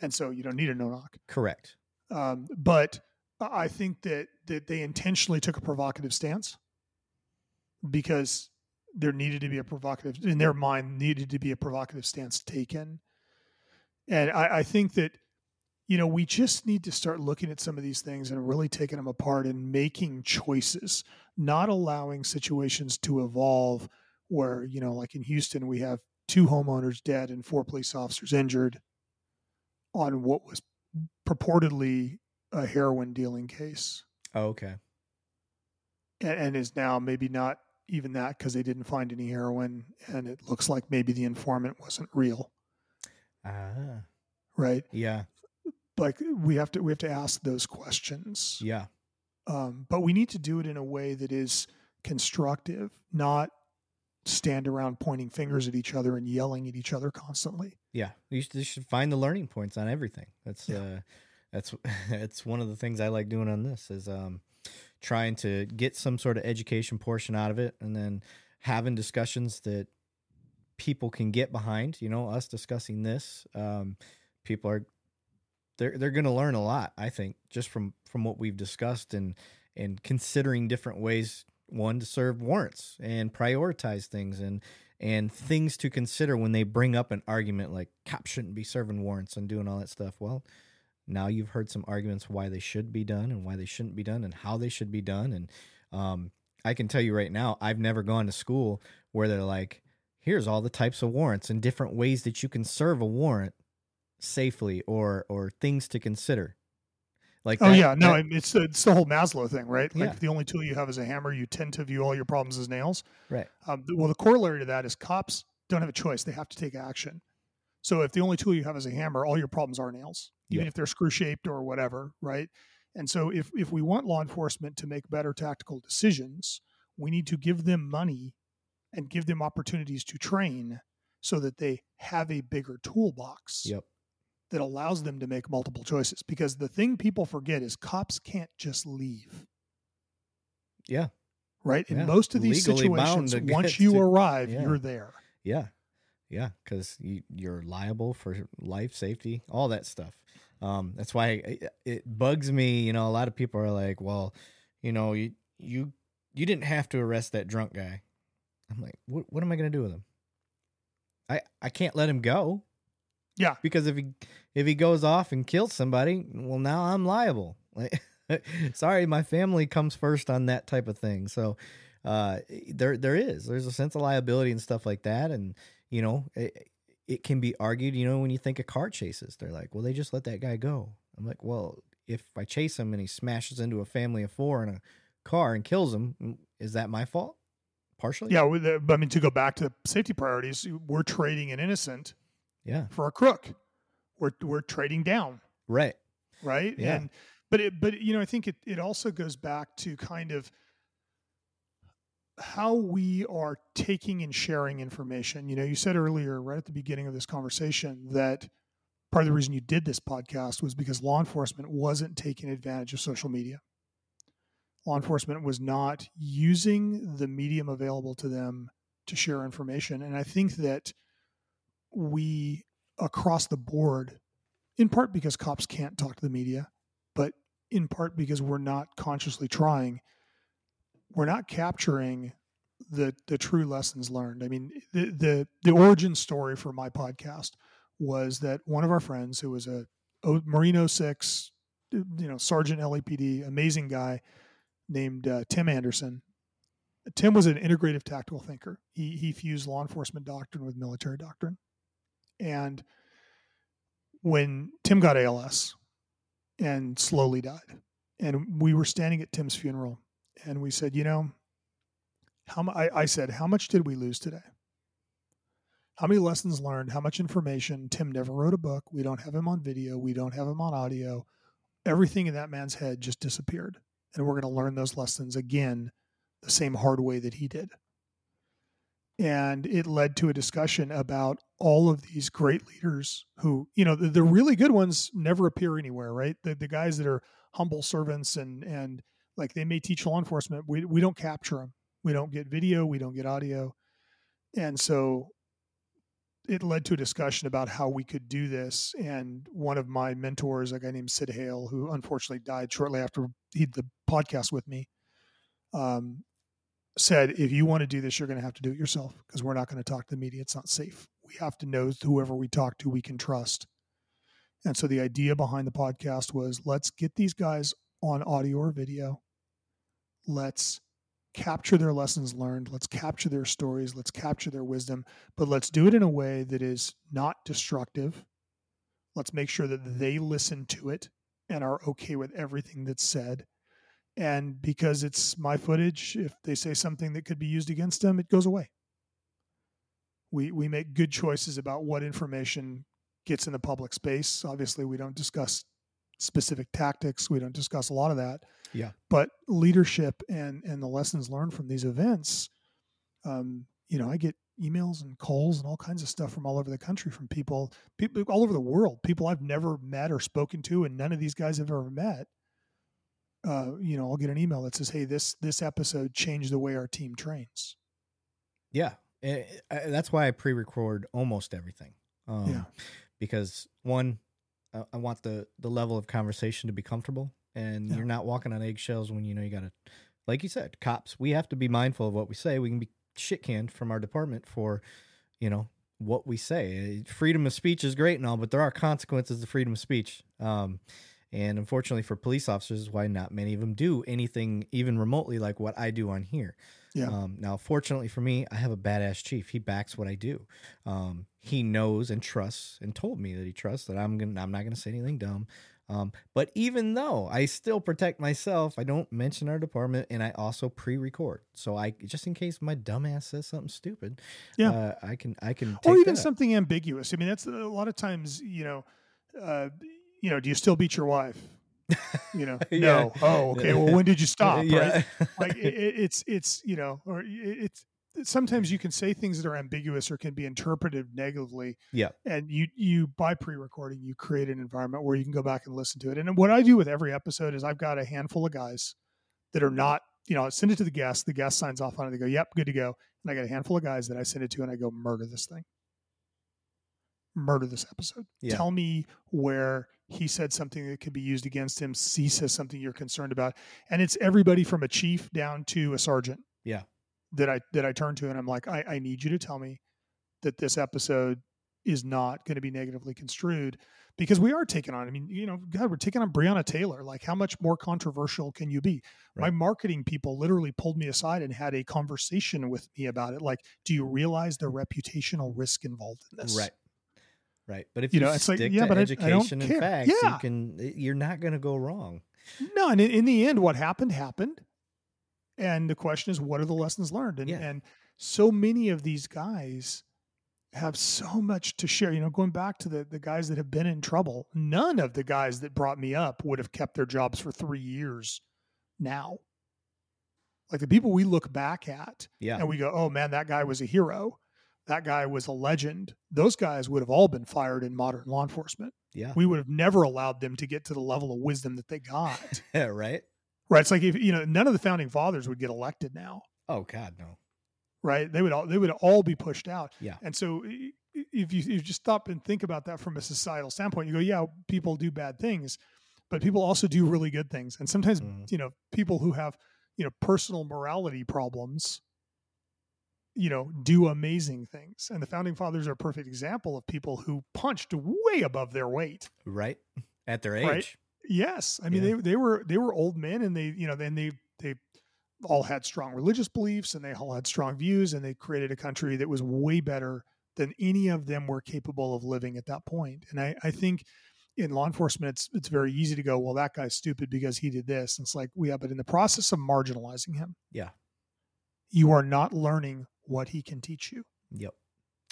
and so you don't need a no knock. Correct. Um, but I think that that they intentionally took a provocative stance because there needed to be a provocative in their mind needed to be a provocative stance taken, and I, I think that you know we just need to start looking at some of these things and really taking them apart and making choices, not allowing situations to evolve where you know like in Houston we have two homeowners dead and four police officers injured on what was purportedly a heroin dealing case Oh, okay. and, and is now maybe not even that because they didn't find any heroin and it looks like maybe the informant wasn't real Ah. right Yeah. Like we have to we have to ask those questions Yeah. um, but we need to do it in a way that is constructive not stand around pointing fingers at each other and yelling at each other constantly Yeah. You should, you should find the learning points on everything. That's Yeah. uh that's that's one of the things I like doing on this is um trying to get some sort of education portion out of it and then having discussions that people can get behind, you know, us discussing this. Um people are they're they're going to learn a lot, I think, just from from what we've discussed and and considering different ways one to serve warrants and prioritize things and and things to consider when they bring up an argument like cops shouldn't be serving warrants and doing all that stuff. Well, now you've heard some arguments why they should be done and why they shouldn't be done and how they should be done. And um, I can tell you right now, I've never gone to school where they're like, here's all the types of warrants and different ways that you can serve a warrant safely or or things to consider. Like oh that- yeah no that- it's the, it's the whole maslow thing right like Yeah. if the only tool you have is a hammer you tend to view all your problems as nails right. Um, well, the corollary to that is cops don't have a choice; they have to take action. So if the only tool you have is a hammer, all your problems are nails, even Yeah. if they're screw shaped or whatever, right? And so if if we want law enforcement to make better tactical decisions, we need to give them money and give them opportunities to train so that they have a bigger toolbox Yep. That allows them to make multiple choices. Because the thing people forget is cops can't just leave. Yeah. Right. In Yeah. most of these Legally situations, once you to- arrive, yeah. you're there. Yeah. Yeah. Because you, you're liable for life, safety, all that stuff. Um, that's why it, it bugs me. You know, a lot of people are like, well, you know, you, you, you didn't have to arrest that drunk guy. I'm like, what, what am I going to do with him? I, I can't let him go Yeah. because if he, if he goes off and kills somebody, well, now I'm liable. Like, sorry, my family comes first on that type of thing. So, uh, there, there is, there's a sense of liability and stuff like that. And, you know, it, it can be argued, you know, when you think of car chases, they're like, well, they just let that guy go. I'm like, well, if I chase him and he smashes into a family of four in a car and kills them, mm, is that my fault? Partially? Yeah, I mean, to go back to the safety priorities, we're trading an innocent Yeah. for a crook. We're we're trading down, Right. right? Yeah. And but it but you know, I think it it also goes back to kind of how we are taking and sharing information. You know, you said earlier, right at the beginning of this conversation, that part of the reason you did this podcast was because law enforcement wasn't taking advantage of social media. Law enforcement was not using the medium available to them to share information. And I think that we, across the board, in part because cops can't talk to the media, but in part because we're not consciously trying, we're not capturing the the true lessons learned. I mean, the the the origin story for my podcast was that one of our friends who was a Marine 06, you know, Sergeant LAPD, amazing guy named uh, Tim Anderson. Tim was an integrative tactical thinker. He he fused law enforcement doctrine with military doctrine. And when Tim got ALS and slowly died, and we were standing at Tim's funeral, and we said, you know, how mu- I, I said, how much did we lose today? How many lessons learned? How much information? Tim never wrote a book. We don't have him on video. We don't have him on audio. Everything in that man's head just disappeared. And we're going to learn those lessons again the same hard way that he did. And it led to a discussion about all of these great leaders who, you know, the, the really good ones never appear anywhere, right? The, the guys that are humble servants and, and like they may teach law enforcement, we, we don't capture them. We don't get video, we don't get audio. And so it led to a discussion about how we could do this. And one of my mentors, a guy named Sid Heal, who unfortunately died shortly after he did the podcast with me, um, said, if you want to do this, you're going to have to do it yourself because we're not going to talk to the media. It's not safe. We have to know whoever we talk to, we can trust. And so the idea behind the podcast was let's get these guys on audio or video. Let's capture their lessons learned. Let's capture their stories. Let's capture their wisdom, but let's do it in a way that is not destructive. Let's make sure that they listen to it and are okay with everything that's said. And because it's my footage, if they say something that could be used against them, it goes away. We we make good choices about what information gets in the public space. Obviously, we don't discuss specific tactics. We don't discuss a lot of that. Yeah. But leadership and and the lessons learned from these events, um, you know, I get emails and calls and all kinds of stuff from all over the country from people, people all over the world, people I've never met or spoken to, and none of these guys have ever met. Uh, you know, I'll get an email that says, "Hey, this this episode changed the way our team trains." Yeah. Eh, eh, that's why I pre-record almost everything. Um, Yeah. Because one, I, I want the the level of conversation to be comfortable, and Yeah. you're not walking on eggshells when you know you got to, like you said, cops. We have to be mindful of what we say. We can be shit canned from our department for, you know, what we say. Eh, Freedom of speech is great and all, but there are consequences to freedom of speech. Um, and unfortunately for police officers, why not many of them do anything even remotely like what I do on here. Yeah. Um, now, fortunately for me, I have a badass chief. He backs what I do. Um, he knows and trusts, and told me that he trusts that I'm gonna. I'm not gonna say anything dumb. Um, but even though I still protect myself, I don't mention our department, and I also pre-record. So I just in case my dumbass says something stupid, Yeah. uh, I can I can take or even something ambiguous. I mean, that's a lot of times, you know, uh, you know, do you still beat your wife? You know, Yeah. no. Oh, okay. Well, when did you stop? Right? Like it, it- it's it's you know, or it- it's sometimes you can say things that are ambiguous or can be interpreted negatively. Yeah. And you you by pre-recording, you create an environment where you can go back and listen to it. And what I do with every episode is I've got a handful of guys that are not, you know, I send it to the guest. The guest signs off on it. They go, "Yep, good to go." And I got a handful of guys that I send it to, and I go, "Murder this thing." Murder this episode. Yeah. Tell me where he said something that could be used against him. C says something you're concerned about, and it's everybody from a chief down to a sergeant. Yeah. That I that I turn to, and I'm like, I, I need you to tell me that this episode is not going to be negatively construed because we are taking on. I mean, you know, God, we're taking on Breonna Taylor. Like, how much more controversial can you be? My marketing people literally pulled me aside and had a conversation with me about it. Like, do you realize the reputational risk involved in this? right, right. But if You you, know, it's like, stick yeah, to but I- I education and care. facts, Yeah. you can. Eh, you're not going to go wrong. No, and in, in the end, what happened happened, and the question is, what are the lessons learned? And Yeah. and so many of these guys have so much to share. You know, going back to the the guys that have been in trouble, none of the guys that brought me up would have kept their jobs for three years now. Like the people we look back at Yeah. and we go, oh man, that guy was a hero. That guy was a legend. Those guys would have all been fired in modern law enforcement. Yeah. We would have never allowed them to get to the level of wisdom that they got. Yeah. Right. right. It's like if you know, none of the founding fathers would get elected now. Oh God, no. Right. They would all they would all be pushed out. Yeah. And so if you, if you just stop and think about that from a societal standpoint, you go, yeah, people do bad things, but people also do really good things. And sometimes, Mhm. you know, people who have, you know, personal morality problems, you know, do amazing things. And the founding fathers are a perfect example of people who punched way above their weight. Right. At their age. Right. Yes, I mean Yeah. they they were they were old men, and they you know then they they all had strong religious beliefs, and they all had strong views, and they created a country that was way better than any of them were capable of living at that point. And I I think in law enforcement, it's it's very easy to go, well, that guy's stupid because he did this. And it's like, yeah, but in the process of marginalizing him, Yeah. you are not learning what he can teach you. Yep.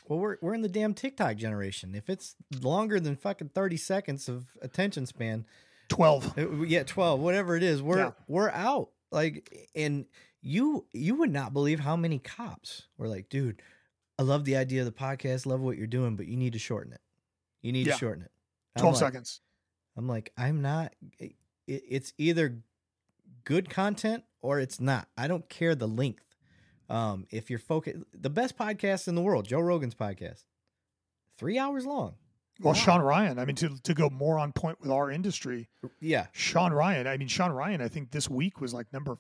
Well, we're we're in the damn TikTok generation. If it's longer than fucking thirty seconds of attention span, Twelve. uh, yeah, twelve, whatever it is, we're Yeah. we're out. Like, and you you would not believe how many cops were like, dude, I love the idea of the podcast, love what you're doing, but you need to shorten it. You need Yeah. to shorten it. I'm Twelve like- seconds. I'm like, I'm not. It, it's either good content or it's not. I don't care the length. Um, if you're focused, the best podcast in the world, Joe Rogan's podcast, three hours long. Well, Wow. Sean Ryan. I mean, to to go more on point with our industry, Yeah, Sean Ryan. I mean, Sean Ryan. I think this week was like number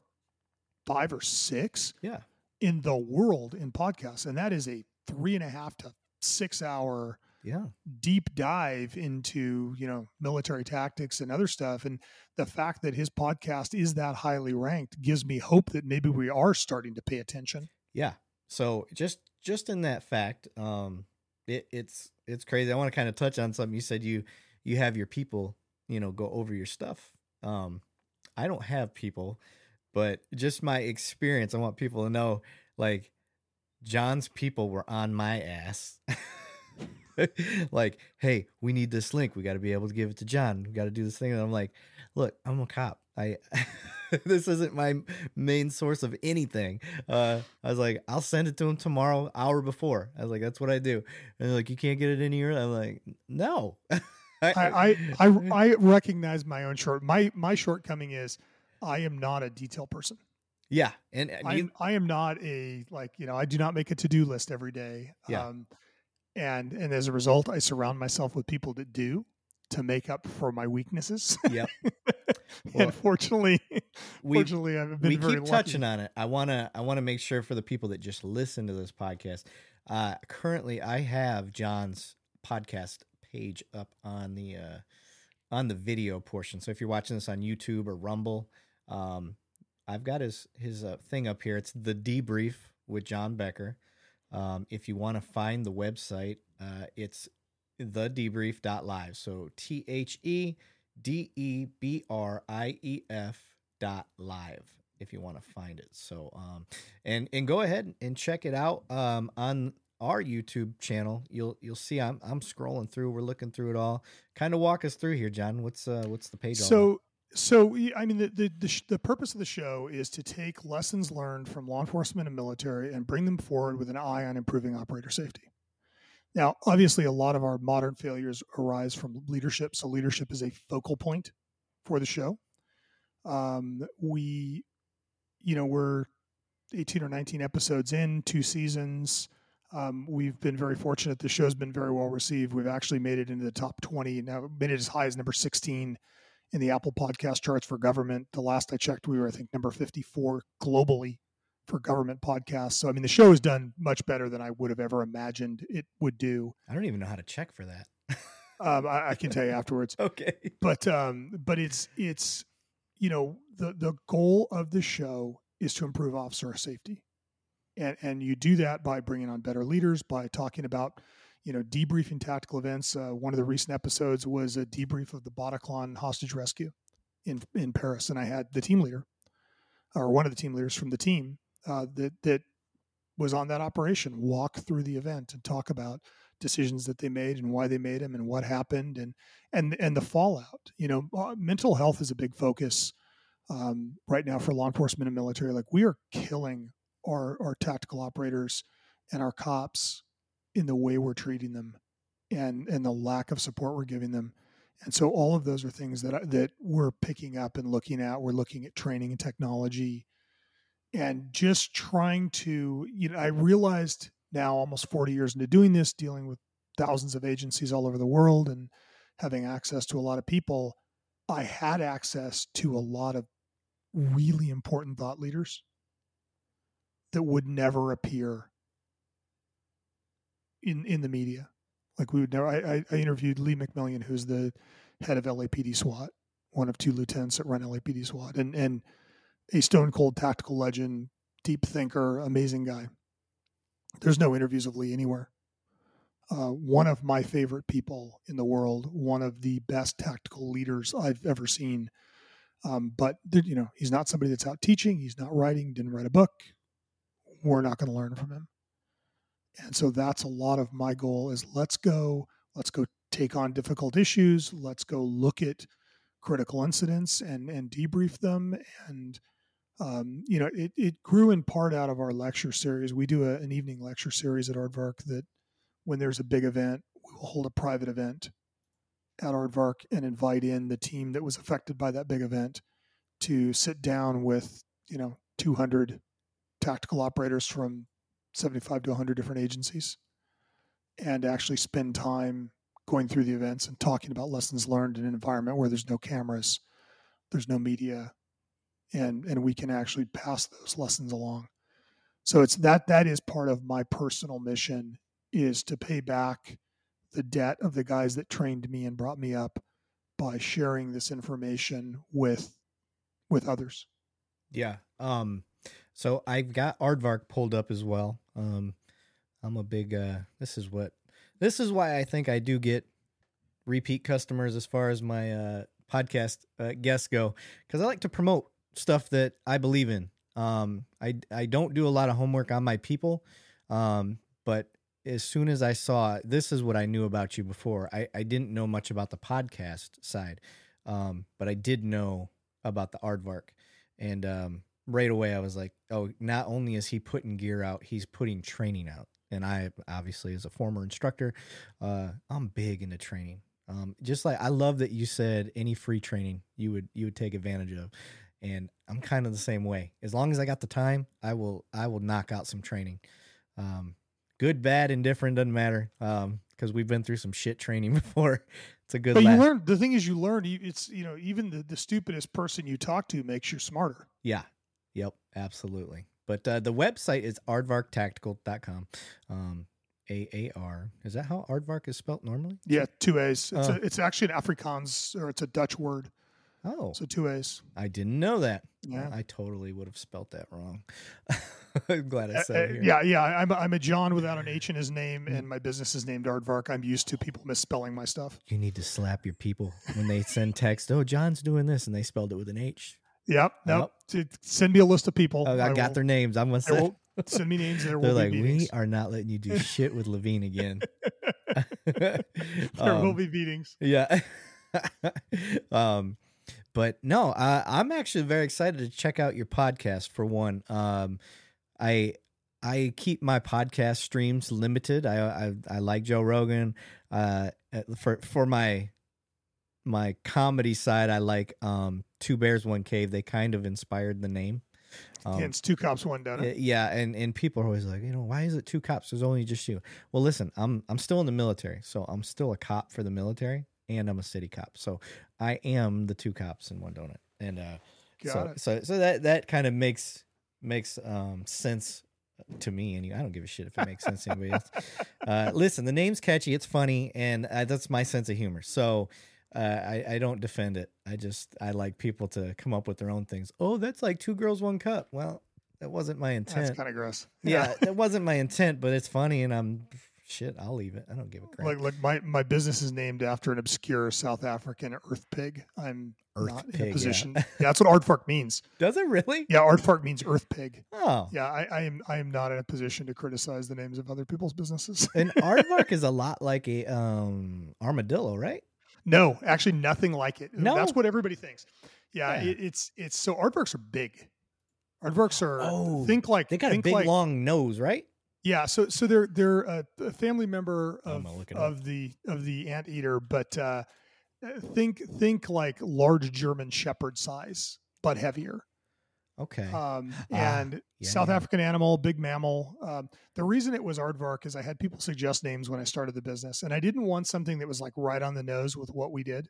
five or six yeah, in the world in podcasts, and that is a three and a half to six hour yeah, deep dive into you know military tactics and other stuff. And the fact that his podcast is that highly ranked gives me hope that maybe we are starting to pay attention. yeah. So just just in that fact, um, it, it's it's crazy. I want to kind of touch on something you said. You you have your people, you know, go over your stuff. Um, I don't have people, but just my experience. I want people to know, like, Jon's people were on my ass. like, hey, we need this link. We got to be able to give it to Jon. We got to do this thing. And I'm like, look, I'm a cop. I this isn't my main source of anything. Uh, I was like, I'll send it to him tomorrow, hour before. I was like, that's what I do. And they're like, you can't get it any early. I'm like, no. I I, I I recognize my own short. My my shortcoming is I am not a detail person. yeah, and, and I you, I am not a like you know I do not make a to do list every day. Yeah. Um, and and as a result, I surround myself with people that do to make up for my weaknesses. Yep. Well, and fortunately, we fortunately, I've been we very keep lucky. touching on it. I wanna I wanna make sure for the people that just listen to this podcast. Uh, currently, I have Jon's podcast page up on the uh, on the video portion. So if you're watching this on YouTube or Rumble, um, I've got his his uh, thing up here. It's the debrief with Jon Becker. Um, if you want to find the website, uh, it's the debrief.live. So T H E D E B R I E F dot live if you want to find it. So um and and go ahead and check it out um on our YouTube channel. You'll you'll see I'm I'm scrolling through. We're looking through it all. Kind of walk us through here, Jon. What's uh what's the page? So, so I mean, the the the, sh- the purpose of the show is to take lessons learned from law enforcement and military and bring them forward with an eye on improving operator safety. Now, obviously, a lot of our modern failures arise from leadership, so leadership is a focal point for the show. Um, we, you know, we're 18 or 19 episodes in, two seasons. Um, we've been very fortunate. The show's been very well received. We've actually made it into the top 20. Now, made it as high as number 16 in the Apple podcast charts for government. The last I checked, we were, I think, number 54 globally for government podcasts. So, I mean, the show has done much better than I would have ever imagined it would do. I don't even know how to check for that. Um, I, I can tell you afterwards okay. but um but it's it's you know the the goal of the show is to improve officer safety and and you do that by bringing on better leaders by talking about you know debriefing tactical events uh, one of the recent episodes was a debrief of the Bataclan hostage rescue in in Paris. And I had the team leader or one of the team leaders from the team uh, that that was on that operation walk through the event and talk about decisions that they made and why they made them and what happened and and and the fallout. You know uh, mental health is a big focus um, right now for law enforcement and military. Like we are killing our our tactical operators and our cops in the way we're treating them and and the lack of support we're giving them. And so all of those are things that that we're picking up and looking at. We're looking at training and technology and just trying to you know i realized now almost 40 years into doing this dealing with thousands of agencies all over the world and having access to a lot of people i had access to a lot of really important thought leaders that would never appear in in the media like we would never i, I interviewed lee mcmillian who's the head of lapd swat one of two lieutenants that run lapd swat and and a stone cold tactical legend, deep thinker, amazing guy. There's no interviews of Lee anywhere. Uh, one of my favorite people in the world, one of the best tactical leaders I've ever seen. Um, but you know, he's not somebody that's out teaching. He's not writing. Didn't write a book. We're not going to learn from him. And so that's a lot of my goal is let's go. Let's go take on difficult issues. Let's go look at critical incidents and and debrief them and um, you know, it, it grew in part out of our lecture series. We do a, an evening lecture series at Aardvark that when there's a big event, we will hold a private event at Aardvark and invite in the team that was affected by that big event to sit down with, you know, 200 tactical operators from 75 to 100 different agencies and actually spend time going through the events and talking about lessons learned in an environment where there's no cameras, there's no media, and and we can actually pass those lessons along. So it's that that is part of my personal mission is to pay back the debt of the guys that trained me and brought me up by sharing this information with with others. Yeah um so i've got aardvark pulled up as well um i'm a big uh this is what this is why i think i do get repeat customers as far as my uh podcast uh, guests go because i like to promote stuff that I believe in. Um, I I don't do a lot of homework on my people, um, but as soon as I saw this is what I knew about you before. I, I didn't know much about the podcast side, um, but I did know about the aardvark, and um, right away I was like, oh, not only is he putting gear out, he's putting training out. And I obviously, as a former instructor, uh, I'm big into training. Um, just like I love that you said any free training you would you would take advantage of and I'm kind of the same way. As long as I got the time, I will I will knock out some training. Um, good, bad, indifferent doesn't matter. Um, because we've been through some shit training before. It's a good. But you learn. The thing is, you learn. It's you know even the the stupidest person you talk to makes you smarter. Yeah. Yep. Absolutely. But uh, the website is aardvarktactical.com. Um, a A R. Is that how aardvark is spelled normally? Yeah, two A's. It's, uh, a, it's actually an Afrikaans or it's a Dutch word. Oh, so two A's. I didn't know that. Yeah, I totally would have spelt that wrong. I'm glad I said uh, it. Yeah, yeah. I'm a, I'm a Jon without an H in his name, and my business is named Aardvark. I'm used to people misspelling my stuff. You need to slap your people when they send text. Oh, Jon's doing this, and they spelled it with an H. Yep. Nope. Send me a list of people. Oh, I, I got will, their names. I'm gonna send. Send me names. There They're like, we are not letting you do shit with Levine again. there um, will be meetings. Yeah. um, but no, uh, I'm actually very excited to check out your podcast. For one, um, I I keep my podcast streams limited. I I, I like Joe Rogan. Uh, for for my my comedy side, I like um, Two Bears One Cave. They kind of inspired the name. Um, yeah, it's two cops, one donut. Yeah, and and people are always like, you know, why is it two cops? There's only just you. Well, listen, I'm I'm still in the military, so I'm still a cop for the military, and I'm a city cop. So I am the two cops and one donut. And uh Got so, it. so so that that kind of makes makes um sense to me and I don't give a shit if it makes sense to anybody else. Uh, listen, the name's catchy, it's funny, and uh, that's my sense of humor. So uh, I, I don't defend it. I just I like people to come up with their own things. Oh, that's like two girls, one cup. Well, that wasn't my intent. That's kind of gross. Yeah, that wasn't my intent, but it's funny, and I'm Shit, I'll leave it. I don't give a crap. Like, like my, my business is named after an obscure South African earth pig. I'm Earth not in pig, a position. Yeah. that's what aardvark means. Does it really? Yeah, aardvark means earth pig. Oh. Yeah, I, I am I am not in a position to criticize the names of other people's businesses. and aardvark is a lot like a um armadillo, right? No, actually, nothing like it. No? that's what everybody thinks. Yeah, Yeah. It, it's it's so aardvarks are big. Aardvarks are Oh, think like They got a think big like, long nose, right? Yeah, so so they're they're a, a family member of gonna look it up. of the of the anteater, but uh, think think like large German Shepherd size, but heavier. Okay. Um, Ah, and yeah, South yeah. African animal, big mammal. Um, the reason it was aardvark is I had people suggest names when I started the business, and I didn't want something that was like right on the nose with what we did.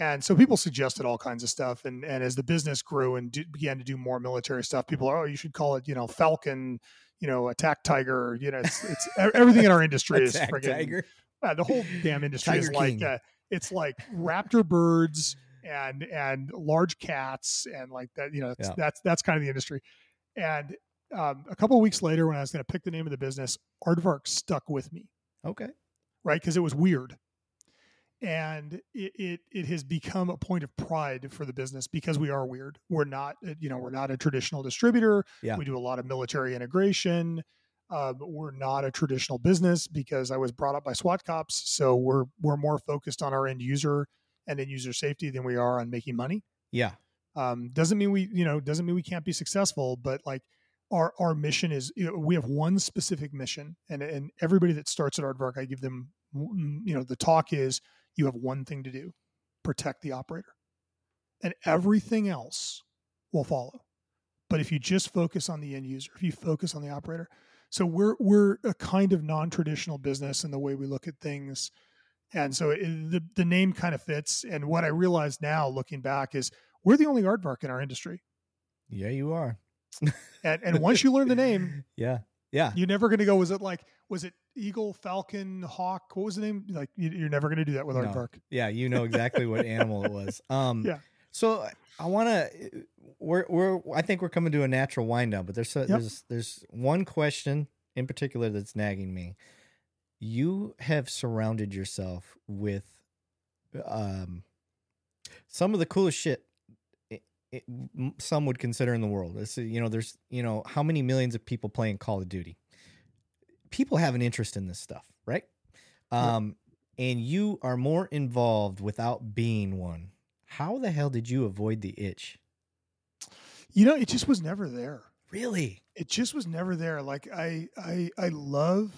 And so people suggested all kinds of stuff, and and as the business grew and do, began to do more military stuff, people are, oh, you should call it, you know, Falcon, you know, Attack Tiger. You know, it's it's everything in our industry is Attack friggin' tiger. uh, the whole damn industry is Tiger like uh, it's like raptor birds and and large cats and like that you know Yeah. that's that's kind of the industry. And um, a couple of weeks later when i was going to pick the name of the business aardvark stuck with me. Okay. right? Because it was weird. And it, it it has become a point of pride for the business because we are weird. We're not uh, you know we're not a traditional distributor. Yeah. we do a lot of military integration. Um, we're not a traditional business because i was brought up by swat cops so we're we're more focused on our end user and end user safety than we are on making money. Yeah. um, doesn't mean we you know doesn't mean we can't be successful but like our our mission is you know, we have one specific mission and and everybody that starts at aardvark i give them mm, you know the talk is you have one thing to do protect the operator. And everything else will follow. But if you just focus on the end user if you focus on the operator so we're we're a kind of non-traditional business in the way we look at things and so it, the the name kind of fits and what i realize now looking back is we're the only aardvark in our industry Yeah, you are. and and once you learn the name Yeah. Yeah. you're never going to go was it like was it eagle falcon hawk what was the name like you, you're never going to do that with No. aardvark Yeah, you know exactly what animal it was. Um Yeah. so I want to we're we're I think we're coming to a natural wind down, but there's a, there's there's one question in particular that's nagging me. You have surrounded yourself with um some of the coolest shit it, it, some would consider in the world. It's, you know, there's you know how many millions of people playing Call of Duty. People have an interest in this stuff, right? Yeah. Um, and you are more involved without being one. How the hell did you avoid the itch? you know it just was never there Really? it just was never there like i i i love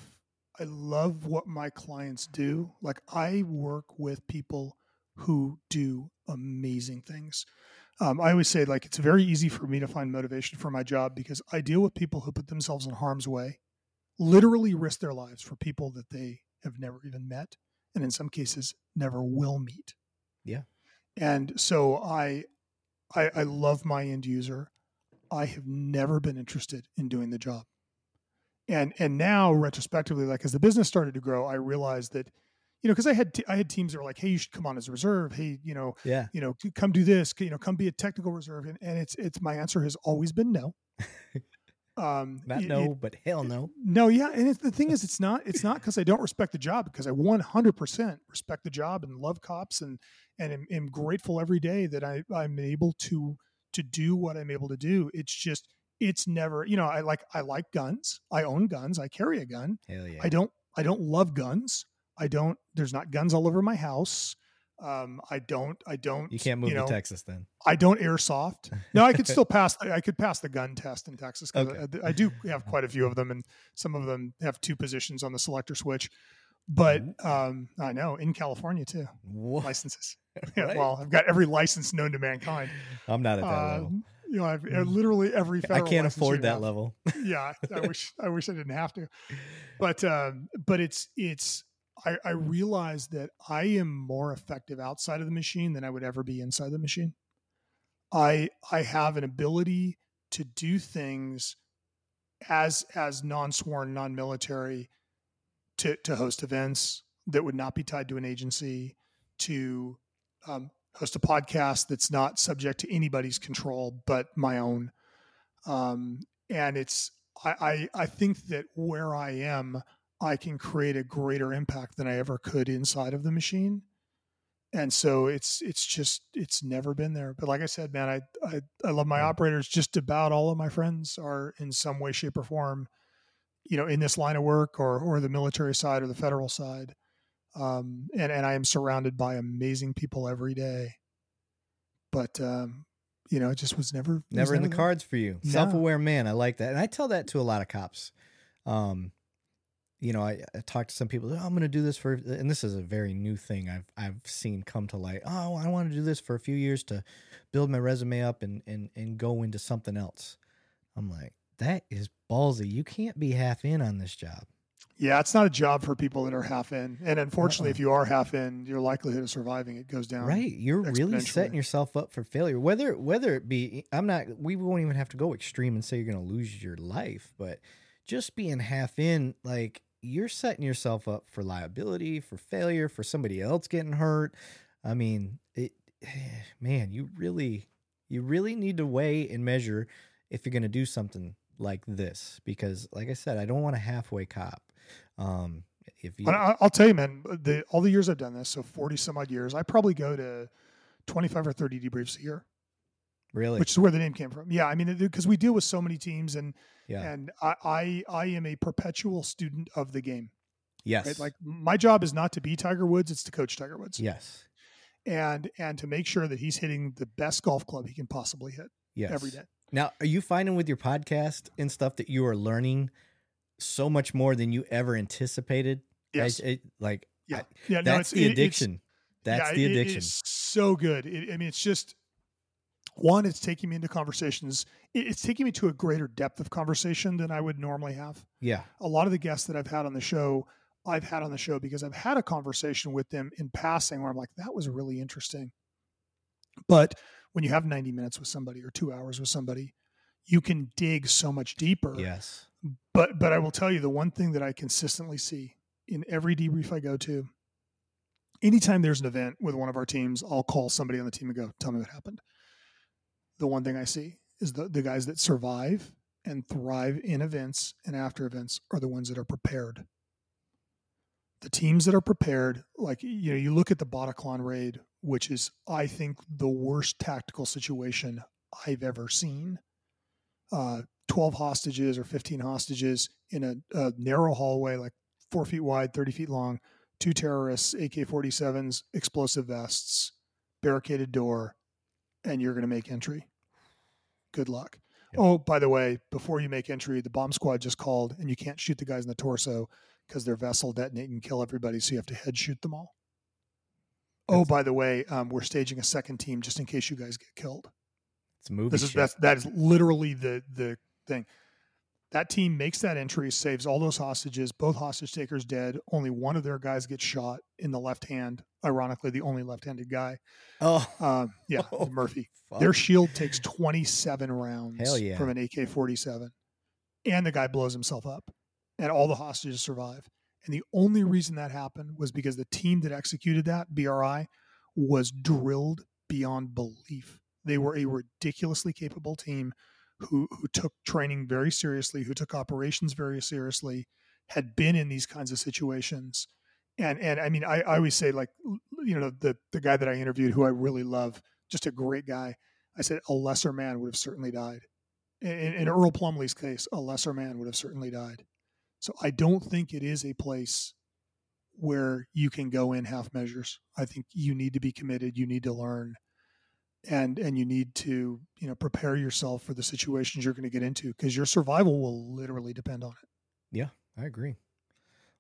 i love what my clients do like i work with people who do amazing things um, i always say like it's very easy for me to find motivation for my job because i deal with people who put themselves in harm's way literally risk their lives for people that they have never even met and in some cases never will meet Yeah. and so i i, I love my end user I have never been interested in doing the job. And and now retrospectively, like as the business started to grow, I realized that, you know, because I had t- I had teams that were like, hey, you should come on as a reserve. Hey, you know, Yeah. you know, come do this. You know, come be a technical reserve. And, and it's it's my answer has always been no. Um, Not it- no, it- but hell no. no, yeah, and it's, the thing is, it's not it's not because I don't respect the job because I 100% respect the job and love cops and and am, am grateful every day that I I'm able to to do what I'm able to do. It's just it's never you know I like I like guns. I own guns. I carry a gun. Hell yeah. I don't I don't love guns. I don't. There's not guns all over my house. Um, I don't. I don't. you can't move know, to Texas then. I don't airsoft. No, I could still pass. I could pass the gun test in Texas because Okay. I, I do have quite a few of them, and some of them have two positions on the selector switch. But um, I know in California too, What? licenses. Yeah, Right? well, I've got every license known to mankind. I'm not at that Uh, level. You know, I've uh, literally every. I can't afford that have. level. yeah, I wish I wish I didn't have to. But um, but it's it's I, I realize that I am more effective outside of the machine than I would ever be inside the machine. I I have an ability to do things as as non-sworn, non-military to to host events that would not be tied to an agency, to um, host a podcast that's not subject to anybody's control but my own. Um, and it's I, I I think that where I am, I can create a greater impact than I ever could inside of the machine. And so it's it's just it's never been there. But like I said, man, I I, I love my operators. Just about all of my friends are in some way, shape, or form, you know, in this line of work or or the military side or the federal side. Um, and and I am surrounded by amazing people every day. But um, you know, it just was never it was never in the cards for you. No. Self-aware man, I like that, and I tell that to a lot of cops. Um, you know, I, I talk to some people. Oh, I'm going to do this for, and this is a very new thing I've I've seen come to light. Oh, I want to do this for a few years to build my resume up and and and go into something else. I'm like, that is ballsy. You can't be half in on this job. Yeah, it's not a job for people that are half in. And unfortunately, Uh-uh. if you are half in, your likelihood of surviving it goes down. Right. You're really setting yourself up for failure. Whether whether it be I'm not we won't even have to go extreme and say you're gonna lose your life, but just being half in, like you're setting yourself up for liability, for failure, for somebody else getting hurt. I mean, it man, you really you really need to weigh and measure if you're gonna do something like this. Because like I said, I don't want a halfway cop. Um if you I, I'll tell you, man, the, all the years I've done this, so 40 some odd years, I probably go to 25 or 30 debriefs a year, really which is where the name came from. Yeah. I mean, because we deal with so many teams and, yeah. and I, I, I am a perpetual student of the game, yes. right? Like my job is not to be Tiger Woods. It's to coach Tiger Woods yes. and, and to make sure that he's hitting the best golf club he can possibly hit Yes. every day. Now, are you finding with your podcast and stuff that you are learning so much more than you ever anticipated? Yes. I- it- like Yeah. I- Yeah. no, that's it's, the addiction. that's Yeah, the addiction. So good. It, I mean, it's just one. It's taking me into conversations. it- It's taking me to a greater depth of conversation than I would normally have. yeah. A lot of the guests that I've had on the show, I've had on the show because I've had a conversation with them in passing where I'm like, that was really interesting. But when you have 90 minutes with somebody or two hours with somebody, you can dig so much deeper. Yes. But but I will tell you the one thing that I consistently see in every debrief I go to, anytime there's an event with one of our teams, I'll call somebody on the team and go, "Tell me what happened." The one thing I see is the the guys that survive and thrive in events and after events are the ones that are prepared. The teams that are prepared, like you know, you look at the Bataclan raid, which is I think the worst tactical situation I've ever seen. Uh, 12 hostages or 15 hostages in a, a narrow hallway, like four feet wide, 30 feet long, two terrorists, AK 47s, explosive vests, barricaded door, and you're going to make entry. Good luck. Yep. Oh, by the way, before you make entry, the bomb squad just called, and you can't shoot the guys in the torso because their vessel detonate and kill everybody, so you have to head shoot them all. Oh, by the way, um, we're staging a second team just in case you guys get killed It's movie this is shit. that's that is literally the the thing. That team makes that entry saves all those hostages both hostage takers dead. Only one of their guys gets shot in the left hand ironically the only left-handed guy. Oh, um, yeah Oh, murphy. fuck. their shield takes 27 rounds yeah. from an ak-47 and the guy blows himself up and all the hostages survive. And the only reason that happened was because the team that executed that bri was drilled beyond belief. They were a ridiculously capable team who who took training very seriously who took operations very seriously had been in these kinds of situations. And and i mean i, I always say like you know the the guy that i interviewed who i really love just a great guy i said a lesser man would have certainly died. In, in Earl Plumlee's case a lesser man would have certainly died. So i don't think it is a place where you can go in half measures. I think you need to be committed you need to learn and and you need to you know prepare yourself for the situations you're going to get into because your survival will literally depend on it Yeah, I agree.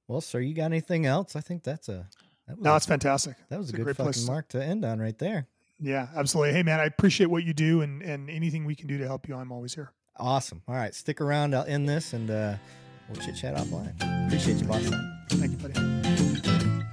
Well, sir, you got anything else? I think that's a that was, no a, it's fantastic that was it's a a good great fucking place. mark to end on right there. yeah absolutely hey man i appreciate what you do and and anything we can do to help you i'm always here Awesome. All right, stick around. I'll end this and uh, we'll chit chat offline. Appreciate you, boss. thank you buddy